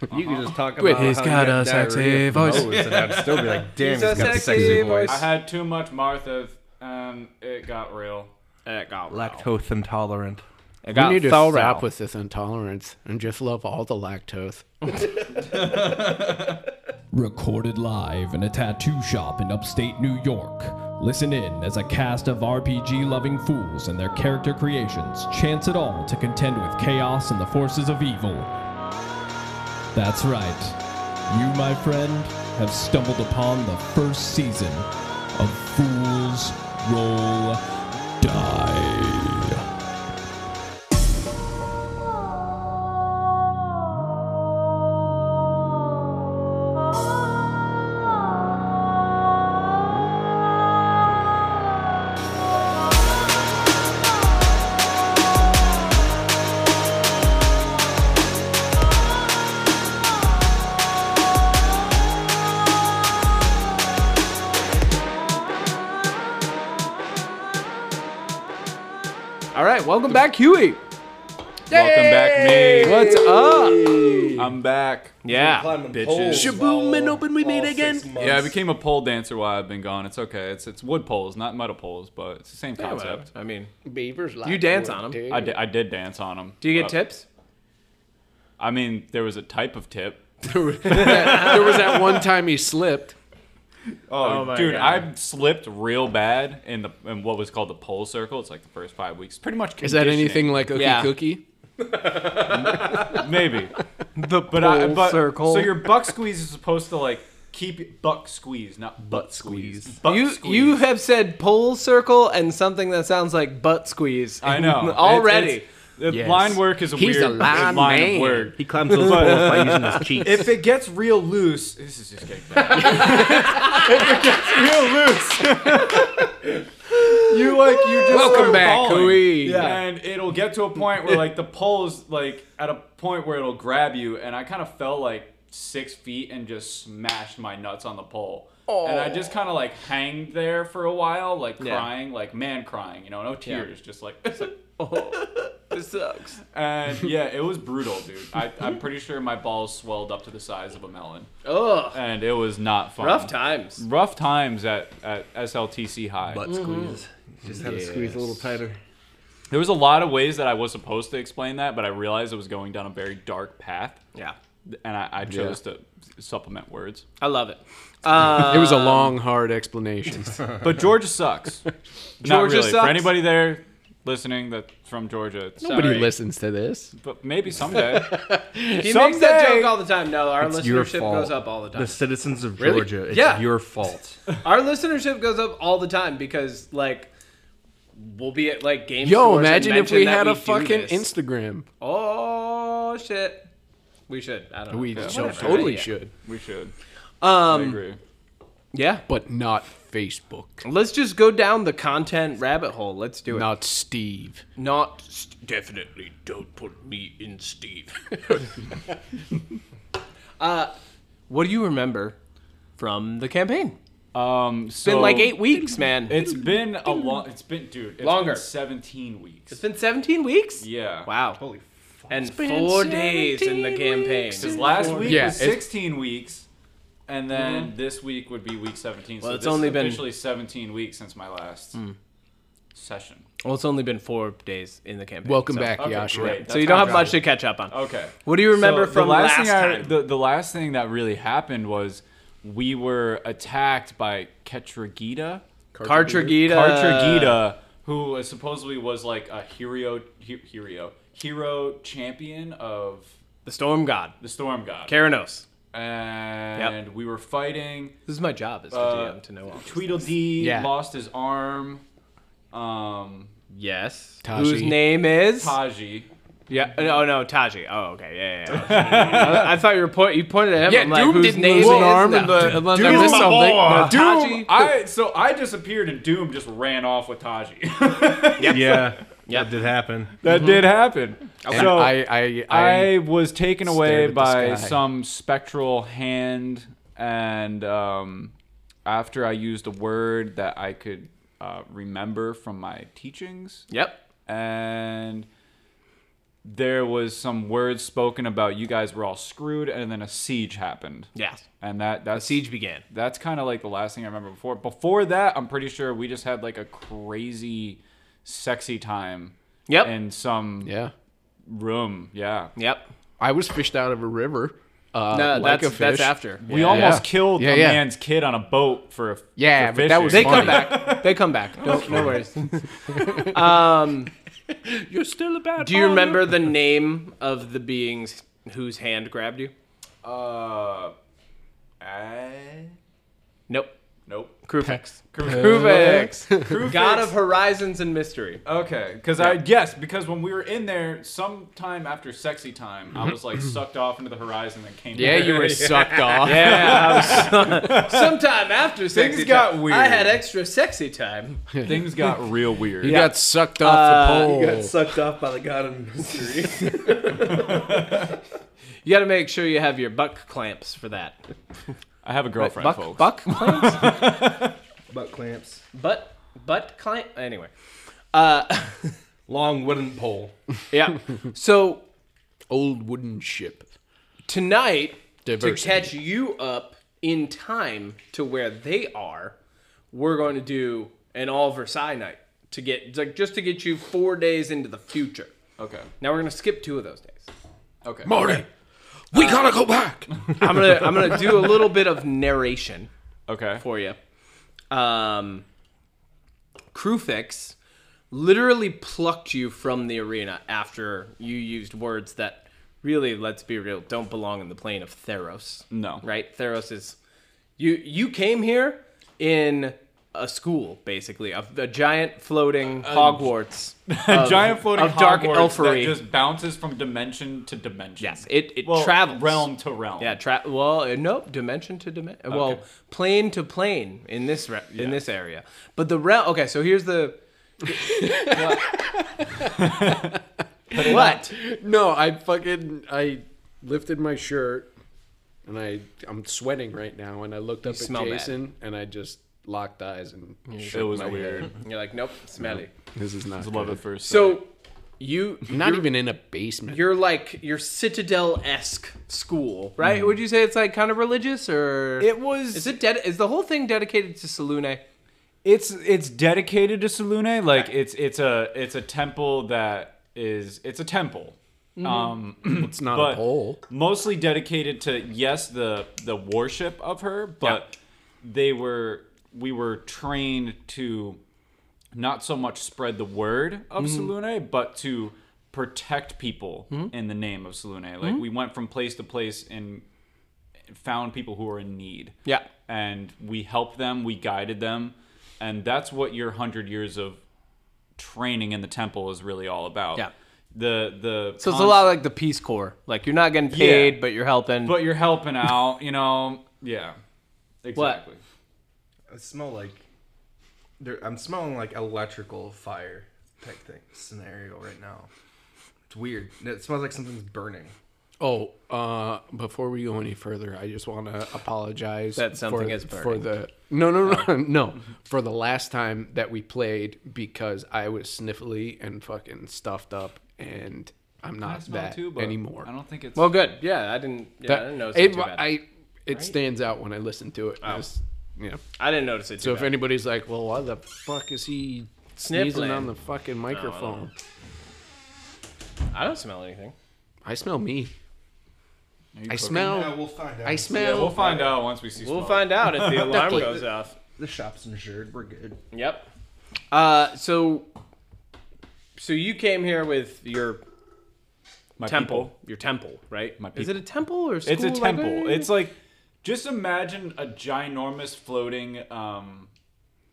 You can just talk about Wait, he's how got you a had sexy diarrhea from voice. O's, and I'd still be like, damn, He's he's a got a sexy sexy voice. voice. I had too much Martha, and um, it got real. It got Lactose intolerant. It We got need to thorough. stop with this intolerance and just love all the lactose. Recorded live in a tattoo shop in upstate New York. Listen in as a cast of RPG loving fools and their character creations chance it all to contend with chaos and the forces of evil. That's right. You, my friend, have stumbled upon the first season of Fools Roll Die. Back, Huey. Welcome back, me. What's up? I'm back. Yeah, Climbing bitches. poles Shaboom and open we meet all again. six months. Yeah, I became a pole dancer while I've been gone. It's okay. It's it's wood poles, not metal poles, but it's the same Yeah, concept. I mean, Beavers. You dance on 'em. Dude. I did, I did dance on them. Do you get tips? I mean, there was a type of tip. there was that one time he slipped. Oh, oh, my dude, God. I slipped real bad in the in what was called the pole circle. It's like the first five weeks. Pretty much. Is that anything like Ookie Yeah. Cookie? Maybe. The But I, pole but circle. so your buck squeeze is supposed to like keep buck squeeze, not butt squeeze. Butt you squeeze. you have said pole circle and something that sounds like butt squeeze. I know already. it's- the Uh, yes. line work is a He's weird a line line man. of work. he climbs those poles by using his cheeks. If it gets real loose, this is just getting bad. if it gets real loose, you like you just Welcome start back, falling. Huey. And it'll get to a point where like the pole's like at a point where it'll grab you, and I kind of fell like six feet and just smashed my nuts on the pole. And I just kind of like hanged there for a while, like Yeah. crying, like man crying, you know, no tears, just like. It's like This sucks. and yeah, it was brutal, dude. I, I'm pretty sure my balls swelled up to the size of a melon, Ugh. and it was not fun. Rough times. Rough times at, at SLTC High. butt squeeze. You just had to squeeze a little tighter. There was a lot of ways that I was supposed to explain that, but I realized it was going down a very dark path, Yeah. and I, I chose to supplement words. I love it. Uh, It was a long, hard explanation. But Georgia sucks. Not Georgia really. sucks? For anybody there listening that from Georgia, Nobody Sorry. listens to this. but maybe someday. He makes that Someday- joke all the time. No, our It's your listenership fault. goes up all the time. The citizens of Really? Georgia, it's Yeah. your fault. Our listenership goes up all the time because like we'll be at like game Yo, stores and imagine if mention we that had a do fucking this. Instagram. Oh shit. We should. I don't know. We Yeah, so whatever. totally Yeah. should, we should. I Um agree. yeah. but not Facebook. Let's just go down the content rabbit hole. Let's do it. Not Steve. Not st- definitely don't put me in Steve. uh, what do you remember from the campaign? Um, It's been like eight weeks, man. It's been a long. It's been, dude. It's Longer. Been Seventeen weeks. it's been 17 weeks. yeah. Wow. Holy. And four days in the campaign. Because last week Yeah, was 16 weeks, and then mm-hmm. this week would be week 17. Well, so it's this only is been- officially 17 weeks since my last hmm. session. Well, it's only been four days in the campaign. Welcome so- back, Okay, Yasha. great. So you don't have much to catch up on. Okay. What do you remember So from the last, last thing I, time? the, the last thing that really happened was we were attacked by Ketragita. Cartragita. Cartragita, who supposedly was like a hero, he- hero, hero champion of The Storm God. the Storm God. Keranos. And we were fighting. This is my job as the Uh, GM to know all. Tweedledee Yeah. lost his arm. Um, Yes. Taji. Whose name is? Taji. Yeah. No, no, Taji. Oh, okay. Yeah, yeah. yeah. I, I thought you were point. You pointed at him. Yeah, I'm like, Doom whose didn't name lose is an arm that? in the unless I Doom, missed something. boy. No, Doom, Taji. I so I disappeared and Doom just ran off with Taji. Yeah, Yep. that did happen. that did happen. And So I, I, I, I was taken away stared at the by some spectral hand, and um, after I used a word that I could uh, remember from my teachings, Yep. and there was some words spoken about you guys were all screwed, and then a siege happened. Yes. And that that siege began. That's kind of like the last thing I remember before. Before that, I'm pretty sure we just had like a crazy, sexy time. Yep. In some Yeah. room. Yeah. Yep. I was fished out of a river. Uh, No, like that's a that's fish. after. We Yeah. almost Yeah. killed Yeah, a yeah. man's kid on a boat for a Yeah, for but that was They fishing. come back. They come back. No, no worries. um, You're still a bad do you remember the name of the beings whose hand grabbed you? Uh, I... Nope. nope. Kruphix. Kruphix. Kruphix. God of Horizons and Mystery. Okay, because I yes, because when we were in there, sometime after sexy time, I was like sucked off into the horizon and came. Yeah, you were sucked off. Yeah, I was, sometime after sexy got time, weird. I had extra sexy time. Things got real weird. You got sucked off Uh, the pole. You got sucked off by the god of mystery. You got to make sure you have your buck clamps for that. I have a girlfriend, buck, folks. buck clamps, Butt clamps. butt, butt clamp. Anyway, uh, Long wooden pole. yeah. So Old wooden ship. tonight Diversity. to catch you up in time to where they are, we're going to do an all Versai night to get like just to get you four days into the future. Okay. Now we're gonna skip two of those days. Okay. Marty, we gotta go back. I'm gonna I'm gonna do a little bit of narration Okay. for you. Um, Kruphix literally plucked you from the arena after you used words that really, let's be real, don't belong in the plane of Theros. No. Right? Theros is you. You came here in a school, basically, a, a giant floating Hogwarts, A of- giant floating of dark Hogwarts elfery. that just bounces from dimension to dimension. yes, it it well, travels realm to realm. Yeah, tra- well, uh, nope, dimension to dimension. Well, Okay. plane to plane in this re- in this area. But the realm. Okay, so here's the. what? what? No, I fucking I lifted my shirt and I I'm sweating right now and I looked up at smell bad. Jason and I just locked eyes and It was my weird. head. You're like, nope, smelly. This is not Love at first. sight. So, you Not even in a basement. you're like your citadel esque school, right? Would you say it's like kind of religious or it was. is it dead? Is the whole thing dedicated to Salune? It's it's dedicated to Salune. Like it's it's a it's a temple that is it's a temple. Um, it's not a pole. mostly dedicated to yes the the worship of her, but they were we were trained to not so much spread the word of mm-hmm. Salune, but to protect people hmm? in the name of Salune. Like hmm? we went from place to place and found people who were in need Yeah. and we helped them, we guided them, and that's what your hundred years of training in the temple is really all about. Yeah. The the So it's a lot like the Peace Corps. Like you're not getting paid, Yeah. but you're helping. but you're helping out, you know. Yeah, exactly. I smell like. There, I'm smelling like electrical fire type thing scenario right now. It's weird. It smells like something's burning. Oh, uh, before we go any further, I just want to apologize That something for, is for the no, no, no, no, for the last time that we played because I was sniffly and fucking stuffed up, and I'm I not smell that too, but anymore. I don't think it's well, good. Yeah, I didn't. Yeah, That- I didn't know. it, it, too bad. I, I it stands out when I listen to it. Oh. It's- you I didn't notice it too So if bad. anybody's like, "Well, why the fuck is he sneezing Sniffling. on the fucking microphone?" I don't smell anything. I smell me. Are you I cooking? smell. we'll find out. I Yeah, smell. we'll find out once we see. We'll smoke. find out if the alarm Ducky. goes off. The shop's insured. We're good. Yep. Uh, so, so you came here with your My temple, people. your temple, right? My Is it a temple or school? It's a Like, temple. It's like just imagine a ginormous floating um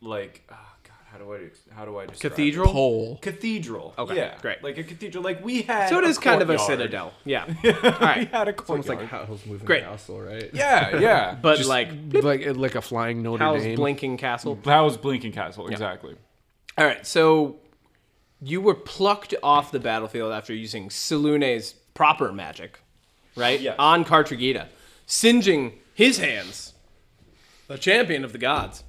like oh god, how do I how do I describe it? cathedral. Pole. Cathedral. Okay, yeah, great. Like a cathedral. Like we had. So it is kind of a courtyard. citadel. Yeah. All right. we had a It's almost courtyard. like Howl's moving Great. castle, right? yeah, yeah. But Just like like uh, like a flying Notre Howl's Dame. blinking castle. Mm, that was Blinking Castle, exactly. All right, so you were plucked off the battlefield after using Salune's proper magic, right? Yes. On Cartragida, singeing his hands, the champion of the gods.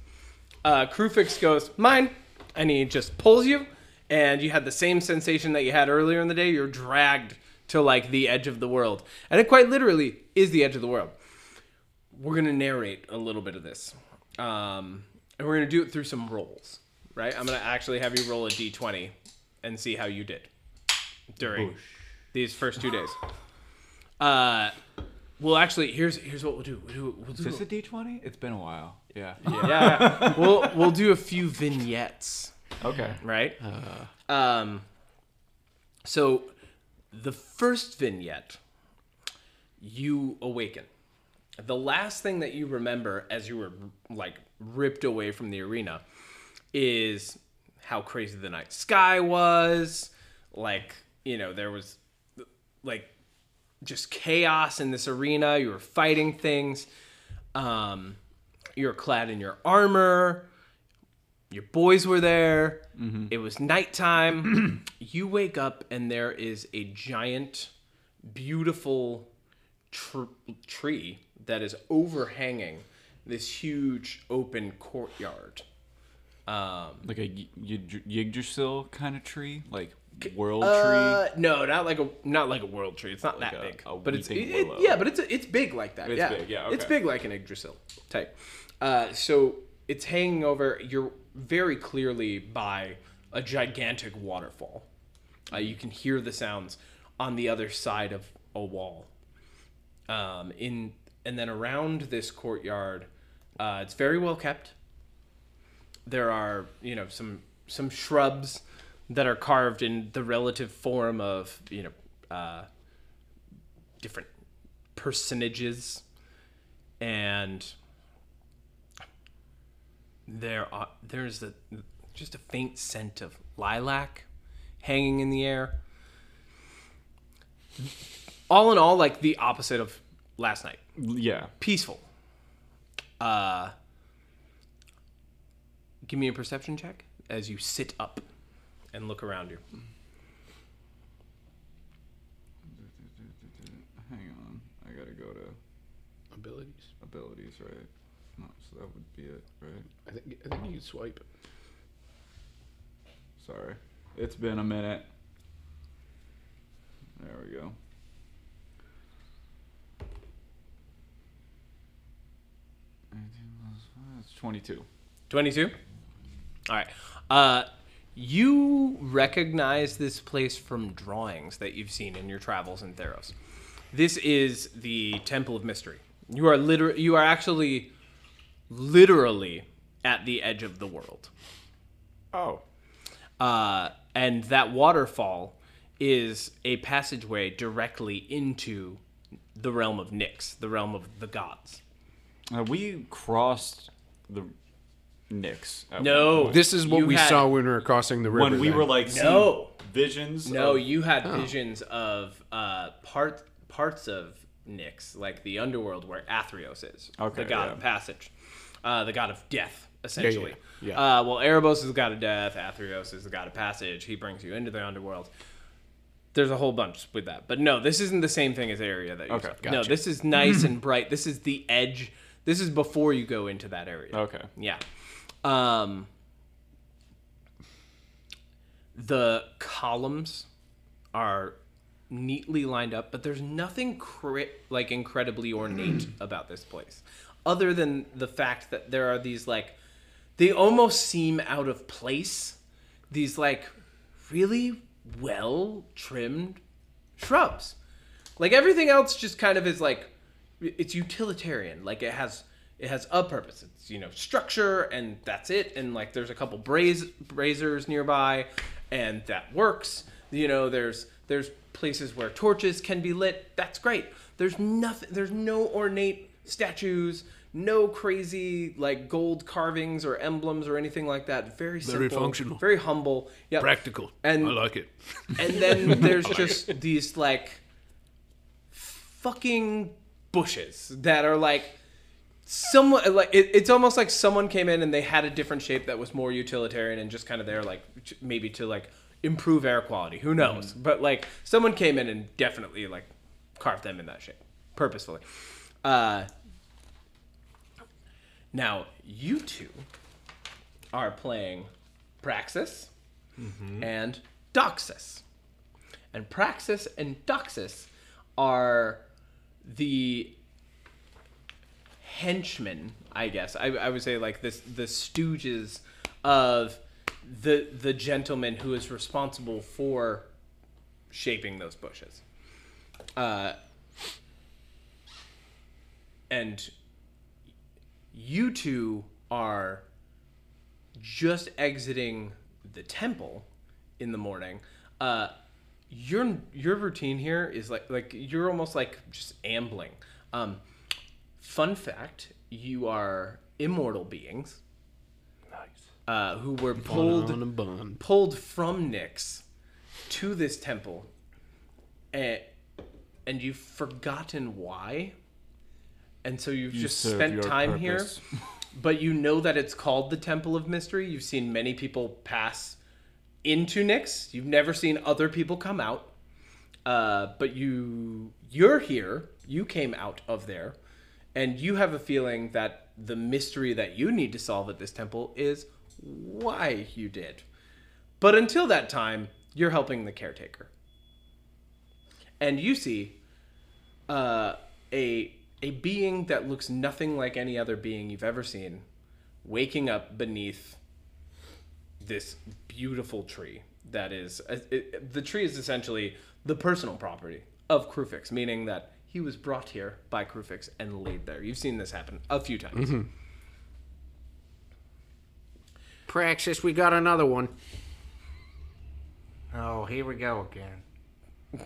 Uh, Kruphix goes, mine, and he just pulls you and you had the same sensation that you had earlier in the day. You're dragged to like the edge of the world, and it quite literally is the edge of the world. We're gonna narrate a little bit of this, um, and we're gonna do it through some rolls. Right? I'm gonna actually have you roll a d20 and see how you did during these first two days. Uh, well, actually, here's here's what we'll do. We'll do, we'll Is do this a D twenty? It's been a while. Yeah. yeah, we'll we'll do a few vignettes, Okay. right? Um, so the first vignette, you awaken. The last thing that you remember as you were like ripped away from the arena is how crazy the night sky was. Like, you know, there was like just chaos in this arena. You were fighting things. Um, you were clad in your armor. Your boys were there. It was nighttime. you wake up and there is a giant, beautiful tr- tree that is overhanging this huge open courtyard. Um, Like a y- y- Yggdrasil kind of tree, like world uh, tree. no, not like a not like a world tree. It's not Like that a- big, a but it's it- yeah, but it's it's big like that. It's yeah, big, yeah, it's big like an Yggdrasil type. Uh, so it's hanging over. You're very clearly by a gigantic waterfall. Uh, you can hear the sounds on the other side of a wall. Um, in and then around this courtyard, uh, it's very well kept. There are you know some some shrubs that are carved in the relative form of you know uh, different personages, and there are there's a just a faint scent of lilac hanging in the air. All in all, like the opposite of last night. Yeah. Peaceful. Uh, give me a perception check as you sit up and look around you. Hang on. I gotta go to Abilities. abilities, right? No, so that would be it, right? I think I think you can swipe. Sorry. It's been a minute. There we go. It's 22. 22 all right uh you recognize this place from drawings that you've seen in your travels in theros this is the temple of mystery you are liter- you are actually literally at the edge of the world Oh. uh, and that waterfall is a passageway directly into the realm of Nyx, the realm of the gods. Uh, we crossed the Nyx. No. This is what You we had- saw when we were crossing the river. when we then. were like seeing No. visions. No, of- you had visions of uh, part parts of Nyx, like the underworld where Athreos is, Okay, the god yeah. of passage, uh, the god of death, essentially. yeah. Uh, well, Erebos is the god of death. Athreos is the god of passage. He brings you into the underworld. There's a whole bunch with that, but no, this isn't the same thing as area that you Okay, saw. No, gotcha. this is nice and bright. This is the edge. This is before you go into that area. Okay. Yeah. Um, the columns are neatly lined up, but there's nothing cri- like incredibly ornate about this place, other than the fact that there are these like they almost seem out of place. These like really well trimmed shrubs. Like everything else just kind of is like it's utilitarian. Like it has it has a purpose. It's you know structure and that's it. And like there's a couple braze brazers nearby, and that works. You know there's there's places where torches can be lit. That's great. There's nothing. There's no ornate statues. No crazy like gold carvings or emblems or anything like that. Very simple, Very functional. very humble, yeah, practical. And- I like it. and then there's just these like fucking bushes that are like someone like it, it's almost like someone came in and they had a different shape that was more utilitarian and just kind of there like maybe to like improve air quality. Who knows? But like someone came in and definitely like carved them in that shape purposefully. Uh now you two are playing praxis and Doxus. And Praxis and Doxus are the henchmen, I guess. I, I would say like this the stooges of the the gentleman who is responsible for shaping those bushes. Uh, and you two are just exiting the temple in the morning. Uh, your your routine here is like like you're almost like just ambling. Um, fun fact: you are immortal beings uh, who were pulled on a bun. pulled from Nyx to this temple, and, and you've forgotten why, and so you've You just spent time purpose. here. But you know that it's called the Temple of Mystery. You've seen many people pass into Nyx. You've never seen other people come out. Uh, but you you're here. You came out of there, and you have a feeling that the mystery that you need to solve at this temple is why you did. But until that time, you're helping the caretaker. And you see uh, a a being that looks nothing like any other being you've ever seen, waking up beneath this beautiful tree. That is, uh, it, the tree is essentially the personal property of Kruphix, meaning that he was brought here by Kruphix and laid there. You've seen this happen a few times. Praxis, we got another one. Oh, here we go again.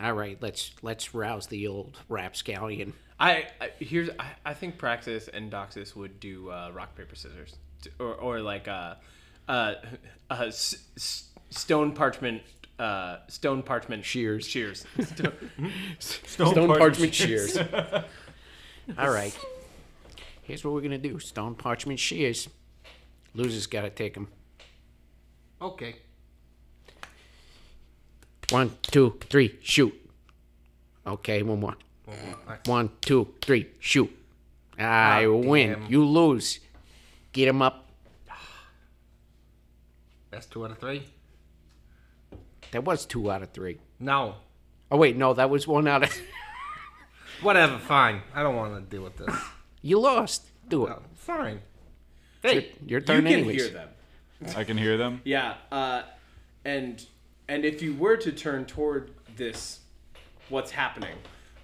All right, let's let's rouse the old rapscallion. I, I here's I, I think Praxis and Doxus would do uh, rock paper scissors, T- or or like uh, uh, uh, s- s- stone parchment. Uh, stone parchment Shears. shears. Stone- Stone, parchment shears. All right. Here's what we're gonna do: stone parchment shears. Loser's gotta take them. Okay. One, two, three, shoot. Okay, one more. One, two, three, shoot. I Ah, win. damn. You lose. Get him up. That's two out of three. That was two out of three. No. Oh wait, no, that was one out of. Whatever, fine. I don't want to deal with this. you lost. Do it. Oh, fine. Your, your you turn, can anyways. hear them. I can hear them. Yeah, uh, and and if you were to turn toward this, what's happening,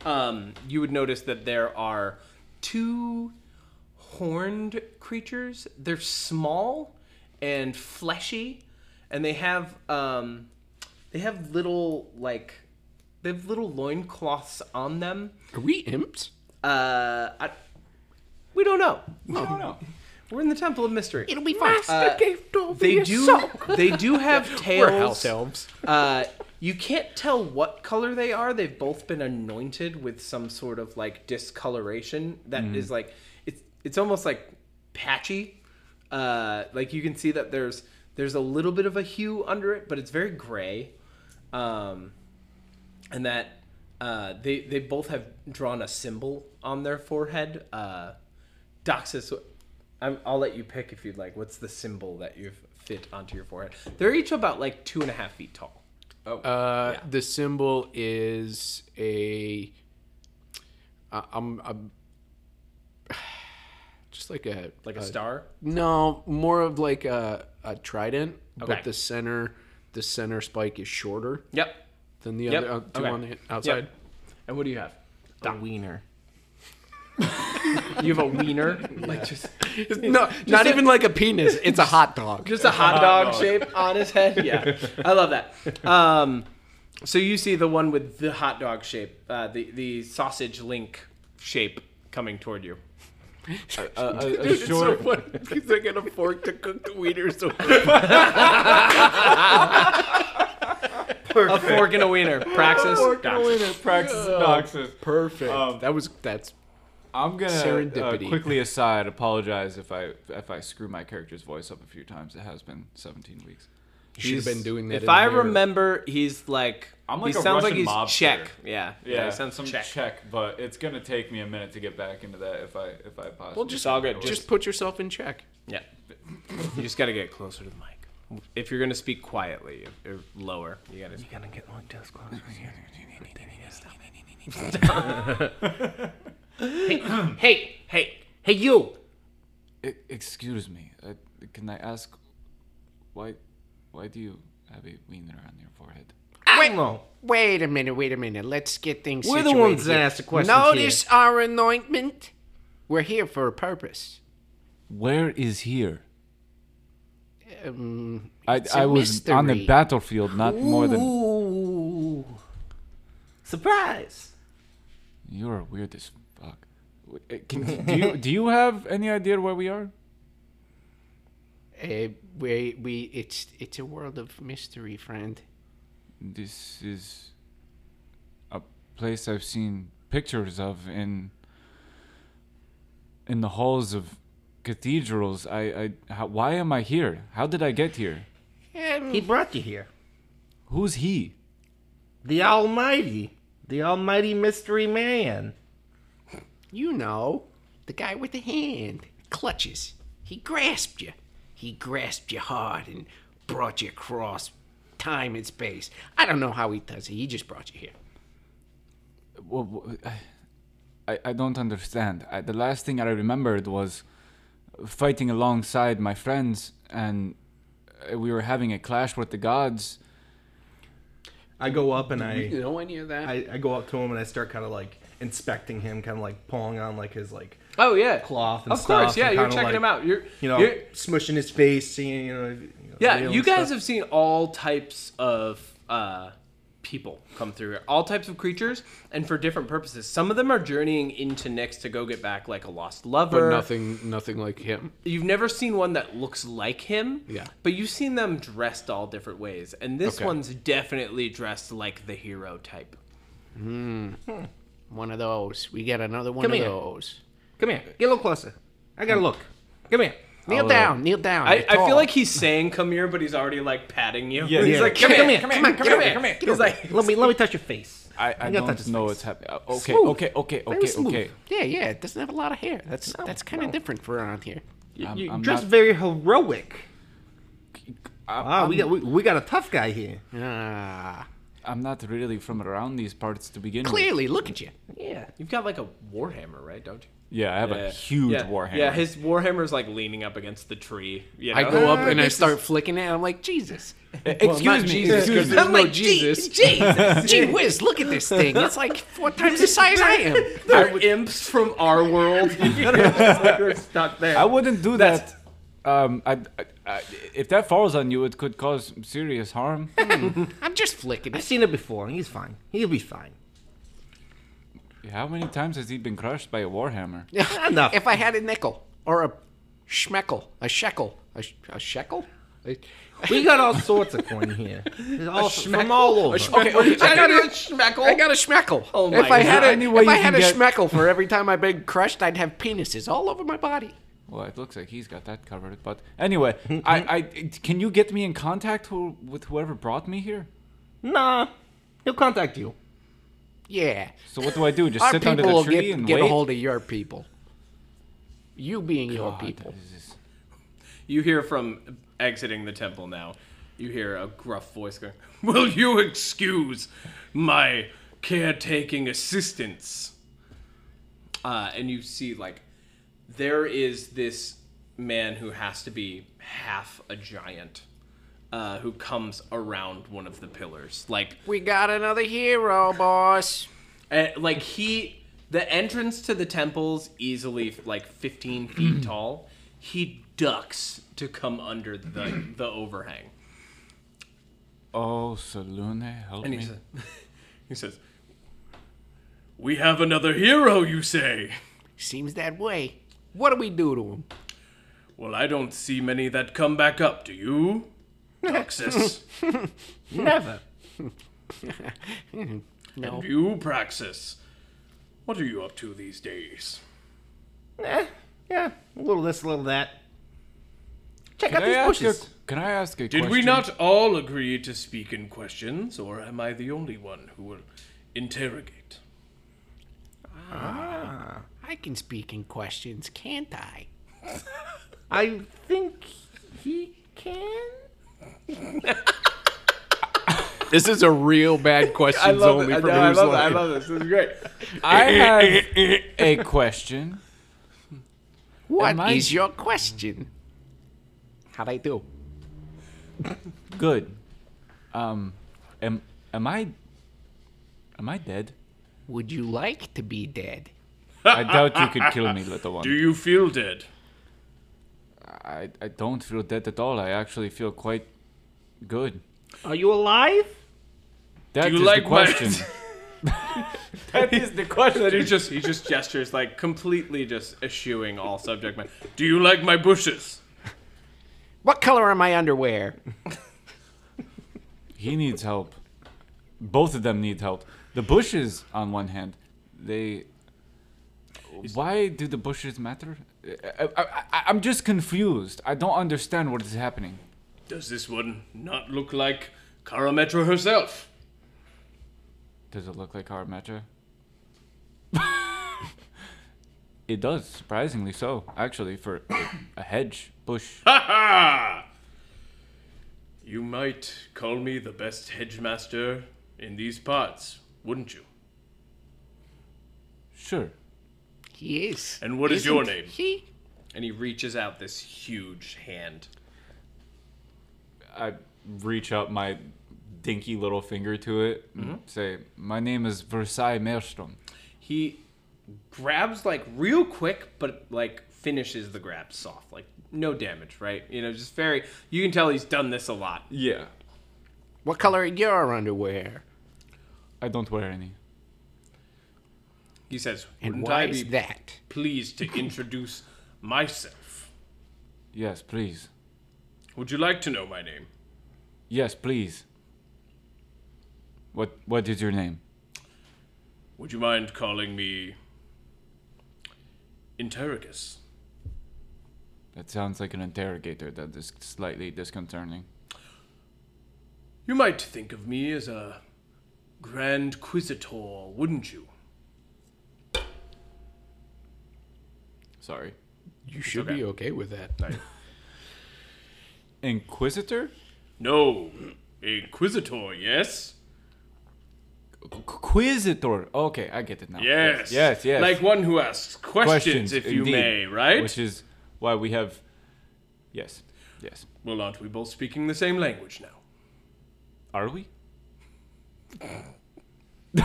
um, you would notice that there are two horned creatures. They're small and fleshy, and they have um, they have little like they have little loincloths on them. Are we imps? Uh, I, we don't know. I don't know. We're in the Temple of Mystery. It'll be fine. Uh, they do they do have tails. We're house elves. Uh, you can't tell what color they are. They've both been anointed with some sort of like discoloration that is like it's it's almost like patchy. Uh, like you can see that there's there's a little bit of a hue under it, but it's very gray. Um, and that uh, they they both have drawn a symbol on their forehead. Uh, Doxus, I'm, I'll let you pick if you'd like. What's the symbol that you've fit onto your forehead? They're each about like two and a half feet tall. Uh, The symbol is a. Uh, I'm, I'm just like a Like a star. No, more of like a, a trident, Okay. but the center the center spike is shorter Yep. than the Yep. other uh, two Okay. on the outside. Yep. And what do you have? A wiener. You have a wiener, like just No, not even like a penis. It's a hot dog. just a hot dog shape on his head. Yeah, I love that. Um, so you see the one with the hot dog shape, uh, the the sausage link shape coming toward you. A, a, a It's so short, funny because I got a fork to cook the wieners. So A fork and a wiener. Praxis. Doxus. Praxis Doxus. perfect. Um, that was that's I'm gonna uh, Serendipity. quickly aside apologize if I if I screw my character's voice up a few times. It has been 17 weeks. Should have been doing that. If I there. remember, he's like I'm like he a sounds like he's mobster. Czech. Yeah, Yeah, he sounds some Czech. check. but it's gonna take me a minute to get back into that if I if I possibly. well, just all good. Just put yourself in check. Yeah, you just got to get closer to the mic. if you're gonna speak quietly or lower, you gotta. You gotta get like this closer. Hey, hey, hey, you! E- excuse me. Uh, can I ask why? Why do you have a wiener on your forehead? I don't. Wait a minute, wait a minute. Let's get things We're the ones that here. ask the questions Notice our anointment. We're here for a purpose. Where is here? Um, I, it's a I was on the mystery. battlefield, not more than. Surprise. You're weird as fuck. Can, do you do you have any idea where we are? Uh, we, we, it's, it's a world of mystery, friend. This is a place I've seen pictures of in in the halls of cathedrals. I, I how, why am I here? How did I get here? Um, He brought you here. Who's he? The Almighty. The Almighty Mystery Man. you know, the guy with the hand, clutches. He grasped you. He grasped you hard and brought you across time and space. I don't know how he does it. He just brought you here. Well, w- I, I don't understand. I, the last thing I remembered was fighting alongside my friends, and uh, we were having a clash with the gods. I go up and I, You know any of that? I, I go up to him and I start kind of like inspecting him, kind of like pulling on like his like Oh yeah, cloth and of stuff. course, yeah. and You're checking like, him out. You're You know, you're- smushing his face, seeing you know. you know, Yeah, you guys stuff. have seen all types of uh, people come through here, all types of creatures, and for different purposes. Some of them are journeying into Nyx to go get back like a lost lover. but nothing, nothing like him. You've never seen one that looks like him. Yeah. But you've seen them dressed all different ways, and this Okay. one's definitely dressed like the hero type. Hmm. One of those. We got another one Come of here. those. Come here. Get a little closer. I gotta look. Come here. Kneel I'll, uh, down, kneel down. I, I feel like he's saying "come here," but he's already like patting you. Yeah, he's yeah. like, Come, "Come, come here, here. Come on. Come here. Come here. He's like, Let me let me touch your face. I, I don't touch know what's happening. Uh, Okay, Smooth. okay, okay, okay, okay. Yeah, yeah. It doesn't have a lot of hair. That's that's kind of different for around here. You, I'm- you I'm dress not- very heroic. I, Wow, we got we, we got a tough guy here. Ah, I'm not really from around these parts to begin with. clearly, look at you. Yeah. you've got like a warhammer, right? Don't you? Yeah, I have Yeah. a huge yeah. warhammer. Yeah, his warhammer's like leaning up against the tree. You know? I go up and I start flicking it. And I'm like, Jesus. excuse Well, not me. Jesus, excuse because me. there's I'm no like, Jesus. "Gee- Jesus. Gee whiz, look at this thing. It's like four times the size I am. They're imps from our world. Just like stuck there. I wouldn't do that. Um, I, I, I, if that falls on you, it could cause serious harm. I'm just flicking I've seen it before. He's fine. He'll be fine. How many times has he been crushed by a warhammer? Enough. If I had a nickel or a schmeckle, a shekel, a, sh- a shekel? A- We got all sorts of coin here. There's all from all over. Okay, okay, I got a schmeckle. I got a schmeckle. Oh my if my I had God. a, Any way if I you had can a get- schmeckle for every time I've been crushed, I'd have penises all over my body. Well, it looks like he's got that covered. But anyway, I, I, can you get me in contact who, with whoever brought me here? Nah, he'll contact you. Yeah. So what do I do? Just Our sit under the tree get, and get wait? a hold of your people. You being your people. is- You hear from exiting the temple now. You hear a gruff voice going, Will you excuse my caretaking assistance?" Uh, and you see, like, there is this man who has to be half a giant uh, who comes around one of the pillars. Like, We got another hero, boss. Uh, like he, the entrance to the temple's easily like 15 feet tall. He ducks to come under the the overhang, Oh, Salune, help and me. he says, he says, "We have another hero, you say? Seems that way. What do we do to him? Well, I don't see many that come back up. Do you, Praxis? Never. No. and you, Praxis? What are you up to these days?" Eh, yeah, a little this, a little that. Check Can out I, these ask a, bushes. can I ask a question? Did question? we not all agree to speak in questions, or am I the only one who will interrogate? Ah, I can speak in questions, can't I? I think he can. This is a real bad questions I love only it. from No, I love it. I love this. This is great. I have a question. What I- is your question? How'd I do? Good. Um, am am I am I dead? Would you like to be dead? I doubt you could kill me, little one. Do you feel dead? I I don't feel dead at all. I actually feel quite good. Are you alive? That you is like the question. That is the question. That he just he just gestures like completely just eschewing all subject matter. Do you like my bushes? What color are my underwear? he needs help. Both of them need help. The bushes, on one hand, they. Why do the bushes matter? I, I, I, I'm just confused. I don't understand what is happening. Does this one not look like Karametra herself? Does it look like our Metro? it does, surprisingly so. Actually, for a hedge bush. Ha ha! You might call me the best hedge master in these parts, wouldn't you? Sure. He is. And what is your Isn't name? He? And he reaches out this huge hand. I reach up my dinky little finger to it and say, My name is Versai Maelstrom. He grabs like real quick, but like finishes the grab soft, like no damage, right? You know, just very. You can tell he's done this a lot. Yeah. What color are your underwear? I don't wear any. He says, And "Wouldn't why I is be that? pleased to introduce myself? Yes, please. Would you like to know my name? Yes, please. What What is your name? Would you mind calling me Interrogus?" That sounds like an interrogator. That is slightly disconcerting. You might think of me as a Grand Quisitor, wouldn't you? Sorry. You should okay. be okay with that. Inquisitor? No, Inquisitor, yes? Quisitor. Okay, I get it now. Yes. Yes, yes. Like one who asks questions, if you indeed. may, right? Which is why we have. Yes. Yes. Well, aren't we both speaking the same language now? Are we?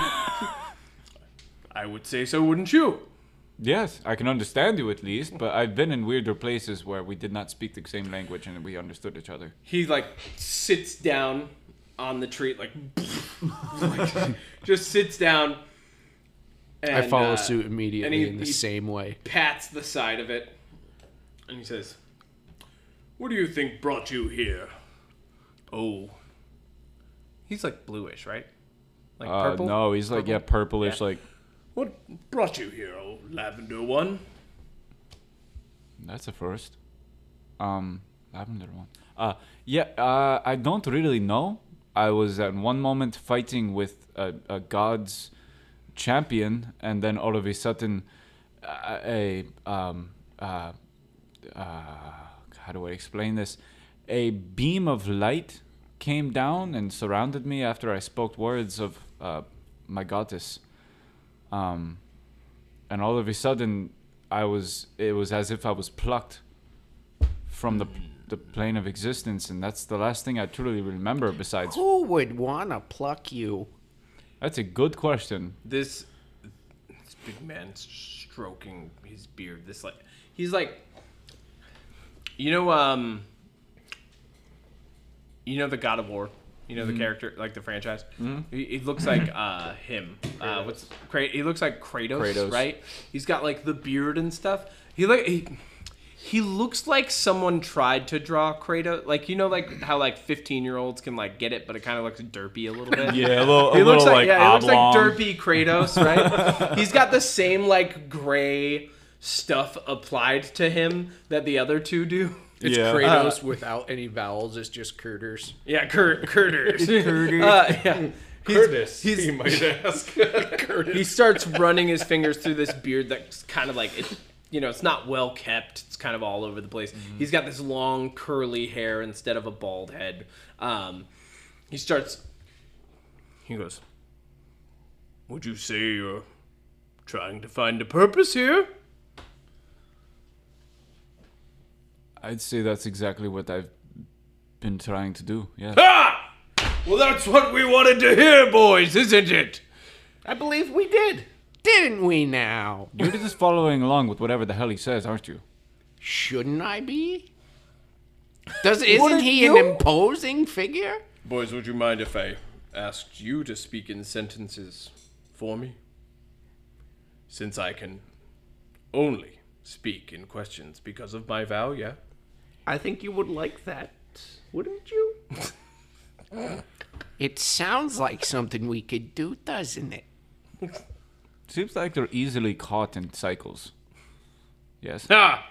I would say so, wouldn't you? Yes, I can understand you at least, but I've been in weirder places where we did not speak the same language and we understood each other. He like sits down on the tree, like, like, just sits down. And, I follow uh, suit immediately and he- in the he- same way. pats the side of it, and he says, "What do you think brought you here?" Oh, he's like bluish, right? Like Uh, purple. no, he's like, yeah, purplish, Yeah. like, What brought you here, old lavender one? that's a first. Um, lavender one. Uh, yeah, uh, I don't really know. I was at one moment fighting with a, a god's champion, and then all of a sudden, uh, a um, uh, uh, how do I explain this? A beam of light came down and surrounded me after I spoke words of uh, my goddess. Um, and all of a sudden, I was. It was as if I was plucked from the the plane of existence, and that's the last thing I truly remember. Besides, Who would want to pluck you? that's a good question. This this big man stroking his beard. This like he's like, you know, um, you know the God of War. You know the character, like the franchise. He, he looks like uh, him. Uh, what's Kra- he looks like Kratos, Kratos. right? He's got like the beard and stuff. He like he, he looks like someone tried to draw Kratos. Like you know, like how like fifteen year olds can like get it, but it kind of looks derpy a little bit. Yeah, a little, He looks like, yeah, he looks like derpy Kratos, right? He's got the same like gray stuff applied to him that the other two do. It's Yeah. Kratos without any vowels. It's just Kurters. Yeah, Kurt Curters. Curters. Uh, yeah. He's, Curtis, he's- you might ask. Curtis. he starts running his fingers through this beard that's kind of like it, you know, it's not well kept. It's kind of all over the place. He's got this long curly hair instead of a bald head. Um, he starts. He goes. Would you say you're trying to find a purpose here? I'd say that's exactly what I've been trying to do. Yeah. Ah! Well, that's what we wanted to hear, boys, isn't it? I believe we did. Didn't we now? You're just following along with whatever the hell he says, aren't you? Shouldn't I be? Does isn't Wouldn't he an imposing figure? Boys, would you mind if I asked you to speak in sentences for me? Since I can only speak in questions because of my vow, yeah? I think you would like that, wouldn't you? It sounds like something we could do, doesn't it? Seems like they're easily caught in cycles. Yes. Ah!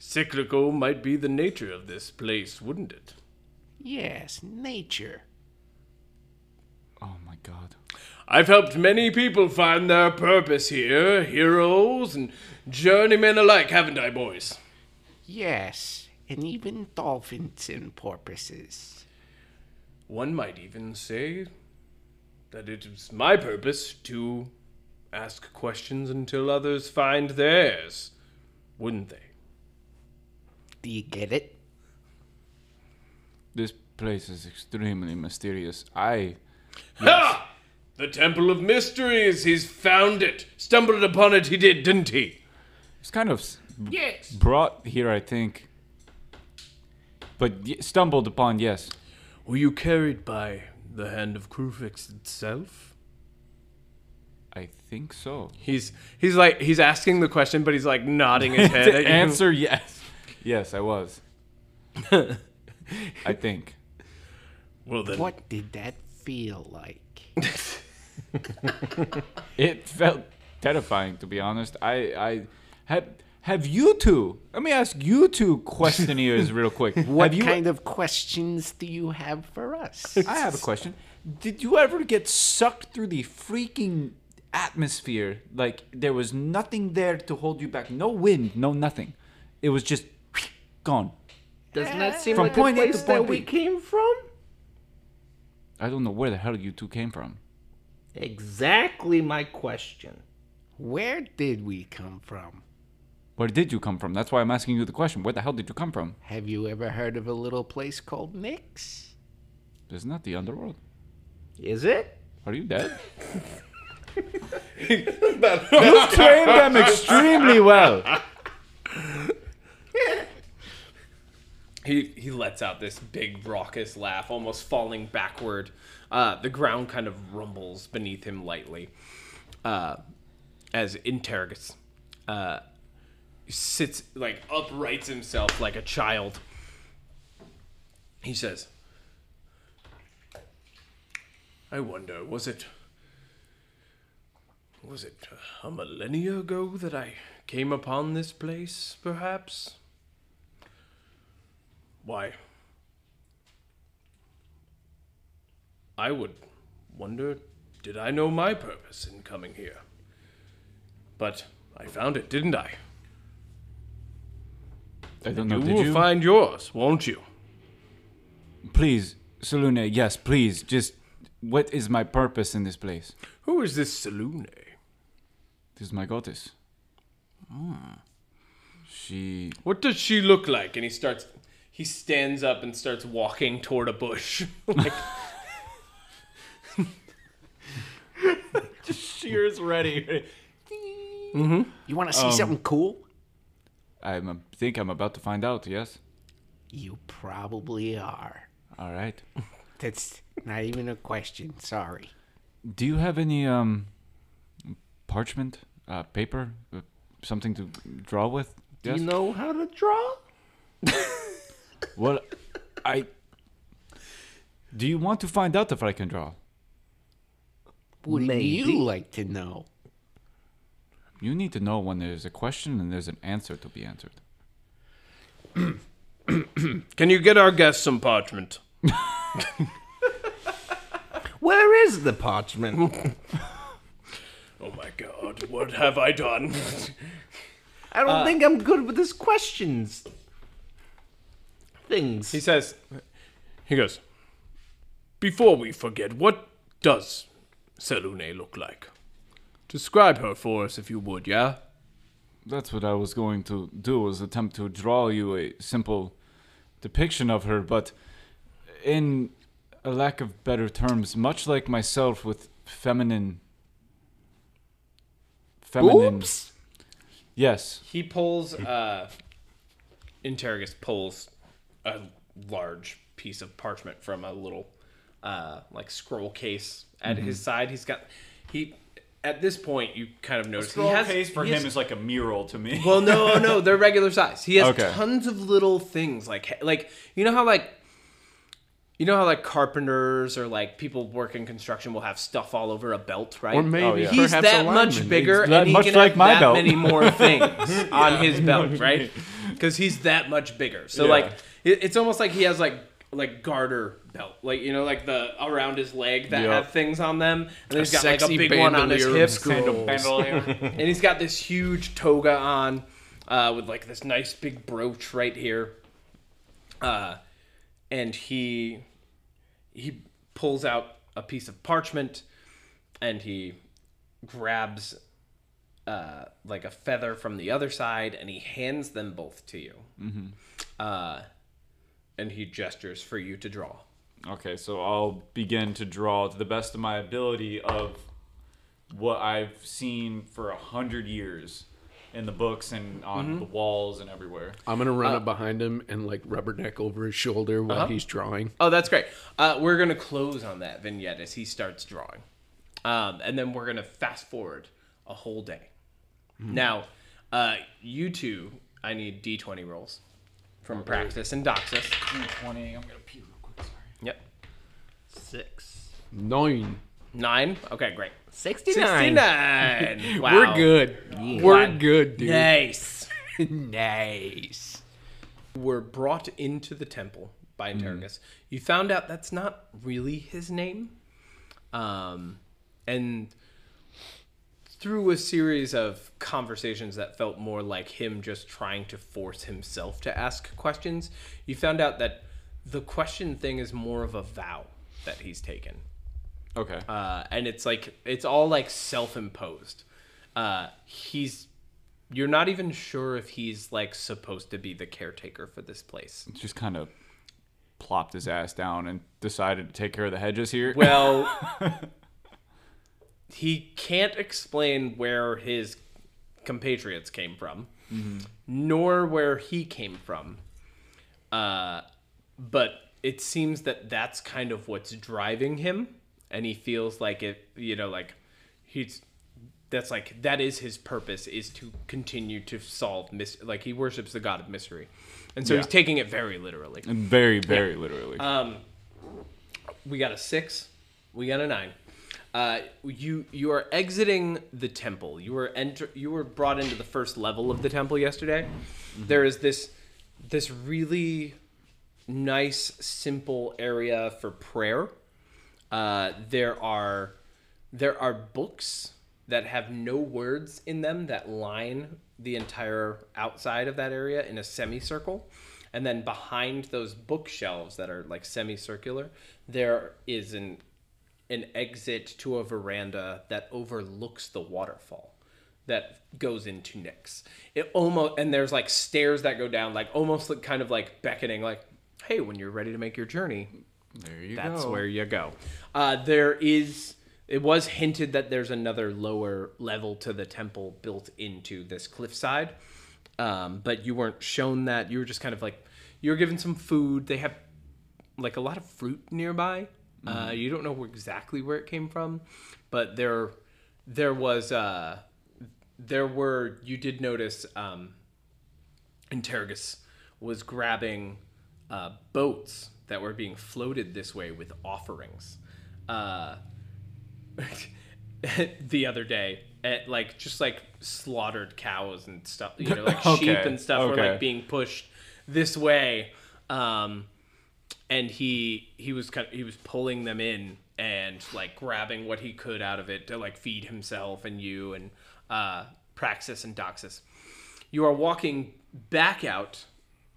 Cyclical might be the nature of this place, wouldn't it? Yes, nature. Oh my god. I've helped many people find their purpose here, heroes and journeymen alike, haven't I, boys? Yes, and even dolphins and porpoises. One might even say that it is my purpose to ask questions until others find theirs, wouldn't they? Do you get it? This place is extremely mysterious. I Ha! The Temple of Mysteries, he's found it. Stumbled upon it, he did, didn't he? It's kind of s- Yes. brought here, I think. But y- stumbled upon, yes. Were you carried by the hand of Kruphix itself? I think so. He's he's like he's asking the question, but he's like nodding his head. The at you. answer, yes. Yes, I was. I think. Well then, What did that feel like? It felt terrifying, to be honest. I, I have. Have you two? Let me ask you two questionnaires real quick. What you? kind of questions do you have for us? I have a question. Did you ever get sucked through the freaking atmosphere? Like there was nothing there to hold you back. No wind, no nothing. It was just gone. Doesn't that seem From like point the A to place point that we B. came from? I don't know where the hell you two came from. Exactly my question. Where did we come from? Where did you come from? That's why I'm asking you the question. Where the hell did you come from? Have you ever heard of a little place called Nyx? Isn't that the underworld? Is it? Are you dead? you trained them extremely well. he he lets out this big raucous laugh, almost falling backward. Uh, the ground kind of rumbles beneath him lightly, uh, as Interrogus uh, sits like uprights himself like a child. He says, "I wonder, was it was it uh, a millennia ago that I came upon this place, perhaps?" Why? I would wonder did I know my purpose in coming here? But I found it, didn't I? I don't know. You Did will you? find yours, won't you? please, Selune, yes, please. Just what is my purpose in this place? Who is this Selune? This is my goddess. She What does she look like? And he starts. He stands up and starts walking toward a bush. like, shears ready. Mm-hmm. You want to see something cool? I think I'm about to find out. Yes. You probably are. All right. That's not even a question. Sorry. Do you have any um parchment, uh, paper, uh, something to draw with? Do Yes. you know how to draw? Well, I. Do you want to find out if I can draw? Wouldn't you like to know? You need to know when there's a question and there's an answer to be answered. Can you get our guest some parchment? Where is the parchment? Oh my god, what have I done? I don't uh, think I'm good with his questions. Things. He says, he goes, Before we forget, what does Selune look like? Describe her for us if you would, yeah? That's what I was going to do was attempt to draw you a simple depiction of her, but in a lack of better terms, much like myself with feminine feminine Oops. Yes. He pulls. Uh, Interrogus pulls a large piece of parchment from a little, uh, like scroll case at his side. He's got he. At this point, you kind of notice Scroll he has case for he him has- is like a mural to me. Well, no, no, they're regular size. He has Okay. tons of little things like like you know how like you know how like carpenters or like people work in construction will have stuff all over a belt, right? Or maybe Oh, yeah. He's perhaps that a much bigger, He's that and he much can like have my that belt. many more things on his belt, right? Because he's that much bigger. So Yeah. like, it, it's almost like he has like like garter belt, like you know, like the around his leg that Yep. have things on them, and then he's got like a sexy big one on his bandolier of hip, scrolls. and he's got this huge toga on, uh, with like this nice big brooch right here. Uh, and he he pulls out a piece of parchment, and he grabs uh, like a feather from the other side, and he hands them both to you. Mm-hmm. Uh, and he gestures for you to draw. Okay, so I'll begin to draw to the best of my ability of what I've seen for a hundred years in the books and on the walls and everywhere. I'm gonna run up behind him and like rubberneck over his shoulder while he's drawing. Oh, that's great. Uh, we're gonna close on that vignette as he starts drawing, um, and then we're gonna fast forward a whole day. Now, uh, you two, I need D20 rolls from practice and Doxus. Twenty. I'm gonna pee real quick. Sorry. Yep, Six. Nine. nine. Okay, great. 69. Sixty-nine. Wow. We're good. We're good, dude. Nice. nice. were brought into the temple by Interrogus, you found out that's not really his name. Um, and through a series of conversations that felt more like him just trying to force himself to ask questions, you found out that the question thing is more of a vow that he's taken Okay. uh, and it's like it's all like self-imposed. Uh, he's you're not even sure if he's like supposed to be the caretaker for this place. Just kind of plopped his ass down and decided to take care of the hedges here. Well, he can't explain where his compatriots came from, nor where he came from. Uh, but it seems that that's kind of what's driving him, and he feels like it. You know, like he's that's like that is his purpose is to continue to solve mis like he worships the god of mystery, and so he's taking it very literally. very, very literally. Um, we got a six. We got a nine. Uh, you you are exiting the temple. You were enter. You were brought into the first level of the temple yesterday. There is this this really nice, simple area for prayer. Uh, there are there are books that have no words in them that line the entire outside of that area in a semicircle. And then behind those bookshelves that are like semicircular, there is an an exit to a veranda that overlooks the waterfall that goes into Nyx. It almost and there's like stairs that go down, like almost like kind of like beckoning, like, hey, when you're ready to make your journey, there you that's go. where you go. Uh, there is. It was hinted that there's another lower level to the temple built into this cliffside, um, but you weren't shown that. You were just kind of like you were given some food. They have like a lot of fruit nearby. Uh, you don't know exactly where it came from, but there there was uh, there were you did notice um, Interrogus was grabbing uh, boats that were being floated this way with offerings. Uh, the other day, at like just like slaughtered cows and stuff, you know, like sheep and stuff were like being pushed this way. Um, and he he was kind of, he was pulling them in and like grabbing what he could out of it to like feed himself and you and uh, Praxis and Doxus. You are walking back out.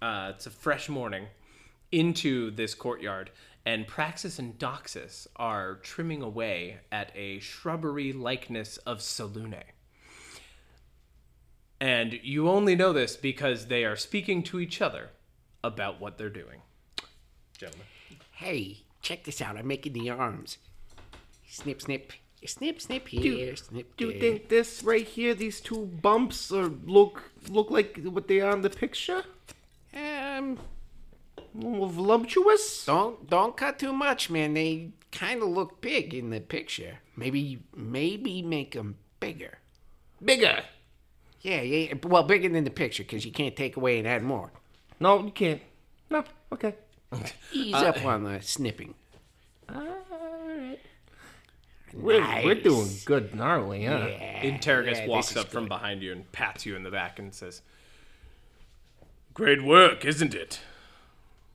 Uh, it's a fresh morning into this courtyard, and Praxis and Doxus are trimming away at a shrubbery likeness of Selune. And you only know this because they are speaking to each other about what they're doing. Gentlemen. Hey, check this out. I'm making the arms. Snip, snip. Snip, snip here. snip Do you think this right here, these two bumps, are look look like what they are in the picture? Um, A voluptuous? don't don't cut too much, man. They kind of look big in the picture. Maybe maybe make them bigger. Bigger. Yeah, yeah. Well, bigger than the picture because you can't take away and add more. No, you can't. No, okay. Ease up on the snipping. Alright. We're, we're doing good gnarly, huh? Yeah, Interrogus yeah, walks is up from behind you and pats you in the back and says, Great work, isn't it?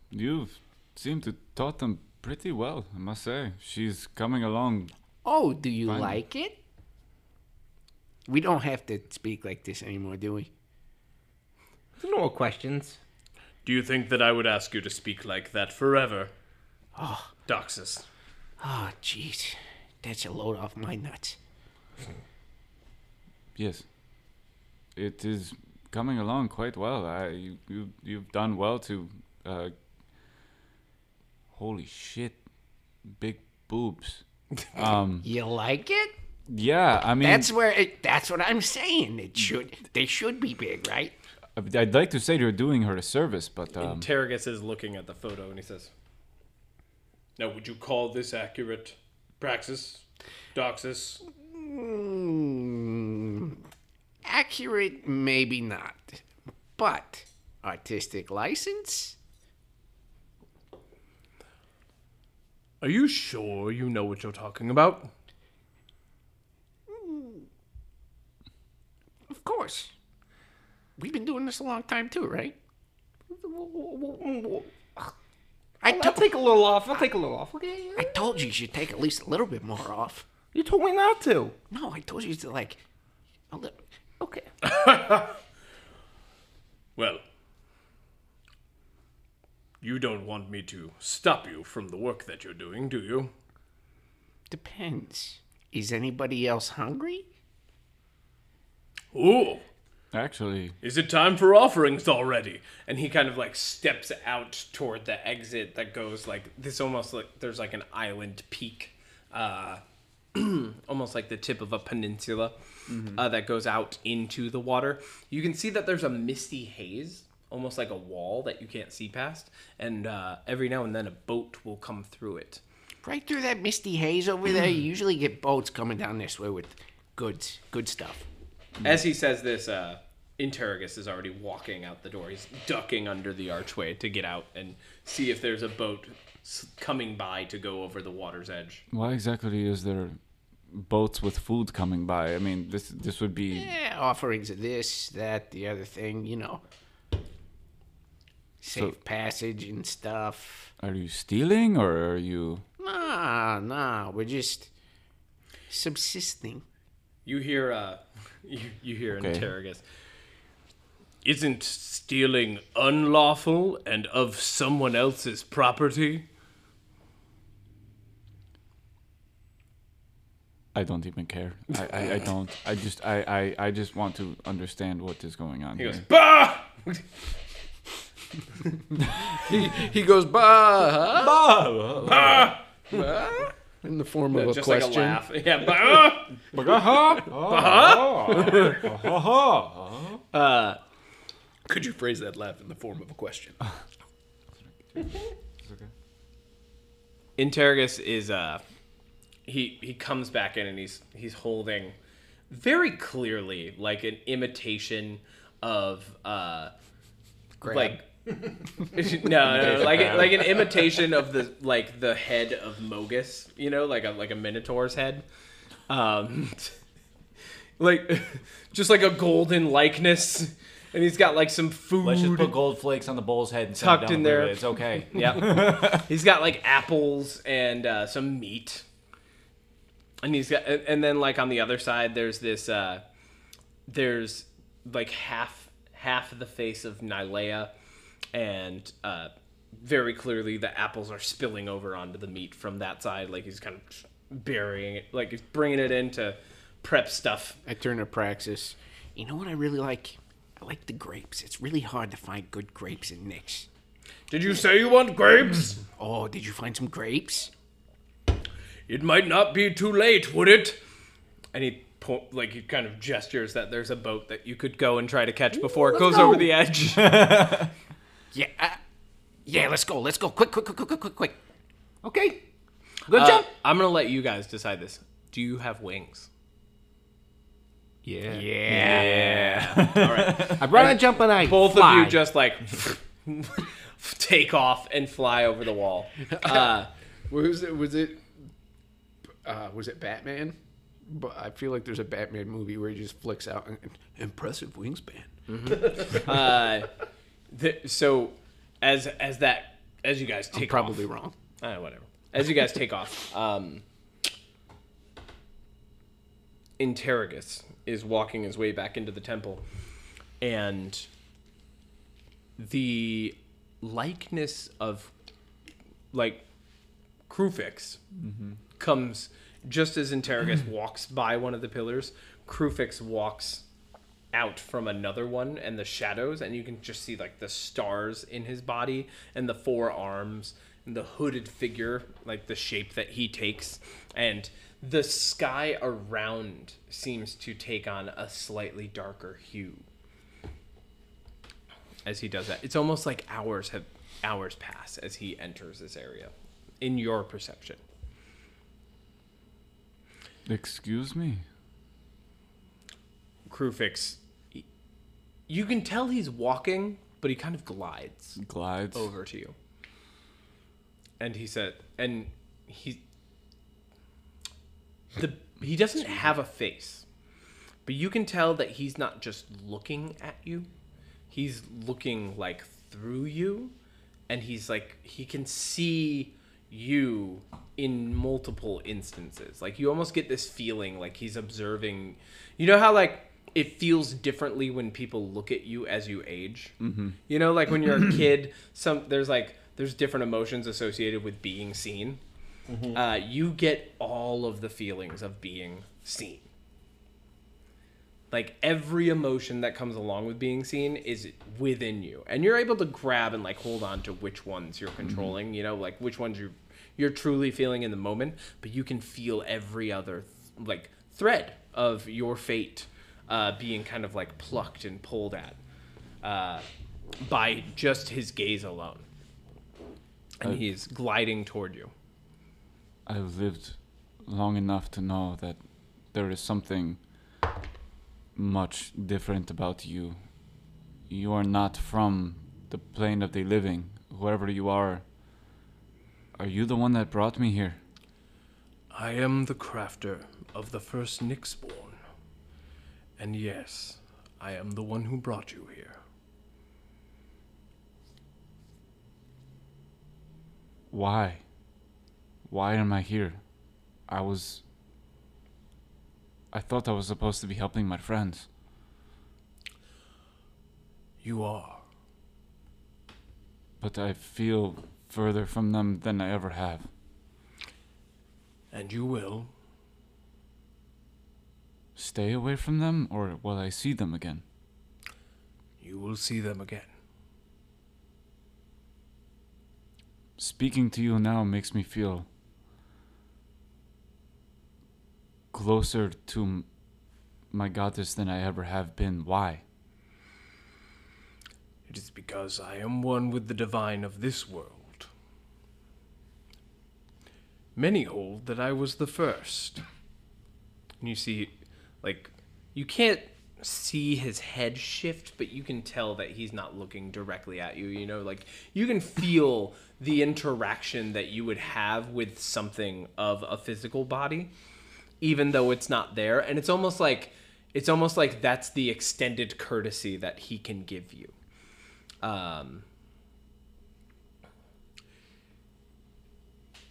You've seemed to taught them pretty well, I must say. She's coming along. Oh, do you Fine. like it? We don't have to speak like this anymore, do we? No more questions. Do you think that I would ask you to speak like that forever? Oh. Doxus. Oh, jeez. That's a load off my nuts. Yes. It is coming along quite well. I you, you you've done well to uh Holy shit. Big boobs. Um You like it? yeah, I mean That's where it, that's what I'm saying. It should they should be big, right? I'd like to say you're doing her a service, but um Interrogus is looking at the photo and he says, Now, would you call this accurate? Praxis? Doxus? Mm, accurate, maybe not, but artistic license. Are you sure you know what you're talking about? Of course. We've been doing this a long time too, right? I, I'll to- take a little off. I'll take a little off. Okay. I told you you should take at least a little bit more off. You told me not to. No, I told you to like a little. Okay. Well, you don't want me to stop you from the work that you're doing, do you? Depends. Is anybody else hungry? Ooh, actually is it time for offerings already? And he kind of like steps out toward the exit that goes like this almost like there's like an island peak, uh, almost like the tip of a peninsula uh, that goes out into the water. You can see that there's a misty haze, almost like a wall that you can't see past, and uh, every now and then a boat will come through it. Right through that misty haze over there, you usually get boats coming down this way with goods, good stuff. As he says this, uh, Interrogus is already walking out the door. He's ducking under the archway to get out and see if there's a boat coming by to go over the water's edge. why exactly is there boats with food coming by? I mean this this would be Yeah, offerings of this, that, the other thing, you know. Safe So- passage and stuff. are you stealing or are you Nah, nah, we're just subsisting. You hear, uh, you, you hear Okay. Interrogus. Isn't stealing unlawful and of someone else's property? I don't even care. I, I, I don't. I just I, I, I just want to understand what is going on He here. goes, Bah! He, he goes, bah, Bah! In the form of a Just question. like a laugh. Yeah, bah! Uh, Could you phrase that laugh in the form of a question? Interrogus is uh he he comes back in and he's he's holding very clearly like an imitation of uh like no, no, like like an imitation of the like the head of Mogis, you know, like a like a minotaur's head. Um like just like a golden likeness and he's got like some food Let's just put gold flakes on the bull's head and Tucked in there. It's okay. Yeah. he's got like apples and uh, some meat. And he's got, and, then like on the other side, there's this, uh, there's like half half of the face of Nylea, and uh, very clearly the apples are spilling over onto the meat from that side. Like he's kind of burying it, like he's bringing it in to prep stuff. I turn to Praxis. You know what I really like? I like the grapes. It's really hard to find good grapes in Nyx. Did you say you want grapes? Oh, did you find some grapes? It might not be too late, would it? And he po- like he kind of gestures that there's a boat that you could go and try to catch before it goes over the edge. Yeah, uh, yeah. Let's go. Let's go. Quick, quick, quick, quick, quick, quick, quick. Okay. Good Uh, job. I'm gonna let you guys decide this. Do you have wings? Yeah. Yeah. yeah. All right. I brought a jump and I Both fly. of you just like take off and fly over the wall. Uh, Was it? Was it? Uh, was it Batman? But I feel like there's a Batman movie where he just flicks out an impressive wingspan. uh, the, so as as that as you guys take Probably off, wrong. Uh, whatever. As you guys take off, um, Interrogus is walking his way back into the temple, and the likeness of like Kruphix comes just as Interrogus walks by one of the pillars. Kruphix walks out from another one and the shadows and you can just see like the stars in his body and the four arms and the hooded figure like the shape that he takes. And the sky around seems to take on a slightly darker hue as he does that. It's almost like hours have hours pass as he enters this area in your perception. Excuse me. Kruphix you can tell he's walking but he kind of glides Glides. over to you. And he said, and he, the he doesn't have a face, but you can tell that he's not just looking at you. He's looking like through you, and he's like he can see you in multiple instances. Like you almost get this feeling like he's observing. You know how like it feels differently when people look at you as you age. Mm-hmm. You know, like when you're a kid, some there's like there's different emotions associated with being seen. Uh, you get all of the feelings of being seen. Like every emotion that comes along with being seen is within you, and you're able to grab and like hold on to which ones you're controlling. You know, like which ones you you're truly feeling in the moment, but you can feel every other like thread of your fate uh, being kind of like plucked and pulled at uh, by just his gaze alone. And Uh, he's gliding toward you. I've lived long enough to know that there is something much different about you. You are not from the plane of the living. Whoever you are, are you the one that brought me here? I am the crafter of the first Nyxborn. And yes, I am the one who brought you here. Why? Why am I here? I was. I thought I was supposed to be helping my friends. You are. But I feel further from them than I ever have. And you will. Stay away from them, or will I see them again? You will see them again. Speaking to you now makes me feel closer to my goddess than I ever have been. Why? It is because I am one with the divine of this world. Many hold that I was the first. And you see, like, you can't see his head shift, but you can tell that he's not looking directly at you. You know, like, you can feel the interaction that you would have with something of a physical body, even though it's not there. And it's almost like, it's almost like that's the extended courtesy that he can give you. Um,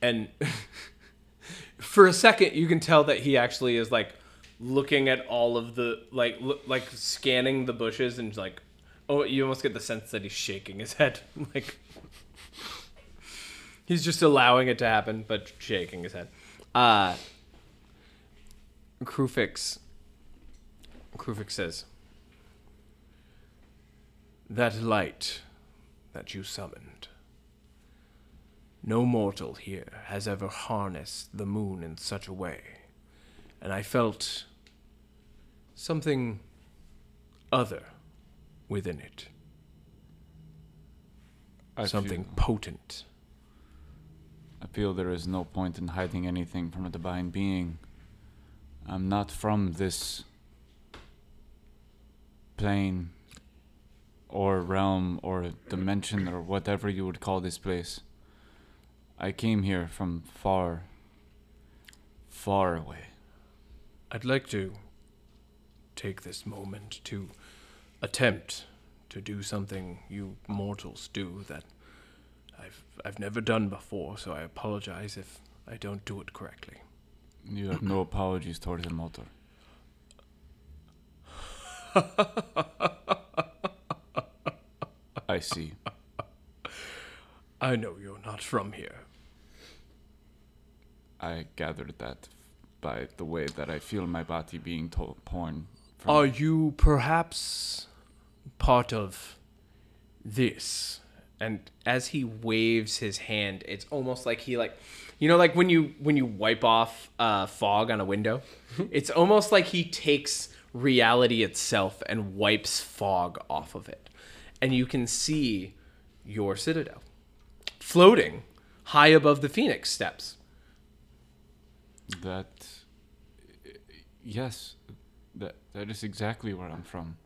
and for a second, you can tell that he actually is like looking at all of the like like scanning the bushes and like Oh, you almost get the sense that he's shaking his head. Like he's just allowing it to happen, but shaking his head. Uh Kruphix Kruphix says That light that you summoned. No mortal here has ever harnessed the moon in such a way. And I felt something other within it. I something Feel, potent. I feel there is no point in hiding anything from a divine being. I'm not from this plane or realm or dimension or whatever you would call this place. I came here from far, far away. I'd like to take this moment to attempt to do something you mortals do that I've I've never done before, so I apologize if I don't do it correctly. You have no apologies towards the mortal. I see. I know you're not from here. I gathered that by the way that I feel my body being to- torn. Are you perhaps part of this? And as he waves his hand, it's almost like he like you know like when you when you wipe off uh, fog on a window, it's almost like he takes reality itself and wipes fog off of it. And you can see your citadel floating high above the phoenix steps. That. Yes, that that is exactly where I'm from.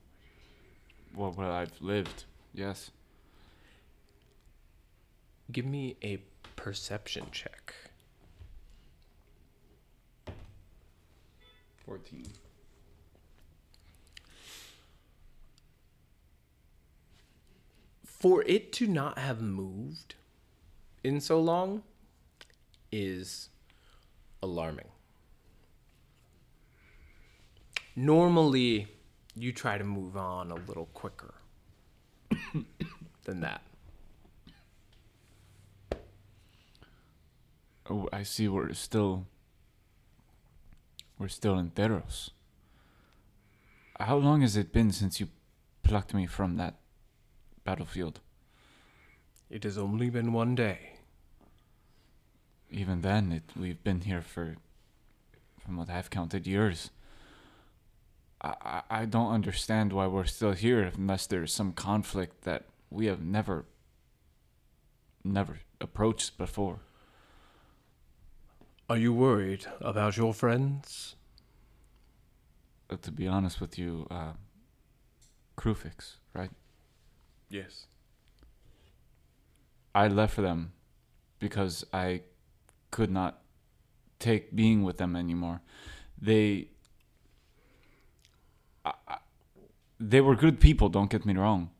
Well, where I've lived. Yes. Give me a perception check. 14. for it to not have moved in so long is alarming. Normally, you try to move on a little quicker than that. Oh, I see. We're still. We're still in Theros. How long has it been since you plucked me from that battlefield? It has only been one day. Even then, it we've been here for, from what I've counted, years. I, I don't understand why we're still here unless there's some conflict that we have never, never approached before. Are you worried about your friends? Uh, to be honest with you, uh, Kruphix, right? Yes. I left for them because I could not take being with them anymore. They I, they were good people, don't get me wrong.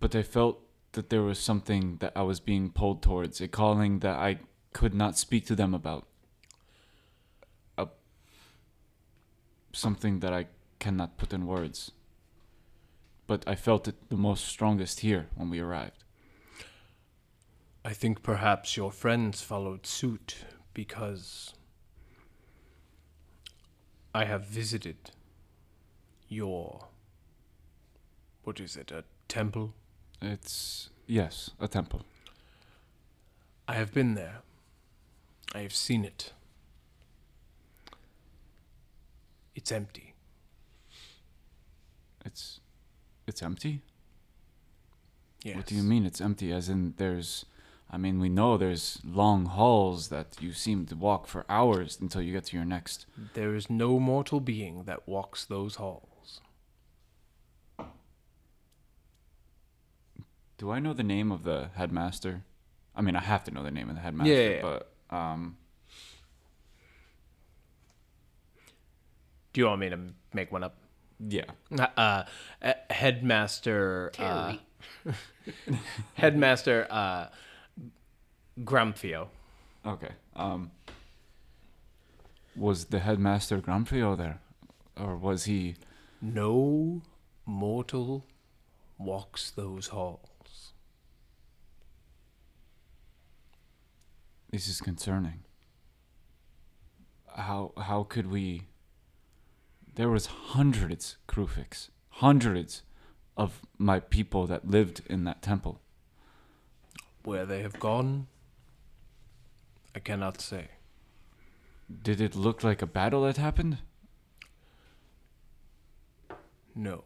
But I felt that there was something that I was being pulled towards, a calling that I could not speak to them about. A, something that I cannot put in words. But I felt it the most strongest here when we arrived. I think perhaps your friends followed suit because I have visited your. What is it? A temple? It's yes, a temple. I have been there. I have seen it. It's empty. It's it's empty. Yes. What do you mean it's empty? As in there's I mean we know there's long halls that you seem to walk for hours until you get to your next. There is no mortal being that walks those halls. Do I know the name of the headmaster? I mean I have to know the name of the headmaster, Yeah, yeah, yeah. but um Do you want me to make one up? yeah. Uh, uh, headmaster. Uh, headmaster uh, Gramfio. Okay. Um was the headmaster Granfrio there? Or was he No, mortal walks those halls. This is concerning. How how could we? There was hundreds, Kruphix, hundreds of my people that lived in that temple. Where they have gone, I cannot say. Did it look like a battle had happened? No.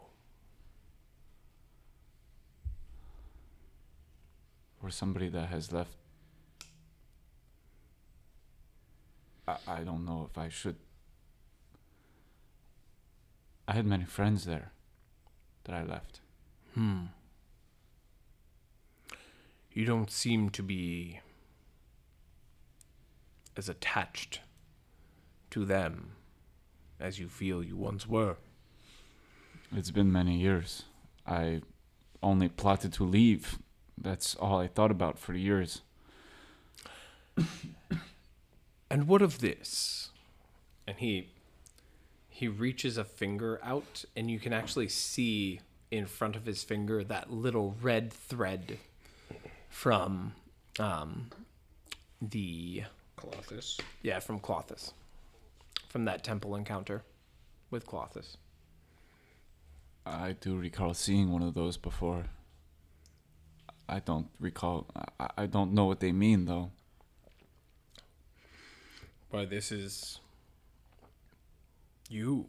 Or somebody that has left? I, I don't know if I should. I had many friends there that I left. Hmm. You don't seem to be as attached to them as you feel you once were. It's been many years. I only plotted to leave. That's all I thought about for years. And what of this? And he he reaches a finger out and you can actually see in front of his finger that little red thread from um the Klothys. yeah, from Klothys. From that temple encounter with Klothys. I do recall seeing one of those before. I don't recall. I, I don't know what they mean though. Why this is you.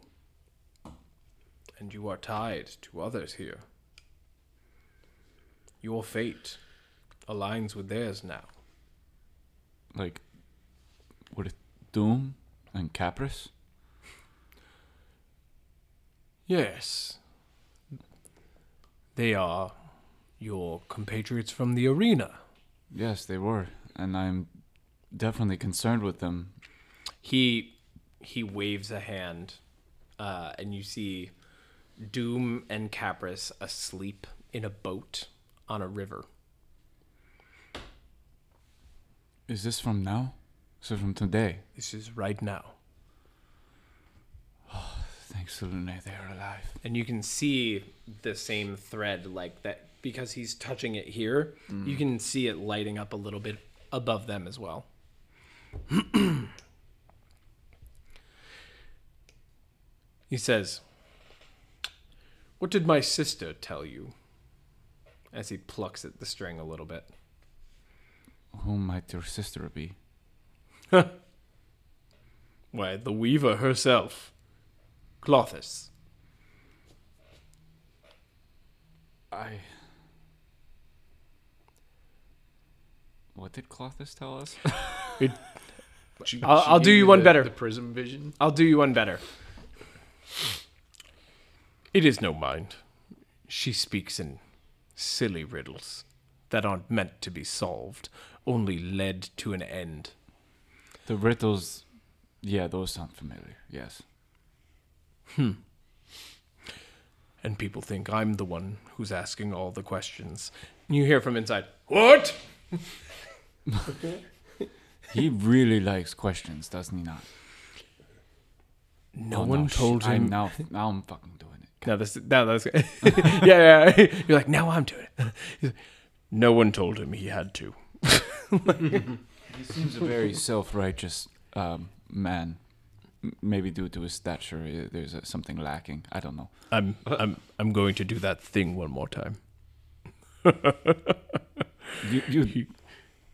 And you are tied to others here. Your fate aligns with theirs now. Like, with Doom and Capris. Yes. They are your compatriots from the arena. Yes, they were, and I'm definitely concerned with them. He he waves a hand, uh, and you see Doom and Capris asleep in a boat on a river. Is this from now? So from today? This is right now. Thanks to Lune, they are alive. and you can see the same thread like that because he's touching it here you mm. can see it lighting up a little bit above them as well he says what did my sister tell you as he plucks at the string a little bit Who might your sister be? why the weaver herself klothys I. What did Klothys tell us? She- I'll- she I'll do you me one better. The prism vision. I'll do you one better. It is no mind. She speaks in silly riddles that aren't meant to be solved, only led to an end. The riddles. Yeah, those sound familiar. Yes. Hmm. And people think I'm the one who's asking all the questions. You hear from inside, What? He really likes questions, doesn't he not? No Oh, one sh- told I'm him. now. Now I'm fucking doing it. Now this, now that's, yeah, yeah. You're like, now I'm doing it. Like, no one told him he had to. He seems a very self-righteous um, man. M- Maybe due to his stature, uh, there's uh, something lacking. I don't know. I'm, I'm, I'm going to do that thing one more time. You, you,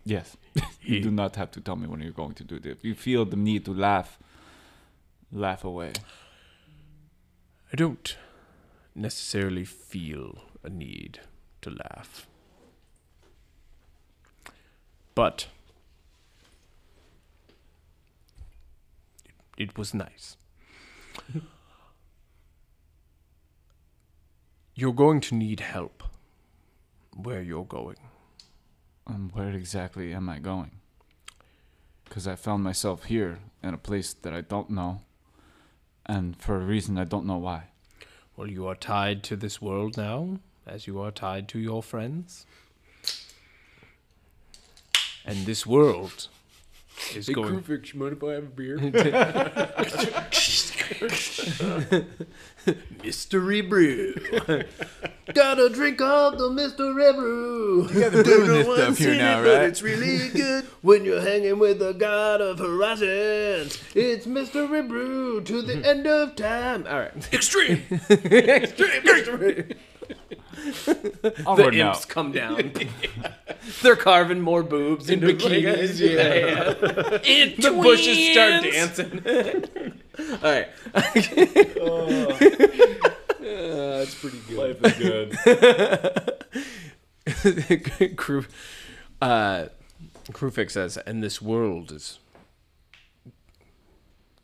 yes. You do not have to tell me when you're going to do it. If you feel the need to laugh, laugh away. I don't necessarily feel a need to laugh. But it, was nice. You're going to need help where you're going. Um, where exactly am I going? Because I found myself here in a place that I don't know, and for a reason I don't know why. Well, you are tied to this world now, as you are tied to your friends. And this world is Hey, going. Kruphix, you mind if I have a beer? Mystery brew. Gotta drink up the mystery brew. You guys are doing this stuff here now, right? It's really good when you're hanging with the god of horizons. It's mystery brew to the mm-hmm. end of time. All right. Extreme. Extreme. Extreme. The Onward now. imps come down. They're carving more boobs into bikinis. Yeah, yeah. the bushes start dancing. All right. Uh, that's pretty good. Life is good. Crew, uh, Kruphix says, and this world is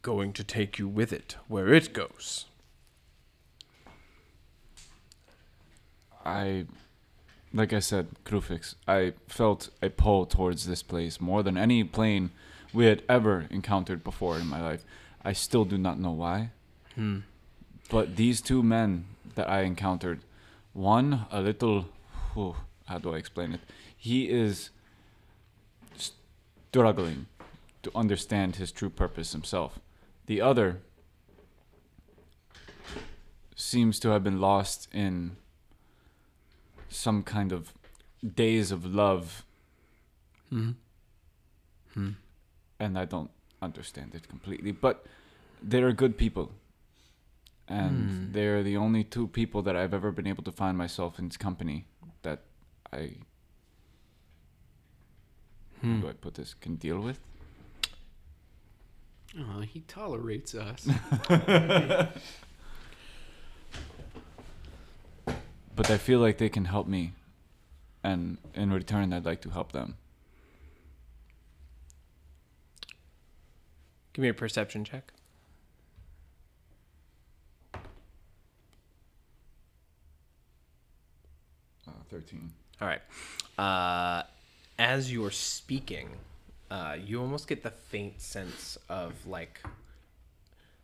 going to take you with it where it goes. I, like I said, Kruphix, I felt a pull towards this place more than any plane we had ever encountered before in my life. I still do not know why. Hmm. But these two men that I encountered, one a little, whew, how do I explain it? He is struggling to understand his true purpose himself. The other seems to have been lost in some kind of days of love. Mm-hmm. Mm-hmm. And I don't understand it completely. But they're good people. And hmm. they're the only two people that I've ever been able to find myself in company that I. How hmm. do I put this? Can deal with? Oh, he tolerates us. But I feel like they can help me. And in return, I'd like to help them. Give me a perception check. Uh, 13. All right. Uh, as you're speaking, uh, you almost get the faint sense of like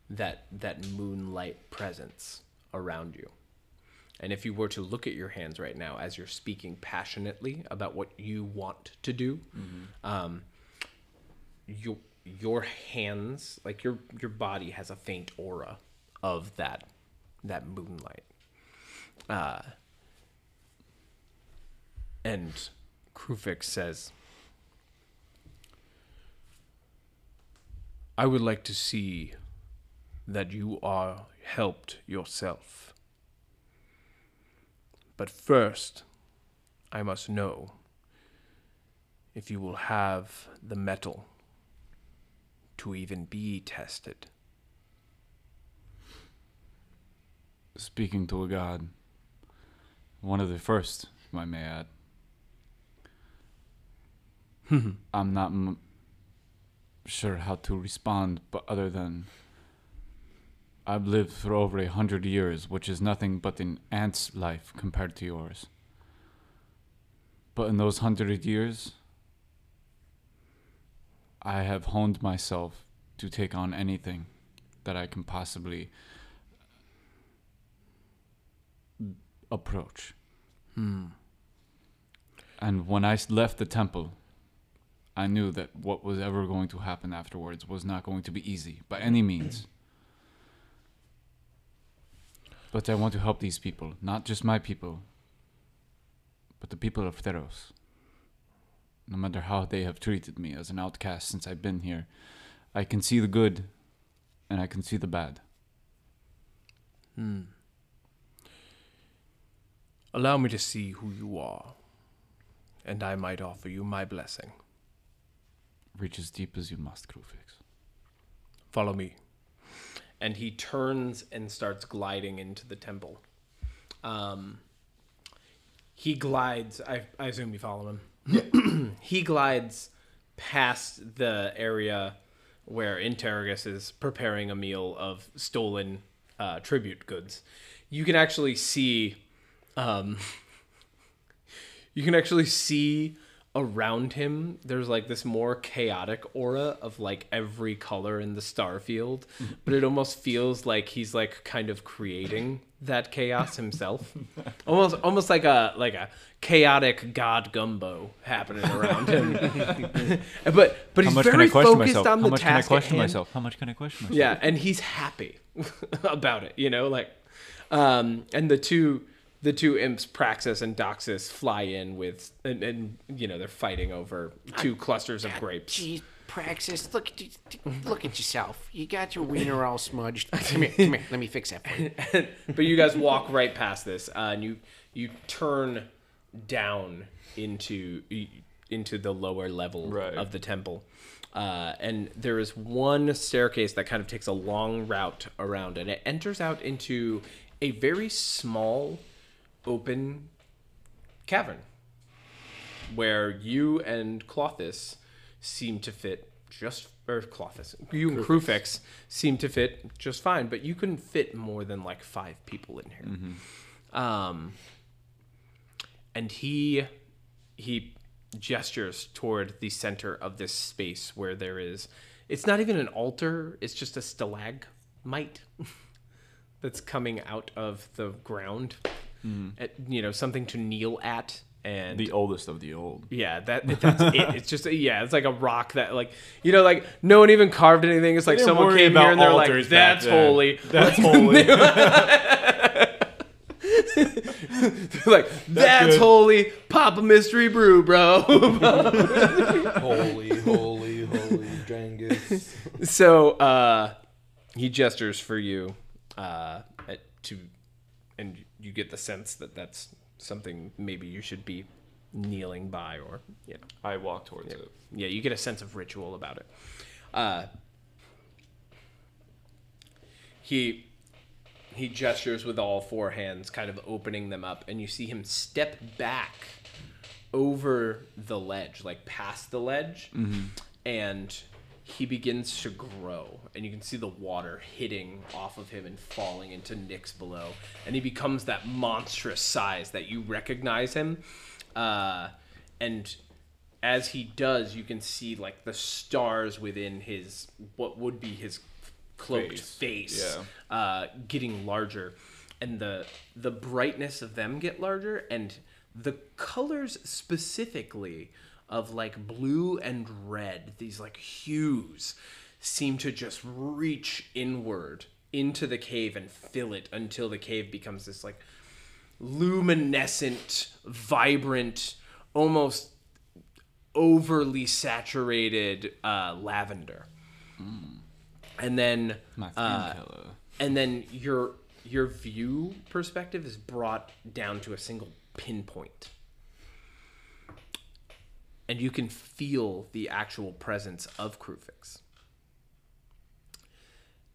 that that moonlight presence around you. And if you were to look at your hands right now as you're speaking passionately about what you want to do, um, your your hands, like your your body, has a faint aura of that that moonlight. Uh, and Kruphix says, I would like to see that you are helped yourself. But first, I must know if you will have the mettle to even be tested. Speaking to a god. One of the first, if I may add. I'm not m- sure how to respond, but other than I've lived for over a hundred years, which is nothing but an ant's life compared to yours. But in those hundred years, I have honed myself to take on anything that I can possibly approach. Hmm. And when I left the temple, I knew that what was ever going to happen afterwards was not going to be easy by any means. But I want to help these people, not just my people, but the people of Theros. No matter how they have treated me as an outcast since I've been here, I can see the good and I can see the bad. Hmm. Allow me to see who you are, and I might offer you my blessing. Reach as deep as you must, Kruphix. Follow me. And he turns and starts gliding into the temple. Um, he glides. I, I assume you follow him. he glides past the area where Interrogus is preparing a meal of stolen uh, tribute goods. You can actually see. Um, you can actually see around him there's like this more chaotic aura of like every color in the star field but it almost feels like he's like kind of creating that chaos himself almost almost like a like a chaotic god gumbo happening around him but but How he's much can very I question focused myself? on How the much can I question myself? How much can I question myself? Yeah, and he's happy about it, you know, like um and the two the two imps Praxis and Doxus fly in with and, and you know, they're fighting over two clusters of grapes. Gee, Praxis, look at you, look at yourself. You got your wiener all smudged. Come here, come here. Let me fix that for you. but you guys walk right past this uh, and you you turn down into into the lower level Right. of the temple uh, and there is one staircase that kind of takes a long route around and it enters out into a very small open cavern where you and Klothys seem to fit just or Klothys, you and Kruphix seem to fit just fine, but you couldn't fit more than like five people in here. Um, and he he gestures toward the center of this space where there is it's not even an altar, it's just a stalagmite that's coming out of the ground. At, you know, something to kneel at and The oldest of the old. yeah, that that's it. It's just yeah, it's like a rock that like you know like no one even carved anything. It's like someone came here and they're like that's holy. That's holy. Like that's good. holy. Pop a mystery brew, bro. holy, holy, holy Drangus. so uh he gestures for you uh at, to and you get the sense that that's something maybe you should be kneeling by or you know I walk towards it. yeah, you get a sense of ritual about it. Uh, he he gestures with all four hands, kind of opening them up, and you see him step back over the ledge, like past the ledge, and he begins to grow, and you can see the water hitting off of him and falling into Nyx below, and he becomes that monstrous size that you recognize him, uh, and as he does, you can see like the stars within his what would be his cloaked face, Face, uh, getting larger, and the the brightness of them get larger, and the colors specifically of like blue and red, these like hues, seem to just reach inward into the cave and fill it until the cave becomes this like luminescent, vibrant, almost overly saturated uh, lavender. And then My uh, color. and then your your view perspective is brought down to a single pinpoint. And you can feel the actual presence of Kruphix.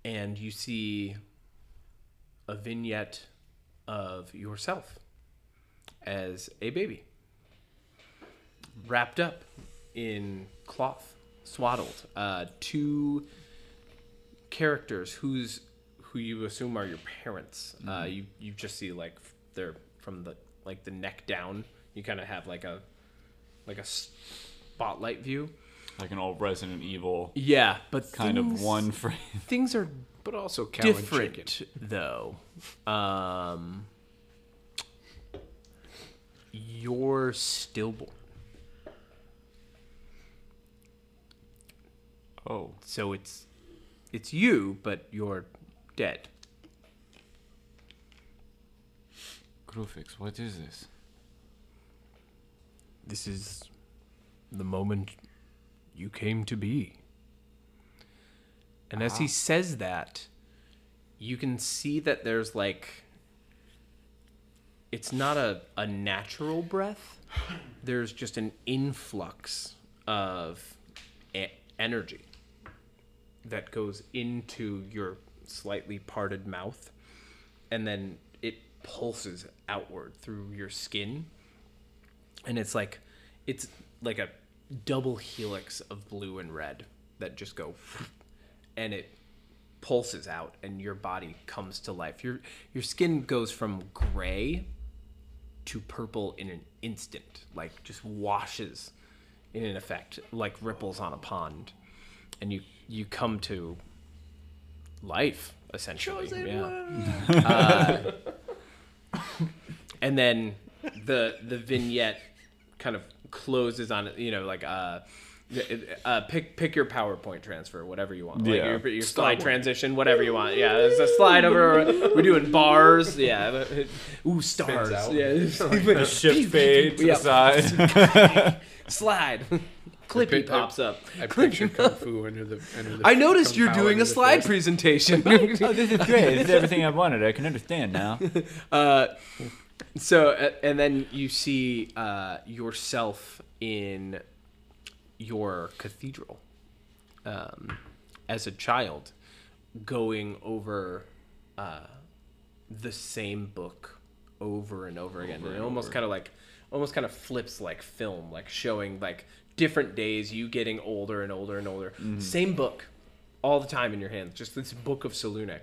And you see a vignette of yourself as a baby wrapped up in cloth, swaddled. Uh, two characters whose who you assume are your parents. Uh, you you just see like they're from the like the neck down. You kind of have like a like a spotlight view. Like an old Resident Evil Yeah, but kind things- of one frame. Things are But also cow and different chicken. though. Um, you're stillborn, Oh, so it's it's you, but you're dead. Kruphix, what is this? This is the moment you came to be. And as he ah. says that, you can see that there's like it's not a, a natural breath. There's just an influx of e- energy that goes into your slightly parted mouth and then it pulses outward through your skin and it's like it's like a double helix of blue and red that just go and it pulses out and your body comes to life your your skin goes from gray to purple in an instant like just washes in an effect, like ripples on a pond, and you you come to life essentially. yeah. Uh, and then the the vignette kind of closes on it. You know, like uh. Uh, pick pick your PowerPoint transfer, whatever you want. Like Yeah. your, your slide transition, whatever you want. Yeah, there's a slide over. We're doing bars. Yeah, ooh stars. out. Yeah, A shift fade to Yeah. the side. slide. Clippy picked- pops up. I picture kung fu under the. Under the I noticed you're doing a slide face. presentation. oh, this is great. This is everything I wanted. I can understand now. uh, so, and then you see uh, yourself in your cathedral um, as a child going over uh, the same book over and over again. and it almost kind of like, almost kind of flips like film, like showing like different days, you getting older and older and older. Same book all the time in your hands, just this book of Selune.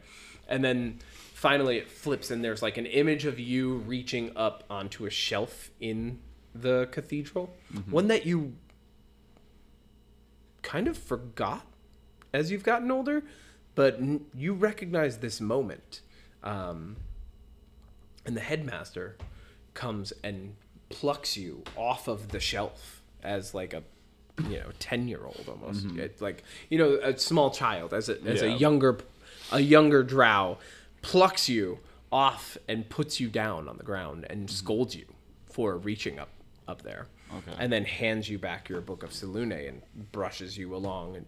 And then finally it flips and there's like an image of you reaching up onto a shelf in the cathedral. One that you kind of forgot as you've gotten older, but n- you recognize this moment. Um, and the headmaster comes and plucks you off of the shelf as like a you know 10 year old almost It's like you know a small child as a as a younger a younger drow plucks you off and puts you down on the ground and scolds you for reaching up up there. Okay. and then hands you back your book of Selune and brushes you along. And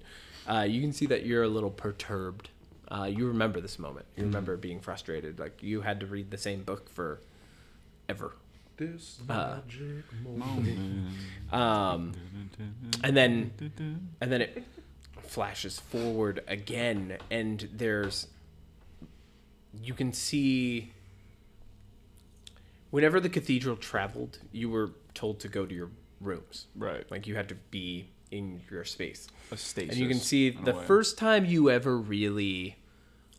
uh, you can see that you're a little perturbed. Uh, you remember this moment. You remember being frustrated. Like you had to read the same book for ever. This Uh, magic moment. um, and then and then it flashes forward again and there's you can see whenever the cathedral traveled you were told to go to your rooms Right. like you had to be in your space A stasis. and you can see the first time you ever really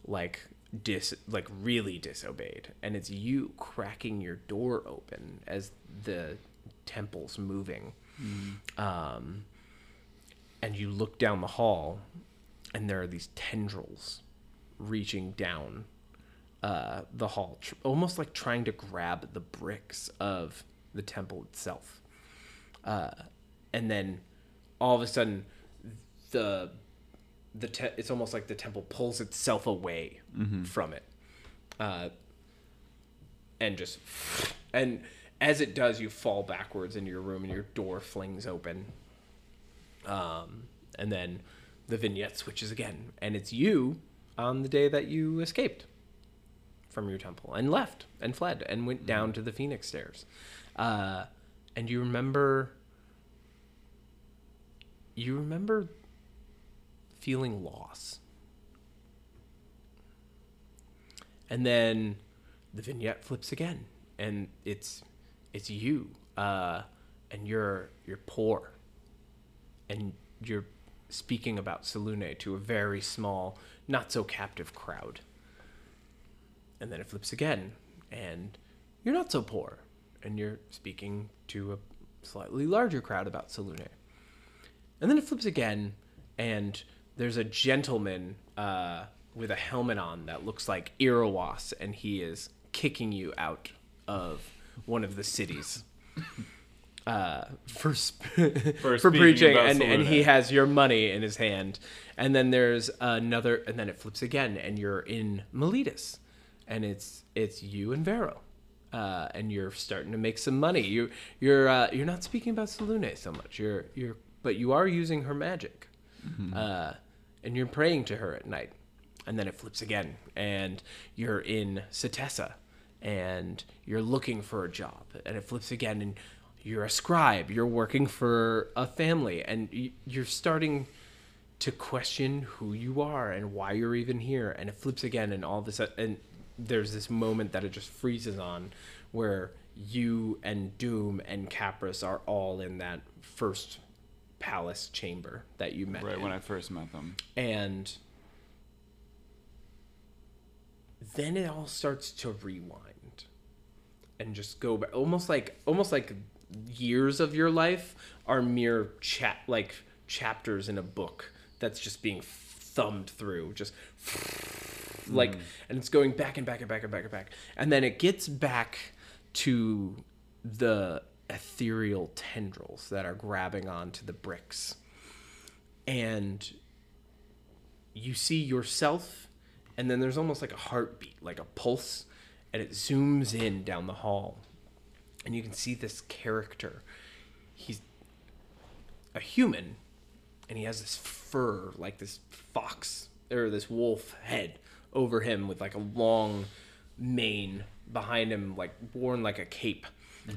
like dis like really disobeyed and it's you cracking your door open as the temple's moving um and you look down the hall and there are these tendrils reaching down uh, the hall, tr- almost like trying to grab the bricks of the temple itself. Uh, and then all of a sudden, the the te- it's almost like the temple pulls itself away from it, uh, and just and as it does, you fall backwards into your room and your door flings open. Um, and then the vignette switches again, and it's you on the day that you escaped from your temple and left and fled and went down to the Phoenix Stairs. Uh, and you remember, you remember feeling loss. And then the vignette flips again, and it's it's you, uh, and you're you're poor, and you're speaking about Selune to a very small, not so captive crowd. And then it flips again, and you're not so poor, and you're speaking to a slightly larger crowd about Selune. And then it flips again, and there's a gentleman uh, with a helmet on that looks like Iroas, and he is kicking you out of one of the cities uh, for sp- for, speaking preaching, and, and he has your money in his hand. And then there's another, and then it flips again, and you're in Meletis, and it's it's you and Vero. Uh, and you're starting to make some money. You you're uh, you're not speaking about Selune so much. You're you're but you are using her magic, uh, and you're praying to her at night. And then it flips again, and you're in Setessa, and you're looking for a job. And it flips again, and you're a scribe. You're working for a family, and you're starting to question who you are and why you're even here. And it flips again, and all this, and there's this moment that it just freezes on, where you and Doom and Capris are all in that first palace chamber that you met. Right in when I first met them. and then it all starts to rewind and just go back almost like almost like years of your life are mere chat like chapters in a book that's just being thumbed through just like mm. and it's going back and back and back and back and back. And then it gets back to the ethereal tendrils that are grabbing onto the bricks. And you see yourself and then there's almost like a heartbeat like a pulse and it zooms in down the hall. And you can see this character. He's a human and he has this fur like this fox or this wolf head over him with like a long mane behind him like worn like a cape.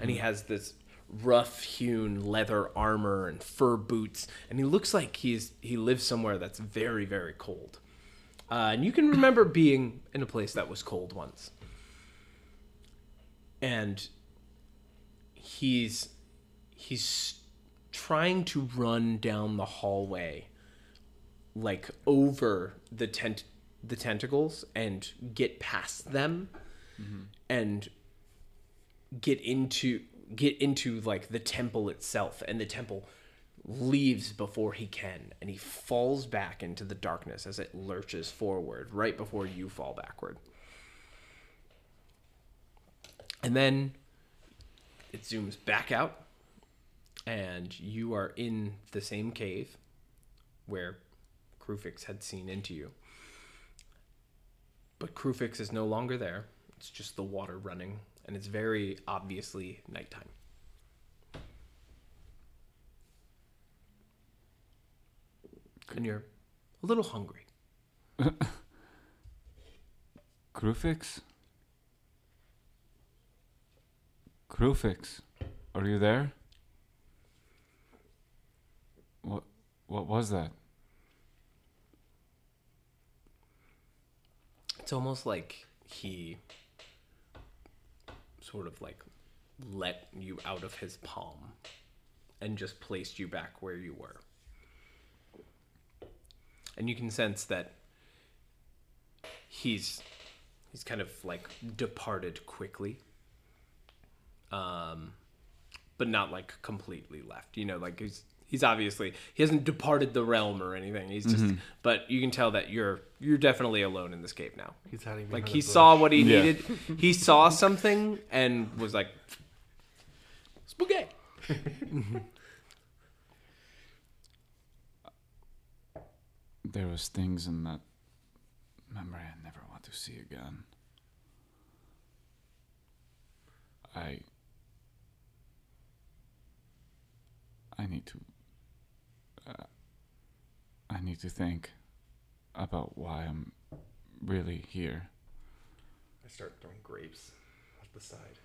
And he has this rough hewn leather armor and fur boots. And he looks like he's he lives somewhere that's very very cold. Uh, and you can remember being in a place that was cold once. And he's he's trying to run down the hallway like over the tent the tentacles and get past them mm-hmm. and get into get into like the temple itself. And the temple leaves before he can. And he falls back into the darkness as it lurches forward right before you fall backward. And then it zooms back out. And you are in the same cave where Kruphix had seen into you. But Kruphix is no longer there. It's just the water running, and it's very obviously nighttime. And you're a little hungry. Kruphix? Kruphix, are you there? What what was that? It's almost like he sort of like let you out of his palm and just placed you back where you were. And you can sense that he's he's kind of like departed quickly. Um but not like completely left. You know, like he's he's obviously he hasn't departed the realm or anything. He's just mm-hmm. but you can tell that you're you're definitely alone in this cave now. He's hiding Like he a bush. saw what he Yeah. needed. He saw something and was like spooky. There was things in that memory I never want to see again. I I need to uh, I need to think about why I'm really here. I start throwing grapes off the side.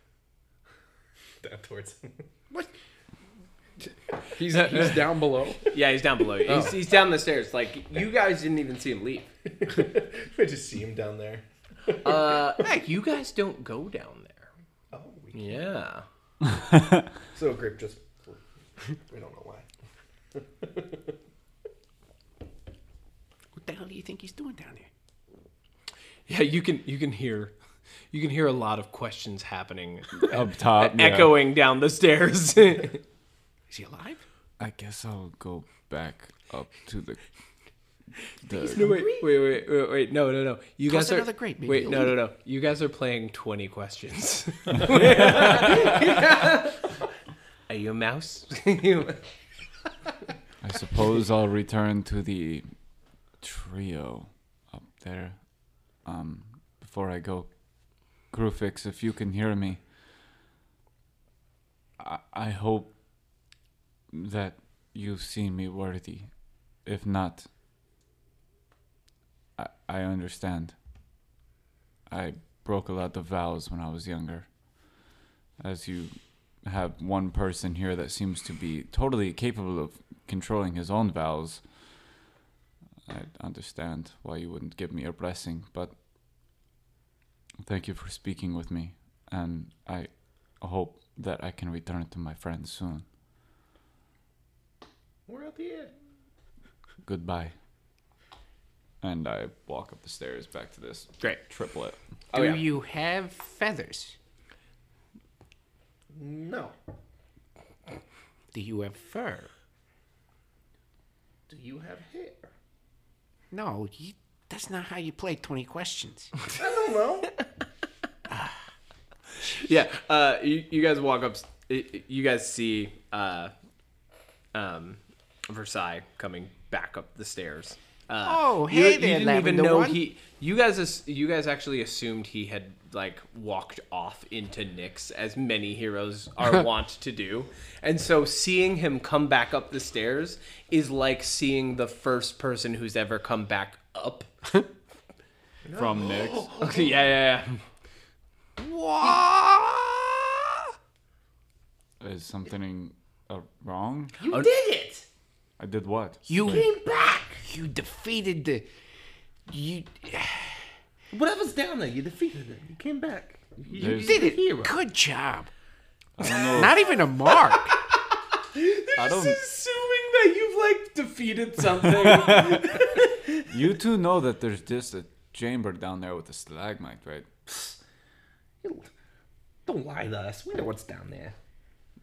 Down towards him. What? He's he's down below. Yeah, he's down below you. He's, he's down the stairs. Like you guys didn't even see him leave. I just see him down there. Uh, heck, you guys don't go down there. Oh, we, Yeah. so a grape just. We don't know why. What the hell do you think he's doing down there? Yeah, you can you can hear you can hear a lot of questions happening Up top, yeah. echoing down the stairs. Is he alive? I guess I'll go back up to the the No, wait, wait, wait, wait, wait. No, no, no. You Toss guys are another grape, maybe Wait, no, no, no. You guys are playing twenty questions. are you a mouse? I suppose I'll return to the trio up there. Um, before I go, Kruphix, if you can hear me, I, I hope that you see me worthy. If not, I, I understand. I broke a lot of vows when I was younger. As you have one person here that seems to be totally capable of controlling his own vows. I understand why you wouldn't give me a blessing, but thank you for speaking with me, and I hope that I can return to my friends soon. We're at the end. Goodbye. And I walk up the stairs back to this Great. triplet. Oh, do yeah. you have feathers? No. Do you have fur? Do you have hair? No, you, that's not how you play 20 questions. I don't know. Yeah, uh, you, you guys walk up. You guys see uh, um, Versai coming back up the stairs. Uh, Oh, you, hey you there, didn't even know One. he. You guys, you guys actually assumed he had like walked off into Nyx, as many heroes are wont to do, and so seeing him come back up the stairs is like seeing the first person who's ever come back up. From Nyx. Okay, yeah, yeah, yeah. What? Is something uh, wrong? You did it. I did what? You Came back. You defeated the. You Whatever's down there, you defeated it. You came back. You, There's- did it. Hero. Good job. I don't know. Not even a mark. I don't. Assuming that you've like defeated something. You two know that there's just a chamber down there with a stalagmite, right? Don't lie to us. We know what's down there.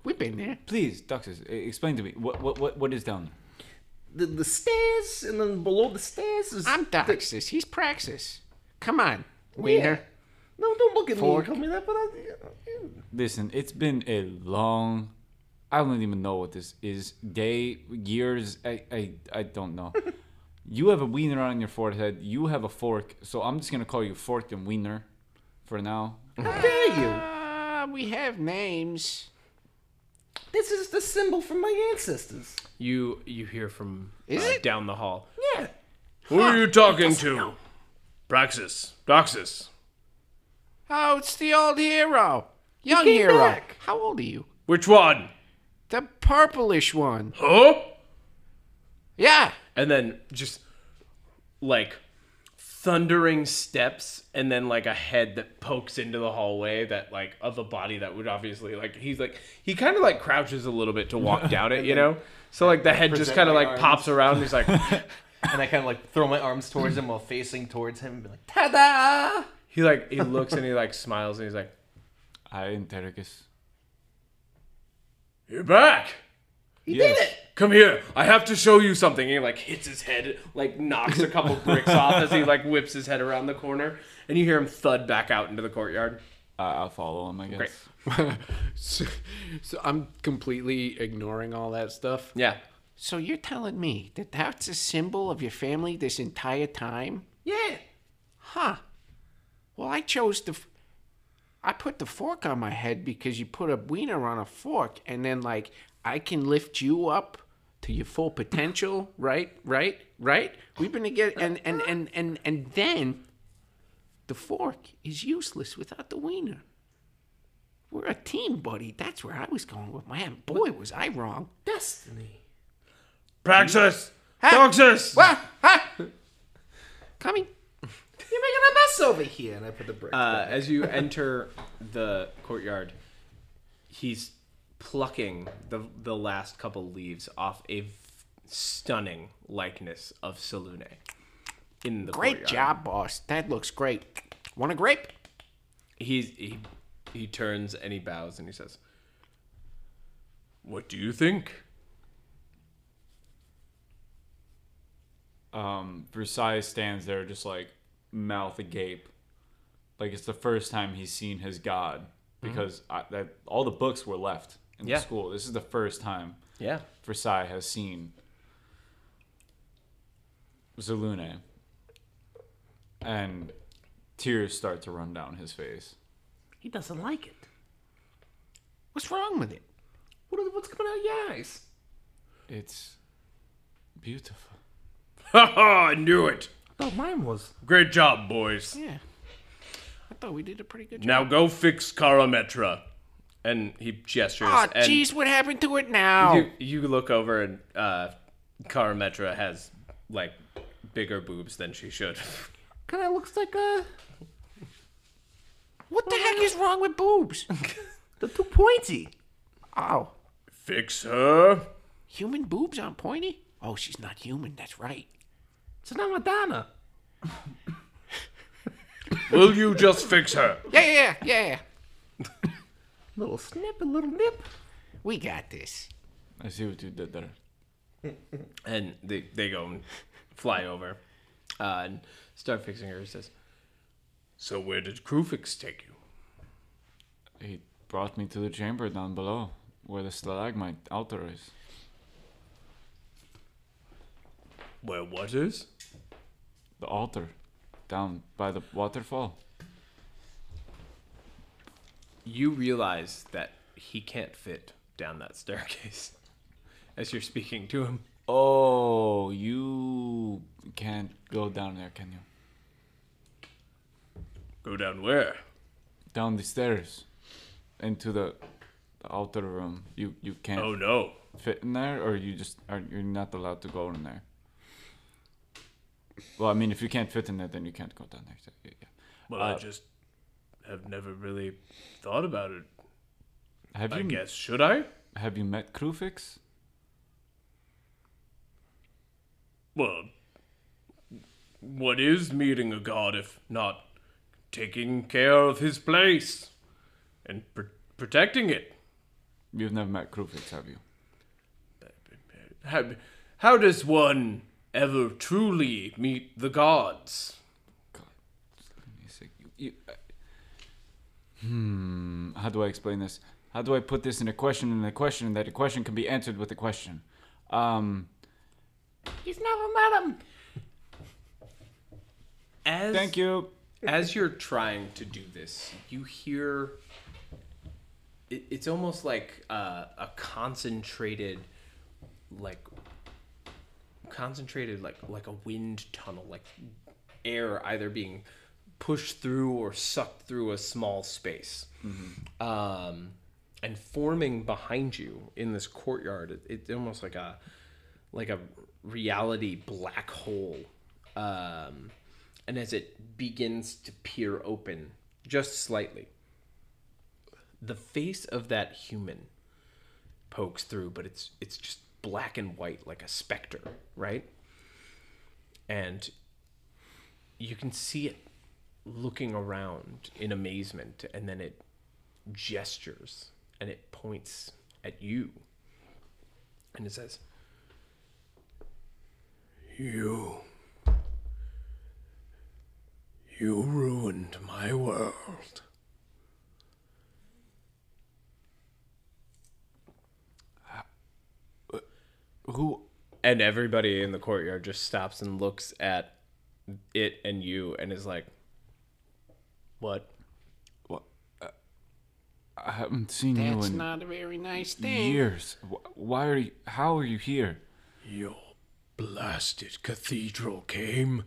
We've been there. Please, Doxus, e- explain to me what what what, what is down there. The the stairs, and then below the stairs is. I'm Doxus. He's Praxis. Come on, Wiener. No, don't look at Fork. me and call me that. But I, Listen, it's been a long. I don't even know what this is. Day, years. I I, I don't know. you have a wiener on your forehead. You have a fork. So I'm just gonna call you Fork and Wiener, for now. how dare you? Uh, we have names. This is the symbol from my ancestors. you you hear from Is uh, it? down the hall. Yeah. Who are you talking to? Praxis. Doxus. Oh, it's the old hero. Young came hero. back. How old are you? Which one? The purplish one. Huh? Yeah. And then just like thundering steps and then like a head that pokes into the hallway that like of a body that would obviously like he's like he kind of like crouches a little bit to walk down it, you know? So like the head just kind of like arms. pops around. He's like And I kind of like throw my arms towards him while facing towards him and be like, ta-da! he like he looks and he like smiles and he's like, I Interrogus. "You're back." He Yes. did it! Come here i have to show you something he like hits his head like knocks a couple bricks off as he like whips his head around the corner and you hear him thud back out into the courtyard Uh, I'll follow him, I guess. Great. so, so I'm completely ignoring all that stuff. yeah So you're telling me that that's a symbol of your family this entire time? Yeah. Huh. Well, I chose the. f- I put the fork on my head because you put a wiener on a fork, and then like I can lift you up to your full potential, right? Right? Right? We've been together, and and and and and then the fork is useless without the wiener. We're a team, buddy. That's where I was going with man. Boy, was I wrong. Destiny. praxis Huh? doxus What? Huh? Coming. You're making a mess over here. And I put the bricks uh, as you enter the courtyard he's plucking the the last couple leaves off a v- stunning likeness of Selune in the Great courtyard. job, boss. That looks great. Want a grape? He's he he turns and he bows and he says, "What do you think?" Um, Versai stands there just like mouth agape, like it's the first time he's seen his god because I, that all the books were left in Yeah. the school. This is the first time Yeah. Versai has seen Selune, and tears start to run down his face. he doesn't like it. What's wrong with it? What is, what's coming out of your eyes? It's beautiful. Ha ha! I knew it. I thought mine was. Great job, boys. Yeah. I thought we did a pretty good job. Now go fix Karametra. And he gestures. Oh, and jeez, what happened to it now? You, you look over and uh, Karametra has like bigger boobs than she should. Kind of looks like a. what the heck is wrong with boobs? They're too pointy. Oh, Fix her. human boobs aren't pointy? Oh, she's not human. That's right. It's not Madonna. Will you just fix her? Yeah, yeah, yeah, yeah. Little snip a little nip. We got this. I see what you did there. and they they go and fly over, uh, and start fixing her. Says, "So where did Kruphix take you?" He brought me to the chamber down below, where the stalagmite altar is. Where what is? The altar, down by the waterfall. You realize that he can't fit down that staircase as you're speaking to him. Oh, you can't go down there, can you? Go down where? Down the stairs, into the, the altar room. You you can't Oh no. fit in there, or you just are you're not allowed to go in there. Well, I mean, if you can't fit in there, then you can't go down there. So, yeah, yeah. Well, Uh, I just have never really thought about it. Have I you guess should I? have you met Kruphix? Well, what is meeting a god if not taking care of his place and pr- protecting it? You've never met Kruphix, have you? How, how does one ever truly meet the gods? Say- you- you- uh, hmm. How do I explain this? How do I put this in a question in a question that a question can be answered with a question? Um. He's never met him. As Thank you. as you're trying to do this, you hear it, it's almost like uh, a concentrated, like concentrated, like like a wind tunnel, like air either being pushed through or sucked through a small space, um, and forming behind you in this courtyard. It, it's almost like a like a reality black hole. Um, and as it begins to peer open just slightly, the face of that human pokes through, but it's it's just black and white like a specter, right? And you can see it looking around in amazement, and then it gestures and it points at you, and it says, "You." You ruined my world. Uh, who? And everybody in the courtyard just stops and looks at it and you and is like, What? What? Uh, I haven't seen you That's in not a very nice thing. years. Why are you? How are you here? Your blasted cathedral came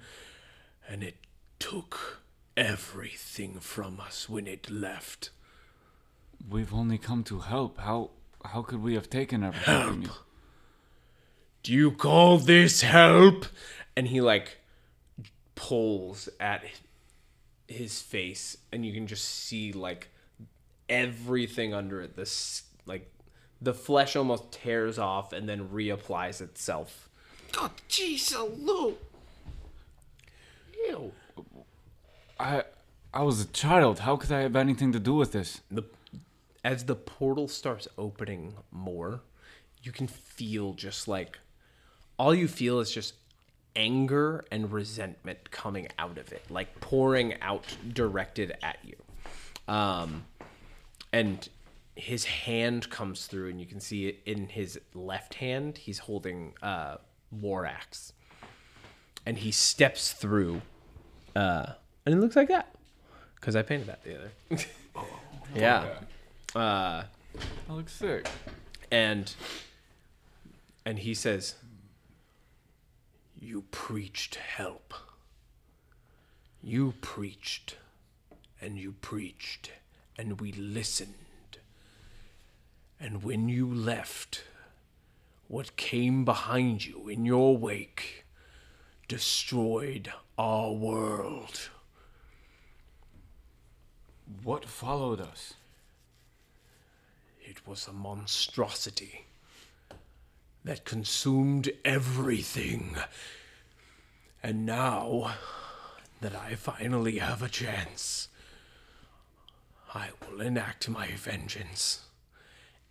and it took everything from us when it left. We've only come to help. How? How could we have taken everything from you? Do you call this help? And he like pulls at his face, and you can just see like everything under it. This like the flesh almost tears off and then reapplies itself. Oh, jeez, Lou. Ew. I I was a child. How could I have anything to do with this? The as the portal starts opening more, you can feel just like all you feel is just anger and resentment coming out of it, like pouring out directed at you. Um, and his hand comes through, and you can see it in his left hand. He's holding uh, war axe, and he steps through, uh, and it looks like that because I painted that the other. yeah. Uh, That looks sick. and and he says you preached help. You preached and you preached and we listened. And when you left what came behind you in your wake destroyed our world. What followed us? It was a monstrosity that consumed everything. And now that I finally have a chance, I will enact my vengeance.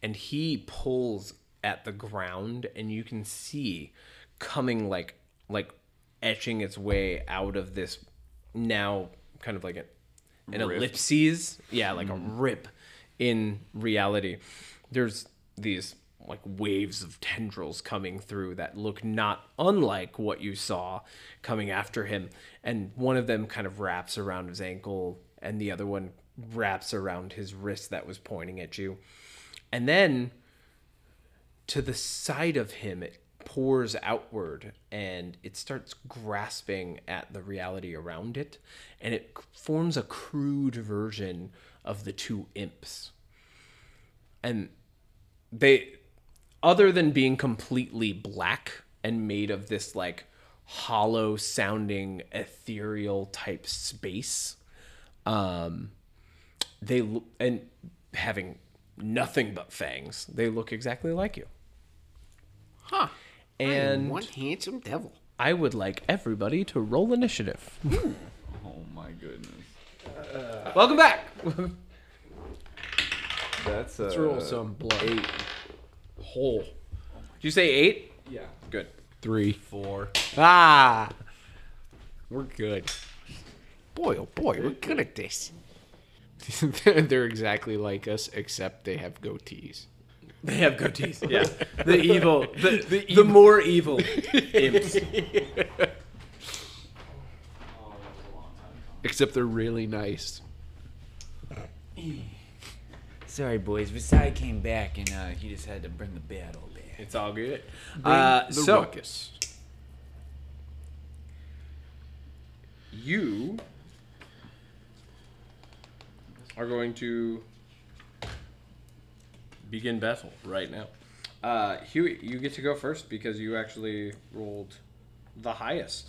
And he pulls at the ground and you can see coming like like etching its way out of this now kind of like a, an Rift. ellipses yeah like a mm-hmm. rip in reality there's these like waves of tendrils coming through that look not unlike what you saw coming after him. And one of them kind of wraps around his ankle and the other one wraps around his wrist that was pointing at you. And then to the side of him it pours outward and it starts grasping at the reality around it and it forms a crude version of the two imps. And they other than being completely black and made of this like hollow sounding ethereal type space um they and having nothing but fangs they look exactly like you Huh. and one handsome devil. I would like everybody to roll initiative. Oh my goodness. Welcome back. That's a, Let's roll some blood. Whole. Did you say eight? Yeah. Good. Three. Four. Ah. We're good. Boy, oh boy, we're good at this. They're exactly like us, except they have goatees. They have goatees. Yeah. The evil. The, the, more evil imps. Except they're really nice. Sorry, boys. Versai came back and uh, he just had to bring the battle back. It's all good. Uh, the so ruckus. you are going to begin battle right now. Uh, Huey, you get to go first because you actually rolled the highest.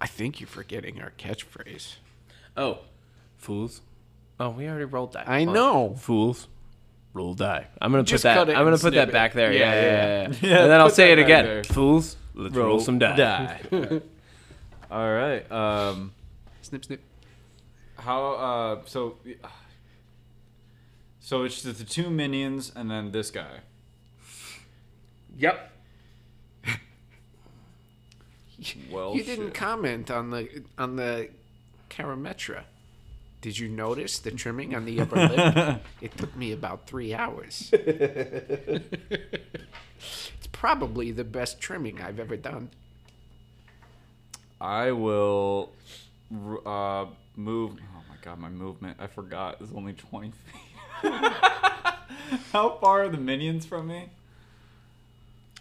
I think you're forgetting our catchphrase. Oh, fools! Oh, we already rolled that. I know. Fools, roll die. I'm gonna put that. cut it I'm gonna and put snip that it. back there. Yeah, Yeah, yeah, yeah, yeah. Yeah, and then I'll put say that it back again. there. Fools, let's roll, some die. Die. All right. Um, Snip, snip. how? Uh, so. So it's just the two minions and then this guy. Yep. Well, You didn't shit. comment on the on the Carametra. Did you notice the trimming on the upper lip? It took me about three hours. it's probably the best trimming I've ever done. I will uh, move. Oh my god, my movement. I forgot. It's only 20 feet. How far are the minions from me?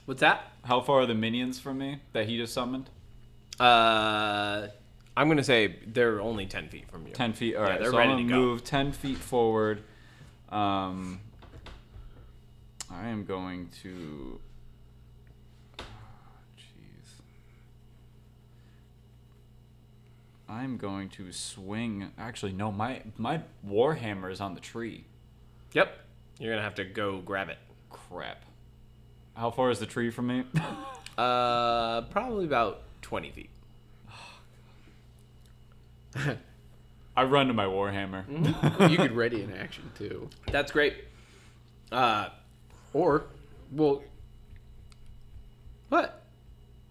What's that? How far are the minions from me that he just summoned? Uh, I'm gonna say they're only ten feet from you. 10 feet. All right. Yeah, they're so ready I'm to gonna go. move 10 feet forward. Um, I am going to. Jeez. I'm going to swing. Actually, no. My my warhammer is on the tree. Yep. You're gonna have to go grab it. Crap. How far is the tree from me? Uh, probably about twenty feet. I run to my warhammer. You could ready in action too, That's great. Uh, or well, what?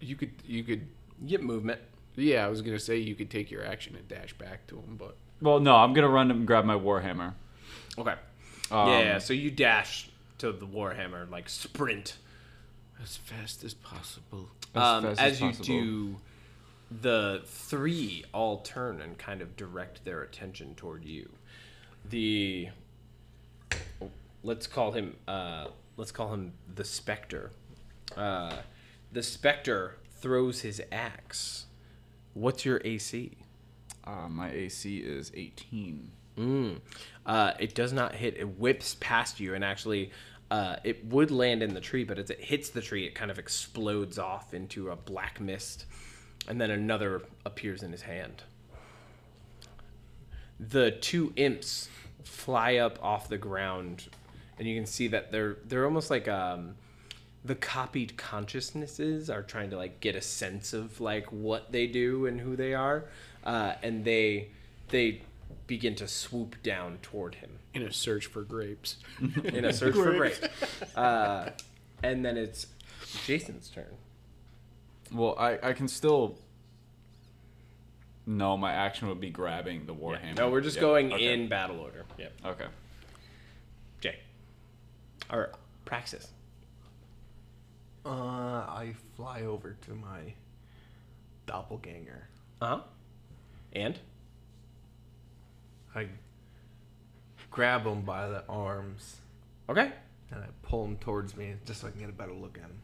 you could you could. You get movement. Yeah, I was gonna say you could take your action and dash back to him, but well, no, I'm gonna run and grab my warhammer. Okay. Um, yeah. So you dash to the warhammer, like sprint. as fast as possible. As um, fast as, as you possible. do, the three all turn and kind of direct their attention toward you. The let's call him uh, let's call him the specter. Uh, the specter throws his axe. What's your AC? Uh, my AC is 18. Mm. Uh, it does not hit. It whips past you, and actually, uh, it would land in the tree, but as it hits the tree, it kind of explodes off into a black mist, and then another appears in his hand. The two imps fly up off the ground, and you can see that they're they're almost like um, the copied consciousnesses are trying to like get a sense of like what they do and who they are, uh, and they they begin to swoop down toward him In a search for grapes. in a search for grapes. Uh, and then it's Jason's turn. Well, I, I can still. No, my action would be grabbing the warhammer. No, we're just Yep, going okay. in battle order. Yep. Okay. Jay. Or Praxis. Uh, I fly over to my doppelganger. Uh huh. And I grab him by the arms okay. and I pull him towards me just so I can get a better look at him.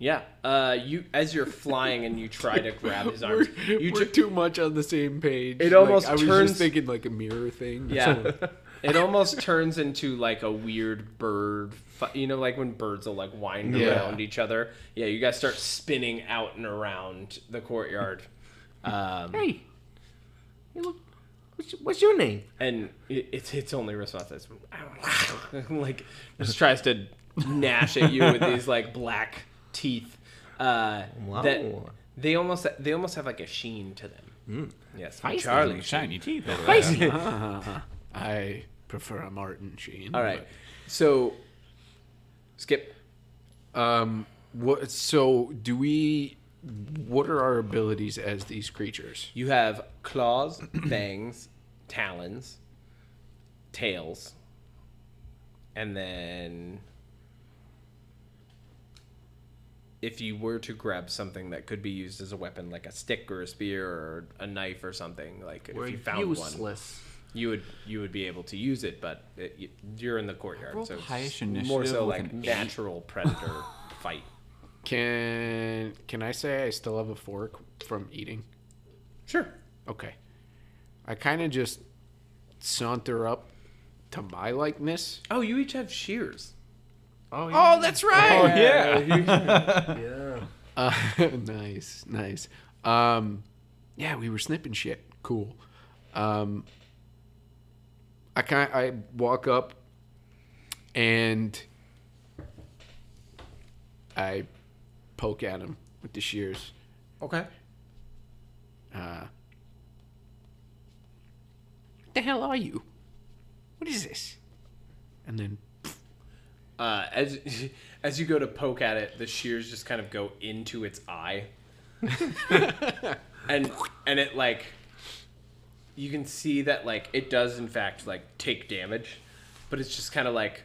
Yeah. Uh, you as you're flying and you try to grab his arms, you We're ju- too much on the same page. It almost I was turns- just thinking like a mirror thing. Yeah. it almost turns into like a weird bird. You know, like when birds will like wind Yeah. around each other. Yeah, you guys start spinning out and around the courtyard. Um, Hey, you look. What's, what's your name? and it, it's its only response is like just tries to gnash at you with these like black teeth. Uh, that they almost they almost have like a sheen to them. Yes, Charlie. shiny teeth. I prefer a Martin Sheen. All right, so skip. Um, what? So, do we? What are our abilities as these creatures? You have claws, fangs, talons, tails, and then if you were to grab something that could be used as a weapon, like a stick or a spear or a knife or something, like We're if you found one, you would you would be able to use it. But it, you, you're in the courtyard, so it's more so like an eight. natural predator fight. Can Can I say I still have a fork from eating? Sure. Okay. I kind of just saunter up to my likeness. Oh, you each have shears. Oh, that's right. Oh yeah. Yeah. Uh, nice, nice. Um, yeah, we were snipping shit. Cool. Um, I kind I walk up and I poke at him with the shears. Okay. Uh, what the hell are you? What is this? And then uh, as as you go to poke at it, the shears just kind of go into its eye, and and it like you can see that like it does in fact like take damage, but it's just kind of like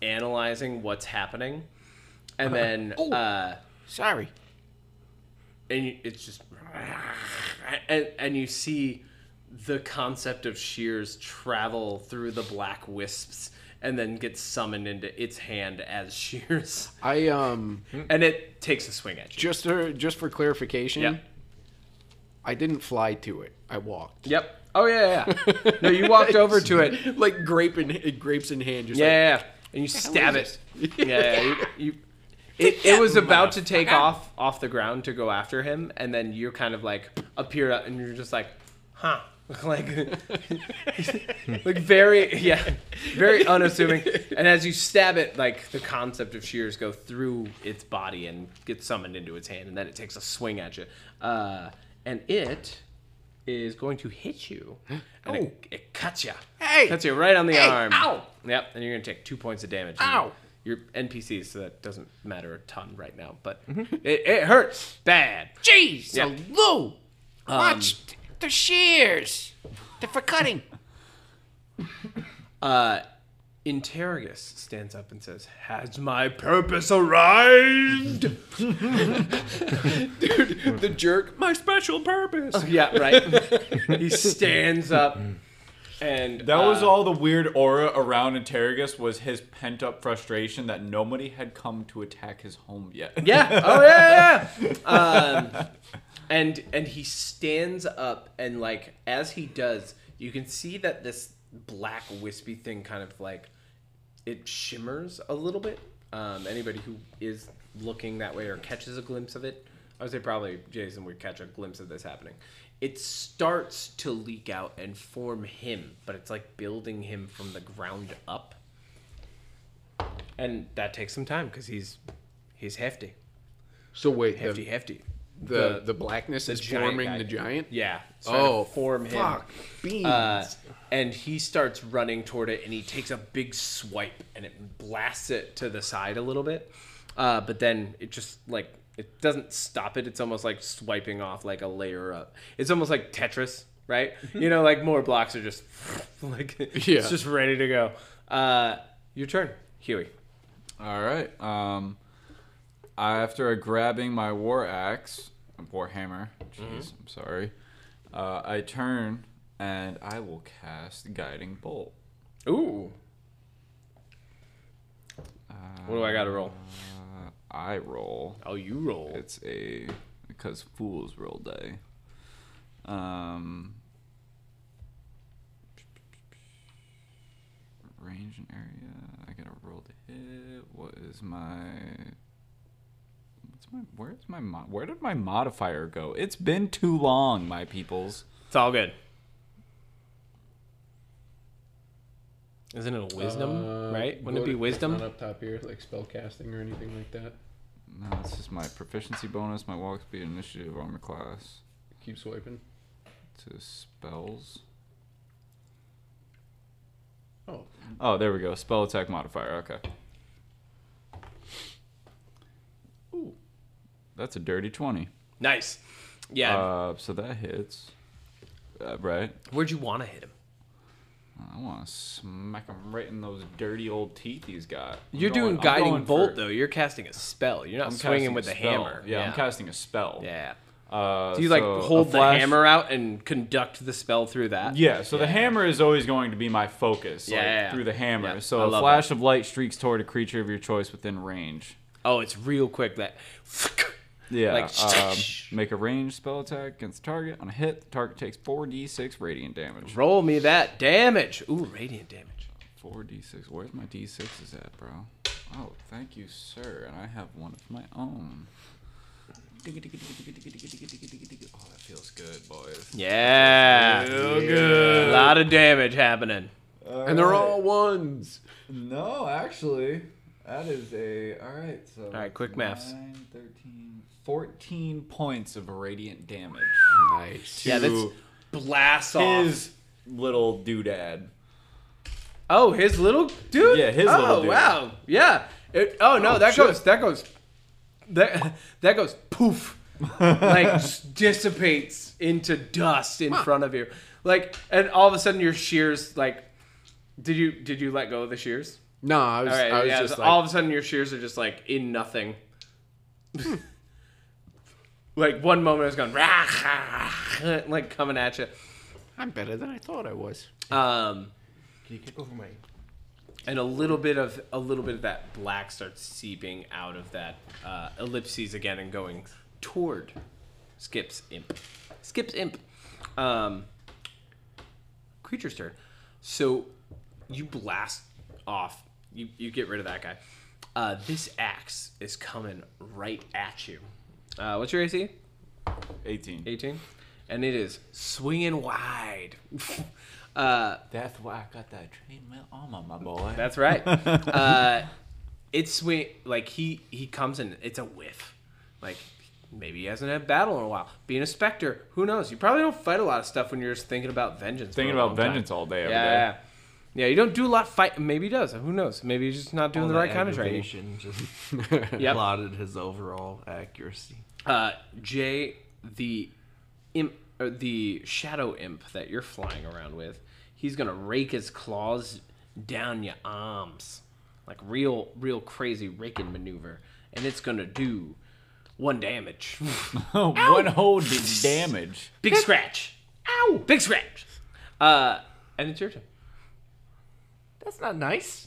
analyzing what's happening, and then uh, sorry. and it's just and and you see the concept of shears travel through the black wisps and then gets summoned into its hand as shears I um and it takes a swing at you just for just for clarification. Yeah. I didn't fly to it. I walked. yep oh yeah yeah yeah. no you walked over to it like grape in grapes in hand. Just yeah, like, yeah, yeah. and you stab it yeah, yeah you, you it, it was about to take off off the ground to go after him and then you're kind of like appear up and you're just like huh like like very yeah very unassuming and as you stab it like the concept of shears go through its body and get summoned into its hand and then it takes a swing at you uh, and it is going to hit you and it, it cuts you Hey! cuts you right on the Hey! arm Ow! yep and you're gonna take two points of damage Ow! you're NPCs, so that doesn't matter a ton right now, but Mm-hmm. it, it hurts bad. Jeez, Yeah. Lou, watch the shears. They're for cutting. Uh, Interrogus stands up and says, "Has my purpose arrived?" Dude, the jerk. My special purpose. yeah, right. he stands up, and That was uh, all the weird aura around Interrogus was his pent up frustration that nobody had come to attack his home yet. Yeah. Oh yeah, yeah. yeah. Um, and and he stands up and like as he does, you can see that this black wispy thing kind of like it shimmers a little bit. Um, anybody who is looking that way or catches a glimpse of it, I would say probably Jason would catch a glimpse of this happening. It starts to leak out and form him, but it's like building him from the ground up. And that takes some time because he's he's hefty. So wait, Hefty, hefty. The the, blackness is forming guy. the giant. Yeah. it's to Oh, form him. fuck. Beans. Uh, and he starts running toward it, and he takes a big swipe, and it blasts it to the side a little bit. Uh, but then it just like it doesn't stop it. It's almost like swiping off like a layer up. It's almost like Tetris, right? you know, like more blocks are just like Yeah. it's just ready to go. Uh, your turn, Huey. All right. Um, after grabbing my war axe, a war hammer. Jeez, I'm sorry. Uh, I turn and I will cast guiding bolt. Ooh. what do I got to roll? Uh, I roll. Oh, you roll. It's a because fools roll die. Um, range and area. I gotta roll to hit. What is my? What's my? Where's my? Mo- where did my modifier go? It's been too long, my peoples. It's all good. Isn't it a wisdom, Uh, right? Wouldn't it be wisdom? Not up top here, like spell casting or anything like that. No, this is my proficiency bonus, my walk speed, initiative, armor class Keep swiping. to spells. Oh, Oh, there we go. Spell attack modifier. Okay. That's a dirty twenty. Nice. Yeah. Uh, so that hits. Uh, right. Where'd you want to hit him? I want to smack him right in those dirty old teeth he's got. I'm You're going- doing I'm guiding going bolt for- though. You're casting a spell. You're not I'm swinging casting with a spell. hammer. Yeah, I'm casting a spell. Yeah. Uh, Do you like so a hold the flash- hammer out and conduct the spell through that? Yeah, so the hammer is always going to be my focus, like, Yeah, yeah, yeah. through the hammer. Yeah, so a love flash of light streaks toward a creature of your choice within range. Oh, it's real quick. That. Yeah. Like, um, make a ranged spell attack against the target. On a hit, the target takes 4d6 radiant damage. Roll me that damage. Ooh, radiant damage. 4d6. Where's my d6s at, bro? Oh, thank you, sir. And I have one of my own. Oh, that feels good, boys. Yeah. Real good. A lot of damage happening. and they're all ones. No, actually, that is a. Alright, so. All right, quick maths. 9, 13, 14 points of radiant damage. Nice. Yeah, that's to blast off. His little doodad. Oh, his little dude. Yeah, his oh, little dude. Oh, wow. Yeah. It, oh no, that shit. goes. That goes. That that goes poof. like dissipates into dust in front of you. Like, and all of a sudden your shears like. Did you did you let go of the shears? No, I was, All right. I was yeah. just so like, all of a sudden your shears are just like in nothing. like one moment I was going rah, like coming at you. I'm better than I thought I was. Um. Can you kick over my? and a little bit of a little bit of that black starts seeping out of that uh, ellipses again and going toward Skip's imp. Skip's imp. Um, creature's turn. So you blast off. You you get rid of that guy. Uh, this axe is coming right at you. Uh, what's your AC? 18. 18, and it is swinging wide. uh, That's why I got that chainmail armor, my boy. That's right. uh, it's sweet. Like he he comes in. It's a whiff. Like maybe he hasn't had battle in a while. Being a specter, who knows? You probably don't fight a lot of stuff when you're just thinking about vengeance. Thinking about long time. vengeance all day, every yeah, day. Yeah, yeah. You don't do a lot fight. Maybe he does. Who knows? Maybe he's just not doing All the right kind of training. aggravation Just Yep. plotted his overall accuracy. Uh, Jay, the imp, or the shadow imp that you're flying around with, he's gonna rake his claws down your arms, like real, real crazy raking maneuver, and it's gonna do one damage. One whole damage. Big scratch. Ow! Big scratch. Uh, and it's your turn. That's not nice.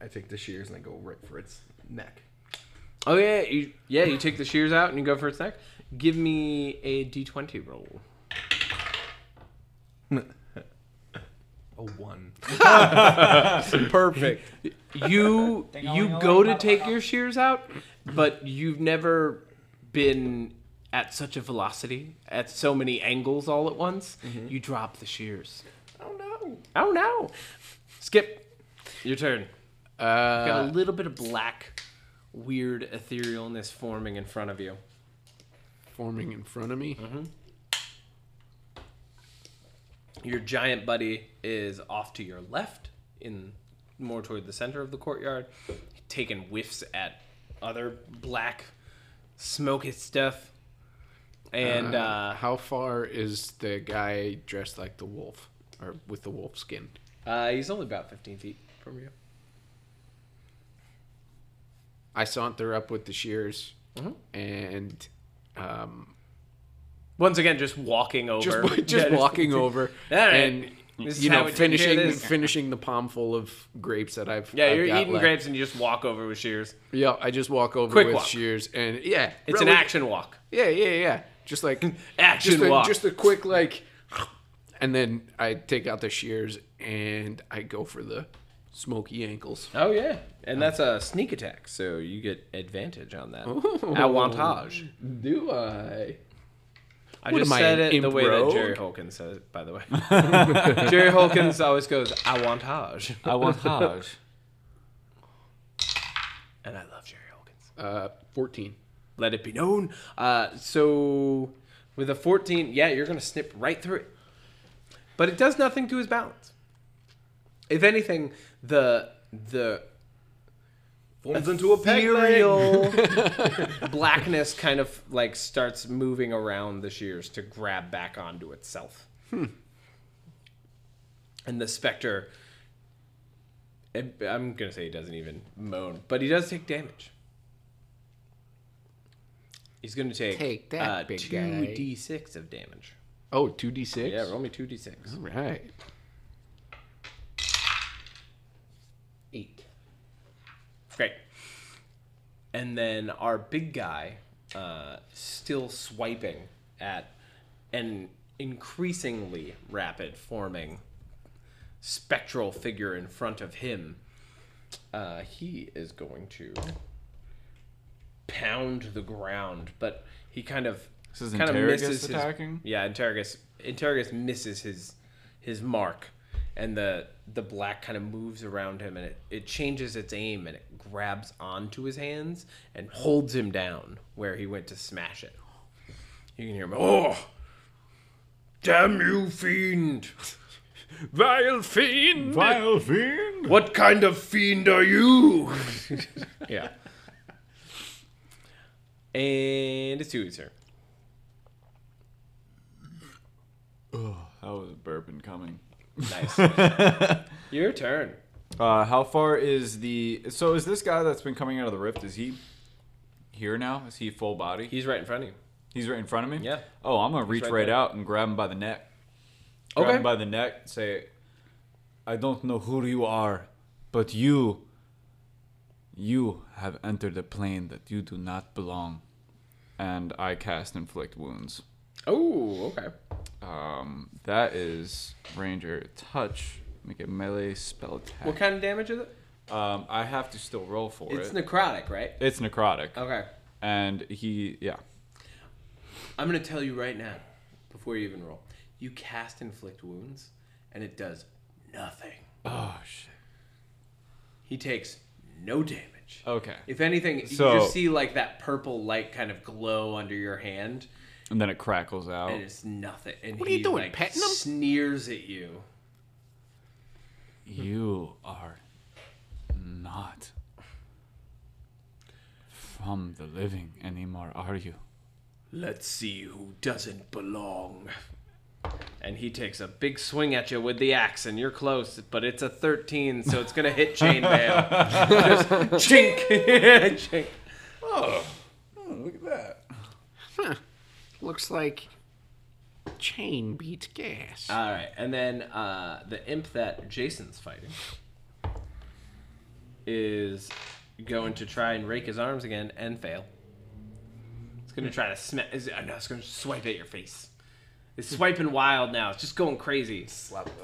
I take the shears and I go right for its neck. Oh yeah, you, yeah. You take the shears out and you go for its neck. Give me a d20 roll. A one. Perfect. You you go to take your shears out, but you've never been at such a velocity, at so many angles all at once. Mm-hmm. You drop the shears. Oh no. Oh no! Skip, your turn. Uh, Got a little bit of black, weird etherealness forming in front of you. forming in front of me. Your giant buddy is off to your left, in more toward the center of the courtyard, taking whiffs at other black, smoky stuff. And uh, How far is the guy dressed like the wolf, or with the wolf skin? Uh, he's only about 15 feet from you. I saunter up with the shears, Mm-hmm. and um, Once again, just walking over. just just Yeah, walking over, All right. and This is you how know we take care finishing this. finishing the palm full of grapes that I've Yeah, I've you're got eating left. grapes and you just walk over with shears. Yeah, I just walk over Quick with walk. shears, and yeah, It's an rel- action walk. Yeah, yeah, yeah. Just like Action just a, walk. just a quick like, and then I take out the shears and I go for the smoky ankles. Oh yeah, and that's a sneak attack, so you get advantage on that. Avantage. Do I? I What just am I, said an it the imp way that rogue? Jerry Holkins says it. By the way, Jerry Holkins always goes avantage, I want Hajj. and I love Jerry Holkins. Uh, fourteen. Let it be known. Uh, so with a 14, yeah, you're gonna snip right through it, but it does nothing to his balance. If anything, the the Forms into a peg ethereal blackness kind of like starts moving around the shears to grab back onto itself. And the specter, it- I'm gonna say he doesn't even moan, but he does take damage. He's gonna take, Take that, uh, big two guy. d6 of damage. Oh, two d six. Yeah, roll me two d6. All right. Great. And then our big guy, uh, still swiping at an increasingly rapid forming spectral figure in front of him. Uh, he is going to pound the ground, but he kind of This is kind of misses his- attacking? yeah, Interrogus. Interrogus misses his his mark, and the the black kind of moves around him, and it, it changes its aim, and it grabs onto his hands and holds him down where he went to smash it. You can hear him. Oh, damn you, fiend! Vile fiend. Vile fiend. What kind of fiend are you? yeah. And it's Huey's turn. That was a bourbon coming. Nice. Your turn. Uh, how far is the? So is this guy that's been coming out of the rift? Is he here now? Is he full body? He's right in front of you. He's right in front of me. Yeah. Oh, I'm gonna reach right right, out and grab him by the neck. Grab Okay. him by the neck. and Say, I don't know who you are, but you. You have entered a plane that you do not belong, and I cast inflict wounds. Oh, okay. Um, that is ranger touch. Make a melee spell attack. What kind of damage is it? Um, I have to still roll for it. It's it. necrotic, right? it's necrotic, Okay. and he, yeah. I'm gonna tell you right now, before you even roll, you cast inflict wounds, and it does nothing. Oh shit. He takes no damage. Okay. If anything, you So- just see like that purple light kind of glow under your hand, And then it crackles out. and it's nothing. And What are you he, doing, Like, petting him? Sneers at you. You are not from the living anymore, are you? Let's see who doesn't belong. And he takes a big swing at you with the axe, and you're close, but it's a 13, so it's gonna hit chainmail. Just chink, chink. Oh, oh, look at that. Looks like chain beats gas. All right, and then uh, the imp that Jason's fighting is going to try and rake his arms again and fail. It's going to try to smash. No, it's going to swipe at your face. It's swiping wild now. It's just going crazy.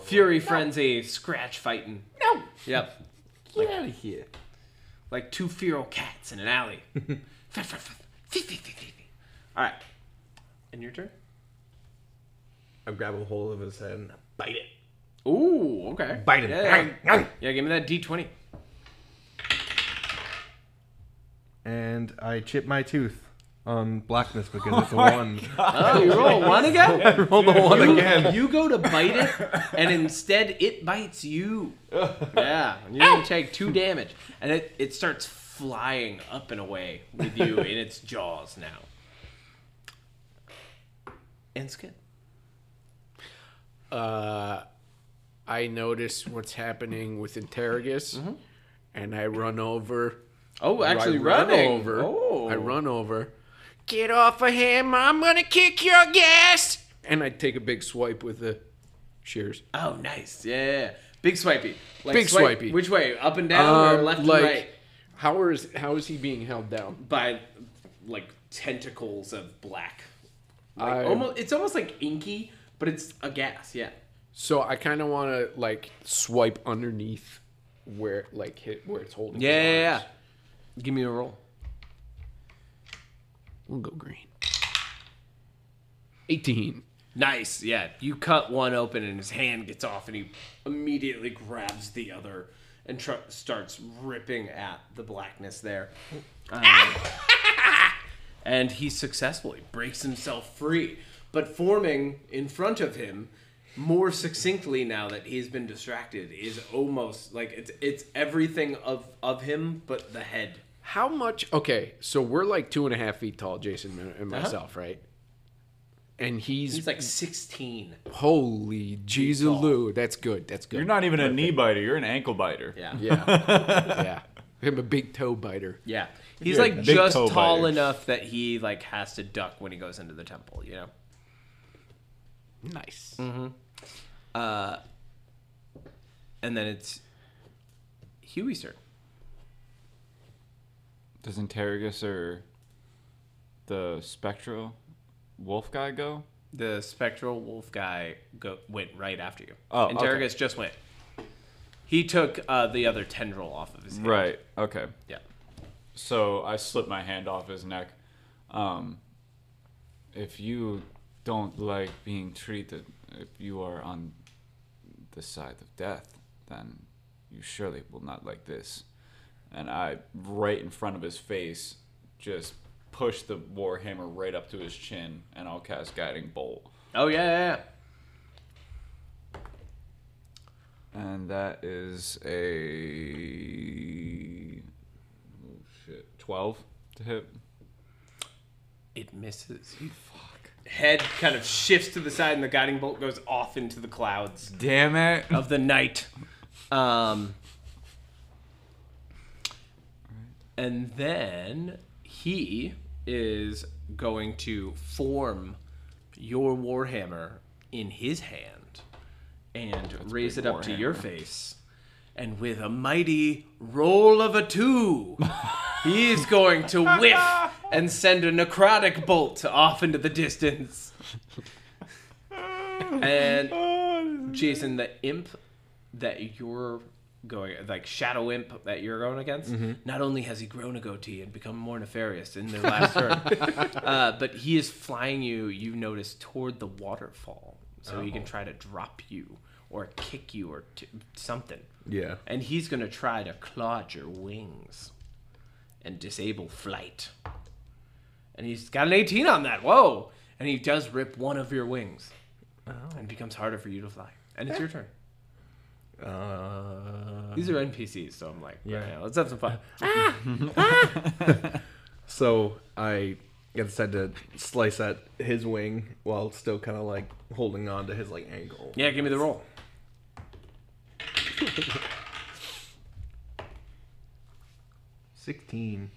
Fury frenzy, scratch fighting. no, Yep, get out of here. like two feral cats in an alley. All right, and your turn. I grab a hold of his head and bite it. Ooh, okay. Bite it. Yeah, yeah. yeah give me that D20. And I chip my tooth. on blackness because oh it's a one. Oh, you roll one again? Roll the one You- again. You go to bite it, and instead it bites you. Yeah, and you're gonna take two damage, and it, it starts flying up and away with you in its jaws now. And skip. Uh, I notice what's happening with Interrogus, and I run over. Oh, actually I run running. over. Oh, I run over. Get off of him! I'm gonna kick your ass. And I take a big swipe with the shears. Oh, nice. Yeah, big swipey. Like Big swipe- swipey. Which way? Up and down or Um, left like, and right? How is how is he being held down? By like tentacles of black. Like I- almost, it's almost like inky, but it's a gas. Yeah. So I kind of want to like swipe underneath where like hit where it's holding. Yeah, yeah, yeah. Give me a roll. We'll go green. 18. Nice. Yeah. You cut one open and his hand gets off and he immediately grabs the other and tr- starts ripping at the blackness there. Um, and he successfully breaks himself free, but forming in front of him more succinctly now that he's been distracted is almost like it's it's everything of of him but the head. How much? Okay, so we're like two and a half feet tall, Jason and- and Uh-huh. myself, right? And he's, He's like 16. holy Jesus, that's good. That's good. You're not even a knee biter. You're an ankle biter. Yeah. Yeah, yeah. I'm a big toe biter. Yeah. He's You're like just tall biter. enough that he like has to duck when he goes into the temple, you know. Nice. Mm-hmm. Uh and then it's Huey's turn. Does Interrogus or the spectral wolf guy go? The spectral wolf guy go, went right after you. Oh, and okay. Just went. He took uh, the other tendril off of his hand. Right. Okay. Yeah. So I slip my hand off his neck. Um, If you don't like being treated, if you are on the side of death, then you surely will not like this. and I, right in front of his face, just push the warhammer right up to his chin, and I'll cast guiding bolt. Oh yeah, yeah, yeah. And that is a twelve to hit. It misses. Fuck. Head kind of shifts to the side, and the guiding bolt goes off into the clouds Damn it! of the night. Um, and then he is going to form your warhammer in his hand and raise it big up to your face. And with a mighty roll of a two, he's going to whiff and send a necrotic bolt off into the distance. And Jason, the imp that you're going, like shadow imp that you're going against, not only has he grown a goatee and become more nefarious in their last turn, uh, but he is flying you. You notice toward the waterfall, so he can try to drop you or kick you or t- something. Yeah. And he's gonna try to claw at your wings and disable flight. And he's got an 18 on that. Whoa! And he does rip one of your wings. And it becomes harder for you to fly. And it's your turn. Uh, These are NPCs, so I'm like, yeah, Yeah. let's have some fun. ah! so I decide to slice at his wing while still kind of like holding on to his like ankle. Yeah, give me the roll. Sixteen.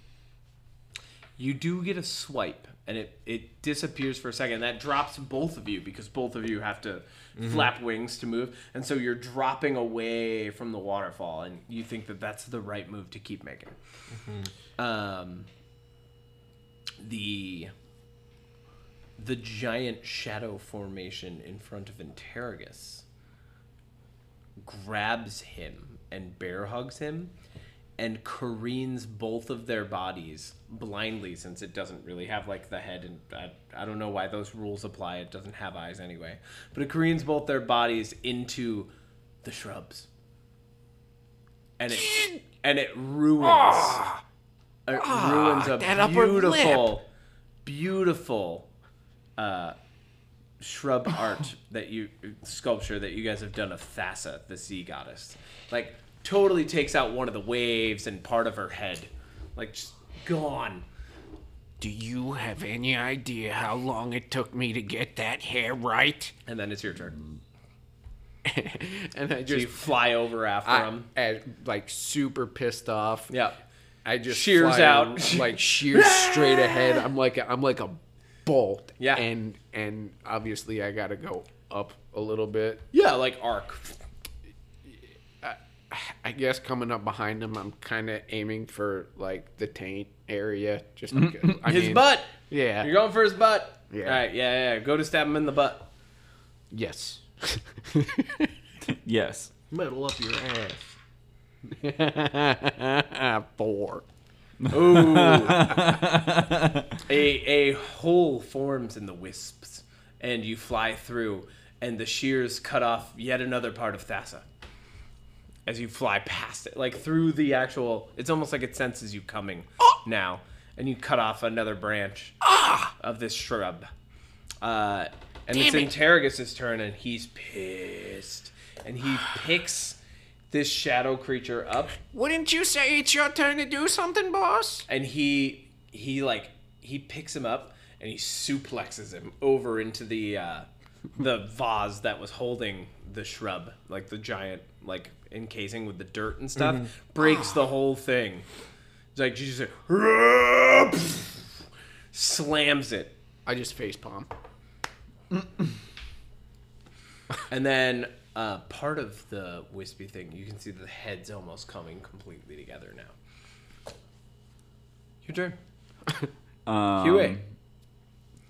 You do get a swipe, and it, it disappears for a second. That drops both of you because both of you have to flap wings to move, and so you're dropping away from the waterfall, and you think that that's the right move to keep making. Um, the the giant shadow formation in front of Interrogus grabs him and bear hugs him and careens both of their bodies blindly since it doesn't really have like the head and I, I don't know why those rules apply it doesn't have eyes anyway but it careens both their bodies into the shrubs. And it and it ruins it ruins a beautiful beautiful uh, shrub art that you sculpture that you guys have done of Thassa, the sea goddess. Like totally takes out one of the waves and part of her head, like just gone. Do you have any idea how long it took me to get that hair right? And then it's your turn. and I So just you fly over after I, him. as, like super pissed off. Yeah. I just Shears fly out. like shears straight ahead. I'm like a, I'm like a bolt. Yeah. and and obviously I gotta go up a little bit. Yeah, like arc. I guess coming up behind him, I'm kind of aiming for like the taint area, just mm-hmm. because. I His mean, butt. Yeah. You're going for his butt. Yeah. All right. Yeah, yeah. Go to stab him in the butt. Yes. Yes. Metal up your ass. Four. Ooh. a a hole forms in the wisps, and you fly through, and the shears cut off yet another part of Thassa. As you fly past it, like through the actual, it's almost like it senses you coming now, and you cut off another branch of this shrub. Uh, and it's Damn it. Interrogus' turn, and he's pissed, and he picks this shadow creature up Wouldn't you say it's your turn to do something, boss? and he he like he picks him up and he suplexes him over into the uh, the vase that was holding the shrub, like the giant like encasing with the dirt and stuff, breaks the whole thing. It's like just like, slams it, I just face palm. and then uh, part of the wispy thing, you can see the head's almost coming completely together now. Your turn, Um, Huey,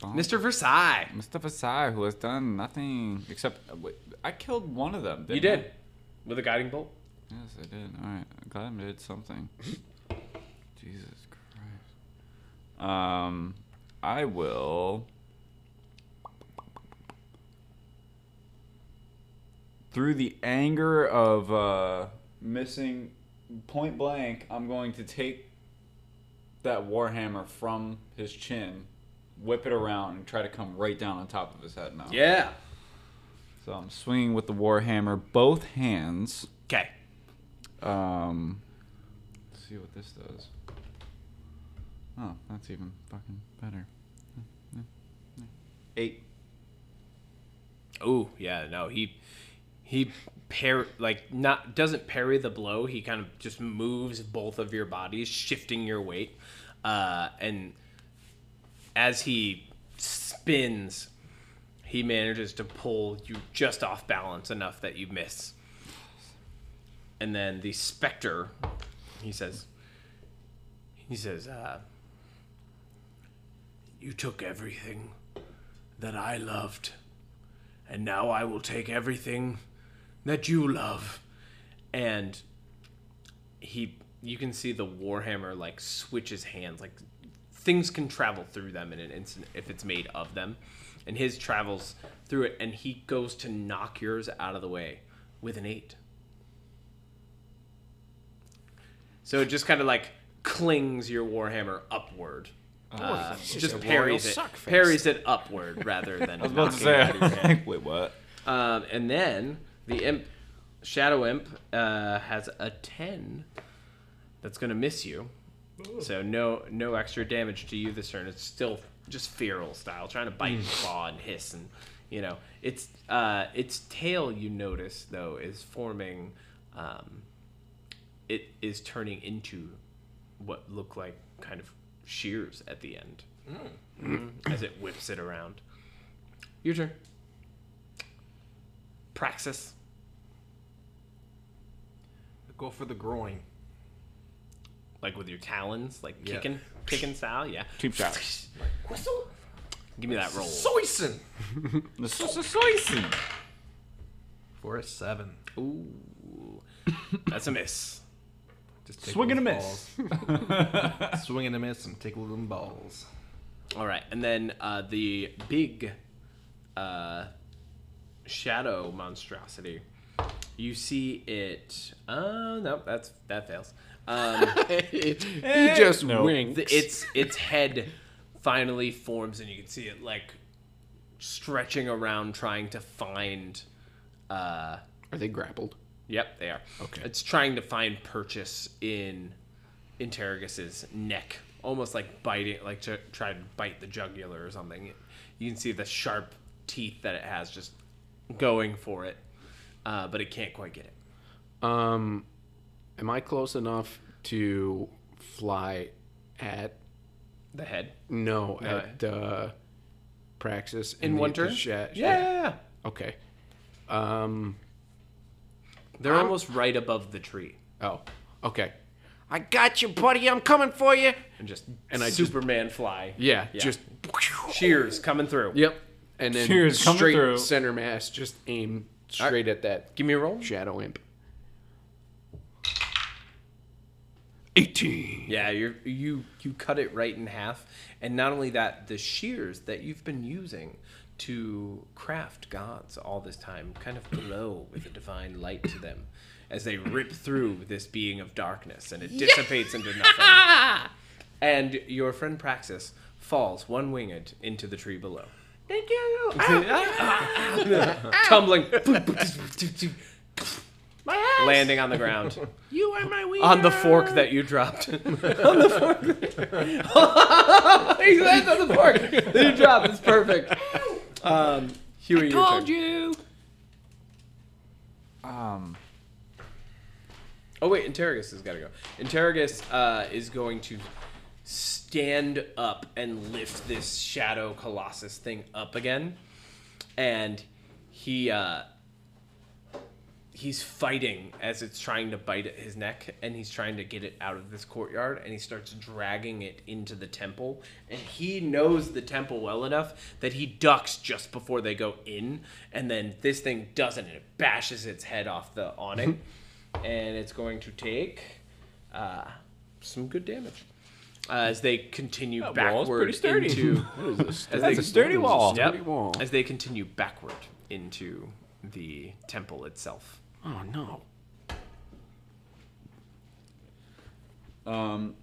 Mr. Versai. Mr. Versai, who has done nothing except uh, wait, I killed one of them. You didn't did with a guiding bolt. Yes, I did. All right, I'm glad I did something. Jesus Christ. Um, I will. Through the anger of uh, missing point blank, I'm going to take that warhammer from his chin, whip it around, and try to come right down on top of his head now. Yeah. So I'm swinging with the warhammer, both hands. Okay. Um, let's see what this does. Oh, that's even fucking better. Eight. Oh yeah, no, he he par like not doesn't parry the blow. He kind of just moves both of your bodies, shifting your weight, uh, and as he spins, he manages to pull you just off balance enough that you miss. And then the specter, he says, he says, uh, "You took everything that I loved." and now I will take everything that you love. And he, you can see the warhammer like switches hands, like things can travel through them in an instant if it's made of them. And his travels through it, and he goes to knock yours out of the way with an eight. So it just kind of like clings your warhammer upward. Uh, just parries it, parries it upward rather than. I was about to knocking it out of your say. Wait, what? Um, and then the imp, shadow imp, uh, has a ten. That's gonna miss you. So no no extra damage to you this turn. It's still just feral style, trying to bite and claw and hiss and you know its uh, its tail. You notice though is forming. Um, it is turning into what look like kind of shears at the end Mhm. as it whips it around. Your turn. Praxis. Go for the groin. Like with your talons, like Yeah. kicking, kicking style, yeah. Cheap shot. Give me that roll. Soyson The soy for a seven. Ooh, that's a miss. Just take Swing and a miss. balls. Swing and a miss and tickle them balls. All right, and then uh, the big uh, shadow monstrosity. You see it. Uh, no, that's that fails. Um, he just no. winks. its its head finally forms, and you can see it like stretching around, trying to find. Uh, Are they grappled? Yep, they are. Okay. It's trying to find purchase in Interrogus's neck, almost like biting, like to try to bite the jugular or something. You can see the sharp teeth that it has just going for it, uh, but it can't quite get it. Um, am I close enough to fly at The head no at uh, Praxis in the- one turn. sha- yeah, yeah, yeah. Okay. Um. They're almost right above the tree, Oh. Okay. I got you, buddy. I'm coming for you. and just And I just- Superman fly. Yeah. Yeah. Just. Shears coming through. Yep. And then Cheers, coming straight through. center mass. Just aim straight at that Give me a roll. shadow imp. 18. Yeah, you you you cut it right in half, and not only that, the shears that you've been using to craft gods all this time kind of glow with a divine light to them as they rip through this being of darkness, and it dissipates into nothing. And your friend Praxis falls one winged into the tree below, Thank you. tumbling, My ass. landing on the ground. You are my wiener. on the fork that you dropped. on the fork. he lands on the fork that you dropped. It's perfect. Um, Huey, your Told turn. you. Um, Oh wait, Interrogus has got to go. Interrogus uh, is going to stand up and lift this shadow colossus thing up again, and he uh, he's fighting as it's trying to bite at his neck, and he's trying to get it out of this courtyard, and he starts dragging it into the temple, and he knows the temple well enough that he ducks just before they go in, and then this thing doesn't, and it bashes its head off the awning, and it's going to take uh, some good damage. Uh, as they continue wall's backward into That's they, a sturdy wall. Yep. Sturdy wall. As they continue backward into the temple itself. Oh, no. um,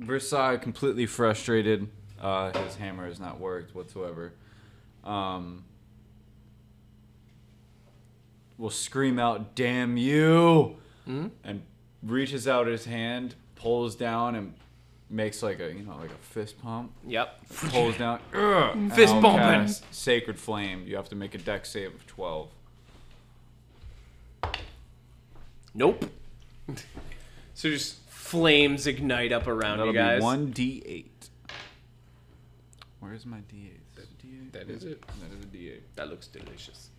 Versai completely frustrated. Uh, his hammer has not worked whatsoever. Um, will scream out, "Damn you!" and reaches out his hand, pulls down, and makes like a you know like a fist pump. Yep. Pulls down, "Ugh," Fist I'll bumping. cast Sacred Flame. You have to make a Dex save of twelve. Nope. so just flames ignite up around That'll you guys. be one d eight. Where's my d eight? D8? That is it. That is a d8. That looks delicious.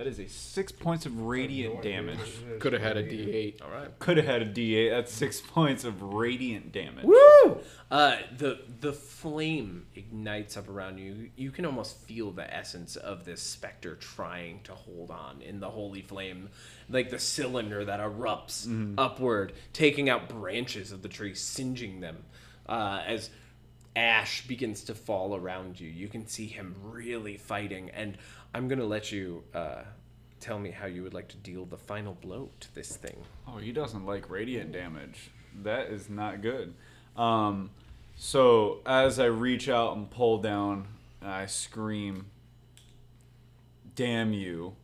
That is a six points of radiant damage. Could have had a D8. All right. Could have had a d8. That's six points of radiant damage. Woo! Uh, the the flame ignites up around you. You can almost feel the essence of this specter trying to hold on in the holy flame, like the cylinder that erupts upward, taking out branches of the tree, singeing them. Uh, as ash begins to fall around you, you can see him really fighting. And I'm gonna let you uh, tell me how you would like to deal the final blow to this thing. Oh, he doesn't like radiant damage. That is not good. Um, so as I reach out and pull down, I scream, "Damn you!"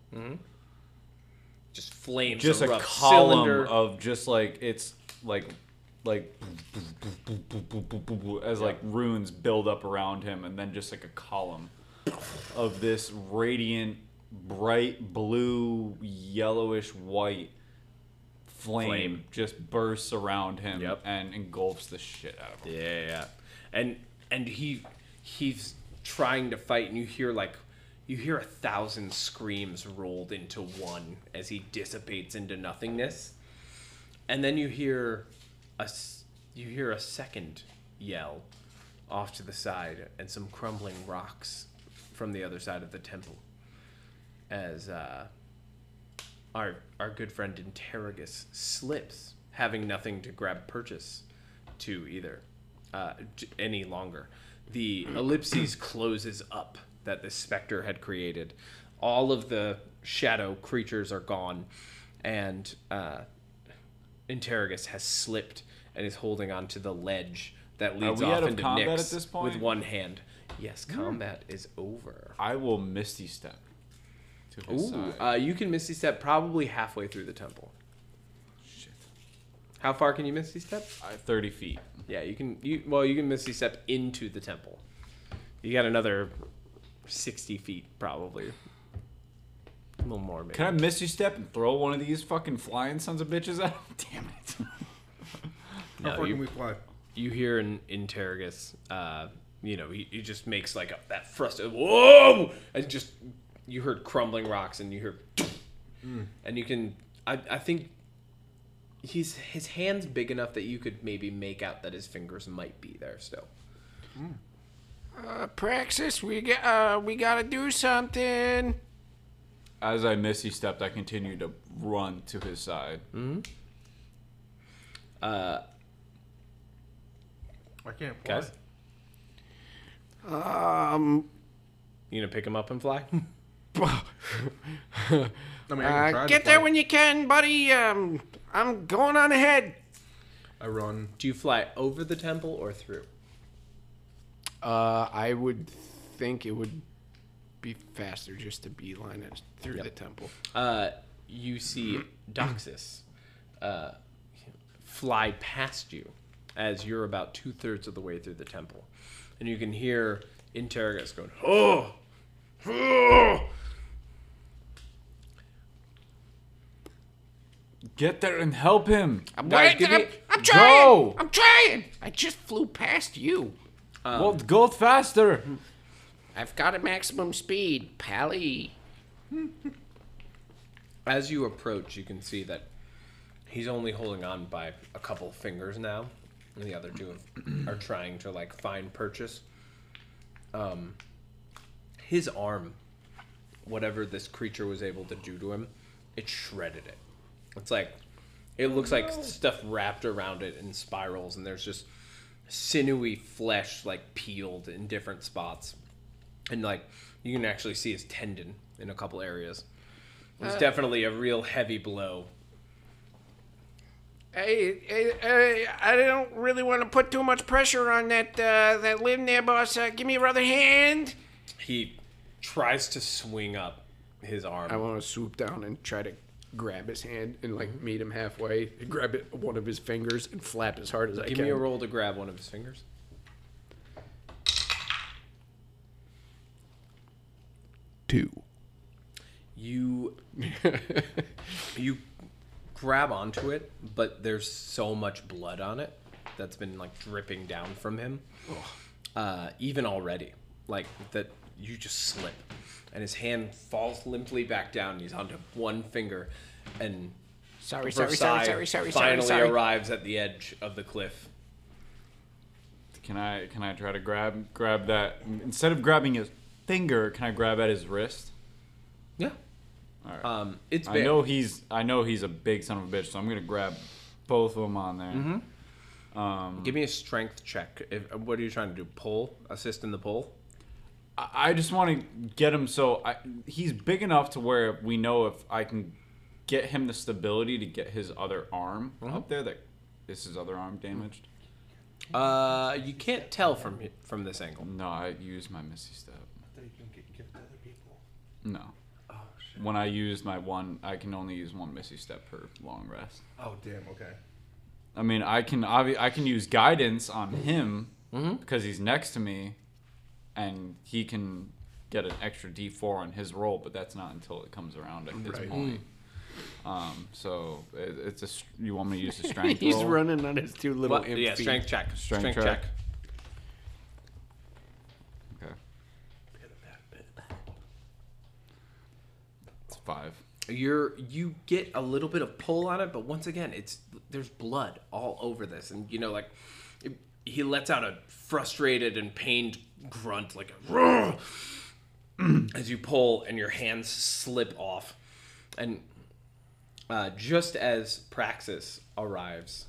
Just flames. Just a column cylinder. of just like it's like like as like runes build up around him, and then just like a column of this radiant, bright blue, yellowish white flame, Flame. just bursts around him Yep. and engulfs the shit out of him. Yeah, yeah. And and he he's trying to fight and you hear like you hear a thousand screams rolled into one as he dissipates into nothingness. And then you hear a you hear a second yell off to the side and some crumbling rocks from the other side of the temple as uh, our our good friend Interrogus slips, having nothing to grab purchase to either uh, any longer. The ellipses closes up that the specter had created. All of the shadow creatures are gone, and uh, Interrogus has slipped and is holding onto the ledge that leads off into Nyx at this point? with one hand. Yes, combat is over. I will misty step to his Ooh, side. uh, you can misty step probably halfway through the temple. Shit. How far can you misty step? Uh, Thirty feet. Yeah, you can. You well, you can misty step into the temple. You got another sixty feet probably. A little more maybe. Can I misty step and throw one of these fucking flying sons of bitches at him? Damn it. How No, far you- can we fly? you hear an Interrogus, uh, you know, he, he just makes like a, that frustrated whoa, and just you heard crumbling rocks, and you hear, and you can, I, I think he's his hands big enough that you could maybe make out that his fingers might be there still. Uh, Praxis, we got uh, we gotta do something. As I misty stepped, I continued to run to his side. Mm-hmm. Uh, I can't fly. guys, Um, you gonna pick him up and fly? I mean, I uh, get there when you can, buddy. Um, I'm going on ahead. I run. Do you fly over the temple or through? Uh, I would think it would be faster just to beeline it through the temple. uh, you see Doxus uh, fly past you as you're about two thirds of the way through the temple. And you can hear Interrogus going, Oh! Oh! Get there and help him. I'm, Guys, wait, give I'm, me- I'm trying. Go. I'm trying. I just flew past you. Um, well, go faster. I've got a maximum speed, Pally. As you approach, you can see that he's only holding on by a couple fingers now, and the other two have, are trying to like find purchase. Um, his arm, whatever this creature was able to do to him, it shredded it. It's like it looks like stuff wrapped around it in spirals, and there's just sinewy flesh like peeled in different spots, and like you can actually see his tendon in a couple areas. It was definitely a real heavy blow. Hey, hey, hey, I don't really want to put too much pressure on that uh, that limb there, boss. Uh, give me your other hand. He tries to swing up his arm. I want to swoop down and try to grab his hand and like meet him halfway, grab it one of his fingers and flap as hard as I can. Give can. me a roll to grab one of his fingers. Two. You you grab onto it, but there's so much blood on it that's been like dripping down from him. Uh, even already, like that, you just slip, and his hand falls limply back down. And he's onto one finger, and Sorry, sorry, Versai sorry, sorry, sorry, sorry, finally sorry. arrives at the edge of the cliff. Can I can I try to grab grab that instead of grabbing his finger? Can I grab at his wrist? Yeah. All right. Um, it's I know he's I know he's a big son of a bitch, so I'm gonna grab both of them on there. Mm-hmm. Um, Give me a strength check. If, what are you trying to do? Pull? Assist in the pull? I I just want to get him so I, he's big enough to where we know if I can get him the stability to get his other arm Mm-hmm. up there. That is his other arm damaged. Uh, you can't tell from from this angle. No, I use my Misty Step. No. When I used my one, I can only use one Misty Step per long rest. Oh damn. Okay. I mean, I can obvi- I can use guidance on him Mm-hmm. because he's next to me, and he can get an extra D4 on his roll, but that's not until it comes around at this Right. point. Um, so it, it's a. You want me to use the strength He's roll? running on his two little What? Yeah, feet. strength check. Strength Strength, check. check. Okay. It's five. You're you get a little bit of pull on it, but once again, it's there's blood all over this, and you know, like it, he lets out a frustrated and pained grunt, like a as you pull, and your hands slip off, and uh, just as Praxis arrives,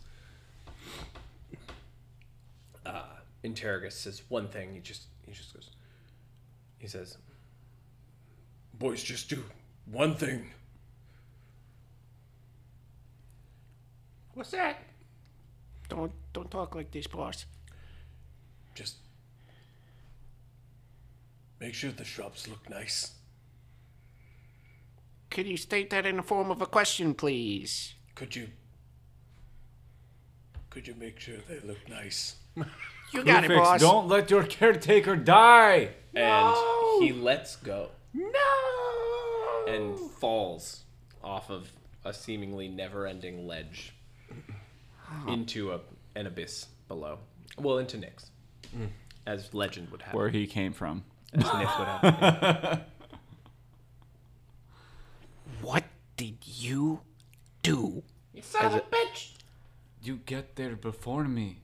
uh, Interrogus says one thing. He just he just goes. He says, "Boys, just do one thing." What's that? Don't don't talk like this, boss. Just make sure the shrubs look nice. Could you state that in the form of a question, please? Could you could you make sure they look nice? You got it, boss. don't let your caretaker die. And he lets go No. And falls off of a seemingly never-ending ledge into a, an abyss below. Well, into Nyx, mm. as legend would have. Where he came from. As Nyx would have. it. What did you do? You son of a bitch! You get there before me.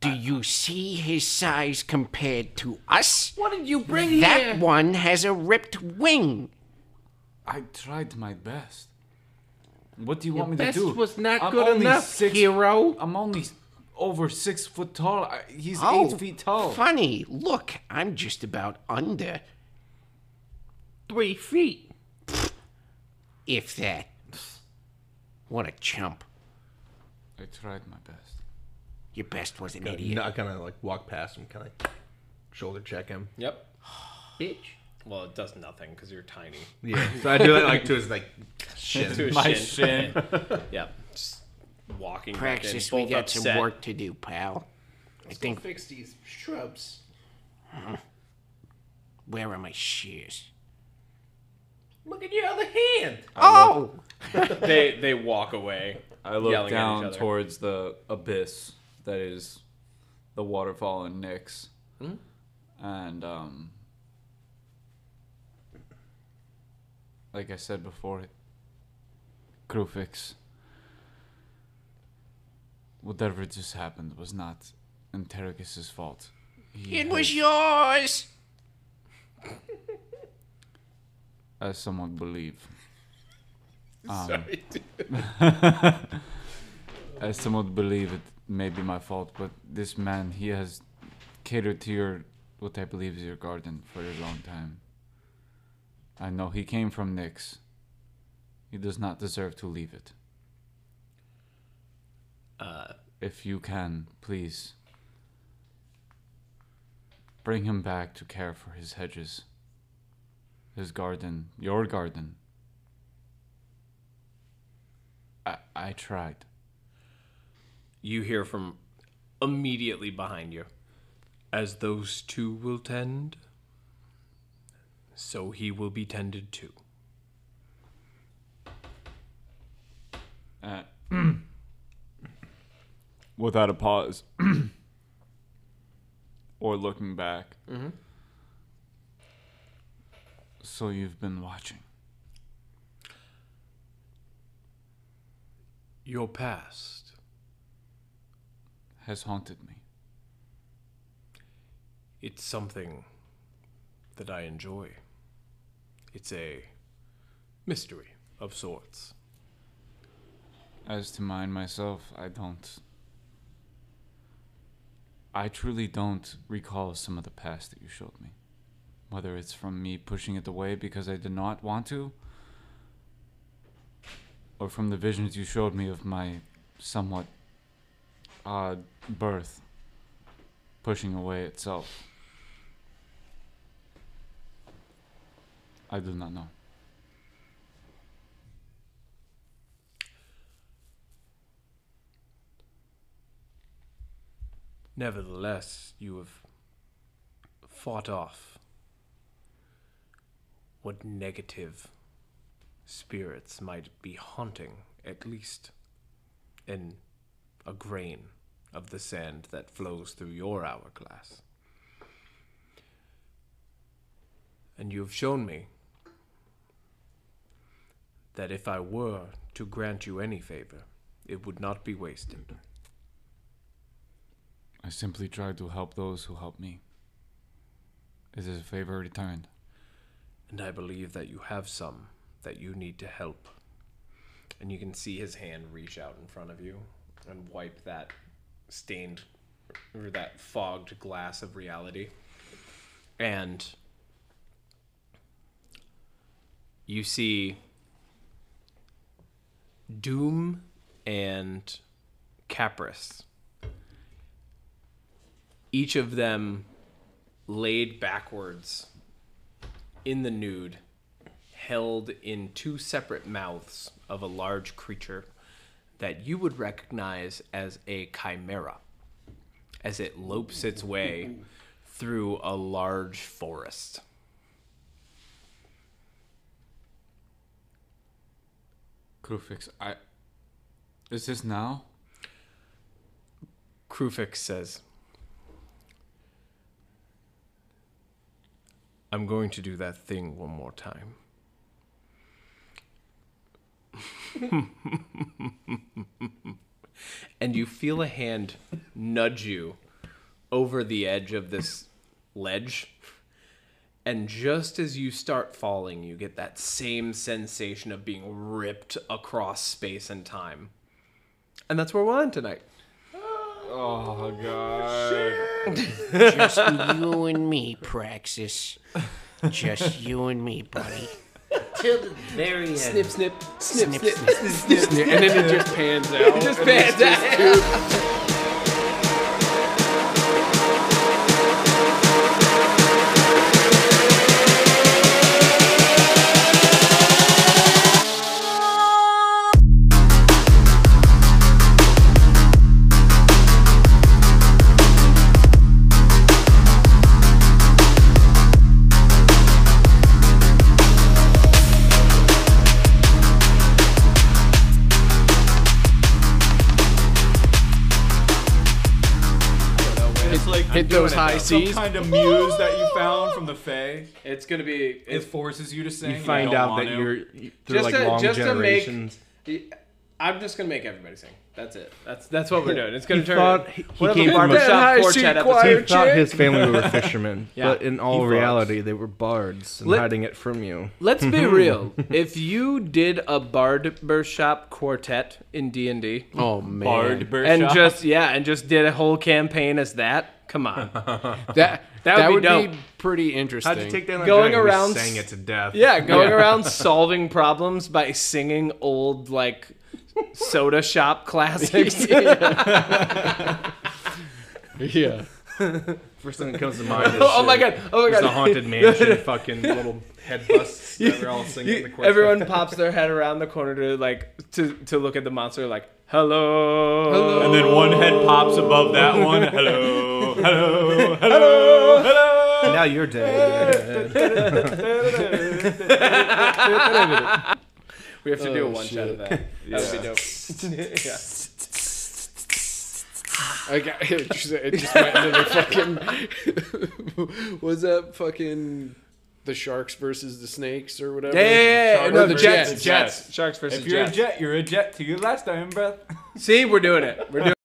Do you see his size compared to us? What did you bring here? That one has a ripped wing. I tried my best. What do you want me best to do? was not I'm good only enough, six, hero. I'm only over six foot tall. I, he's Oh, eight feet tall. Funny. Look, I'm just about under, Three feet. if that. What a chump. I tried my best. Your best was an Yeah, idiot. Not gonna like walk past him, kind of shoulder check him. Yep. Bitch. Well, it does nothing because you're tiny. Yeah. So I do it like to his like shin. To his My shin. shin. Yep. Just walking back in, Praxis, we both got upset. some work to do, pal. I think. fix these shrubs. Where are my shears? Look at your other hand. Oh! They they walk away. I look Yelling at each down other. towards the abyss that is the waterfall in Nyx. Hmm? And, um, Like I said before, Kruphix. Whatever just happened was not Interrogus' fault. He It was yours! as some would believe. Um, Sorry. as some would believe it may be my fault, but this man, he has catered to your, what I believe is your garden for a long time. I know he came from Nyx. He does not deserve to leave it. Uh, If you can, please bring him back to care for his hedges, his garden, your garden. I, I tried. you hear from immediately behind you. As those two will tend, so he will be tended to. Uh, without a pause or looking back. so you've been watching. Your past. Has haunted me. It's something that I enjoy. It's a mystery of sorts. As to mine myself, I don't. I truly don't recall some of the past that you showed me. Whether it's from me pushing it away because I did not want to, or from the visions you showed me of my somewhat odd birth pushing away itself. I do not know. Nevertheless, you have fought off what negative spirits might be haunting, at least in a grain of the sand that flows through your hourglass. And you have shown me that if I were to grant you any favor, it would not be wasted. I simply try to help those who help me. It is a favor returned. And I believe that you have some that you need to help. And you can see his hand reach out in front of you and wipe that stained or that fogged glass of reality. And you see Doom and Capris each of them laid backwards in the nude, held in two separate mouths of a large creature that you would recognize as a chimera as it lopes its way through a large forest. Kruphix, I. Is this now? Kruphix says, I'm going to do that thing one more time. and you feel a hand nudge you over the edge of this ledge. And just as you start falling, you get that same sensation of being ripped across space and time. And that's where we'll end tonight. Oh, oh god. Just you and me, Praxis. Just you and me, buddy. Till the very end. Snip, snip, snip, Snip, snip, snip, snip, snip, and then it just pans out. It just pans out. It's like those high some seas. kind of muse that you found from the Fae. It's gonna be. It It's, forces you to sing. You find don't out want that to. you're you- through Just like to- long just to make- generations. I'm just gonna make everybody sing. That's it. That's that's what we're doing. It's gonna He turn. thought he- he came from a- barbershop High quartet C episodes. choir He thought his family were fishermen, Yeah, but in all he thought. reality, they were bards and Let- hiding it from you. Let's be real. If you did a barbershop quartet in D and D, Oh man, Bard and just yeah, and just did a whole campaign as that, come on. that That that would would, be be, pretty interesting. How'd you take down that Going dragon? We around sang s- it to death. Yeah, going around solving problems by singing old like soda shop classics. yeah. First thing that comes to mind is oh my uh, god! Oh my is god! the haunted mansion fucking little head busts that we're all singing. You- the everyone pops their head around the corner to like to to look at the monster like hello. Hello. And then one head pops above that one. Hello, hello, hello, hello. now you're dead. we have to do a Oh, one shot of that. That would be dope yeah. I got, it, just, it just went into the fucking. was that fucking the sharks versus the snakes or whatever? yeah, yeah, yeah, yeah. Sharks no the versus jets jets. jets sharks versus If you're jets a jet, you're a jet to your last time breath. see we're doing it we're doing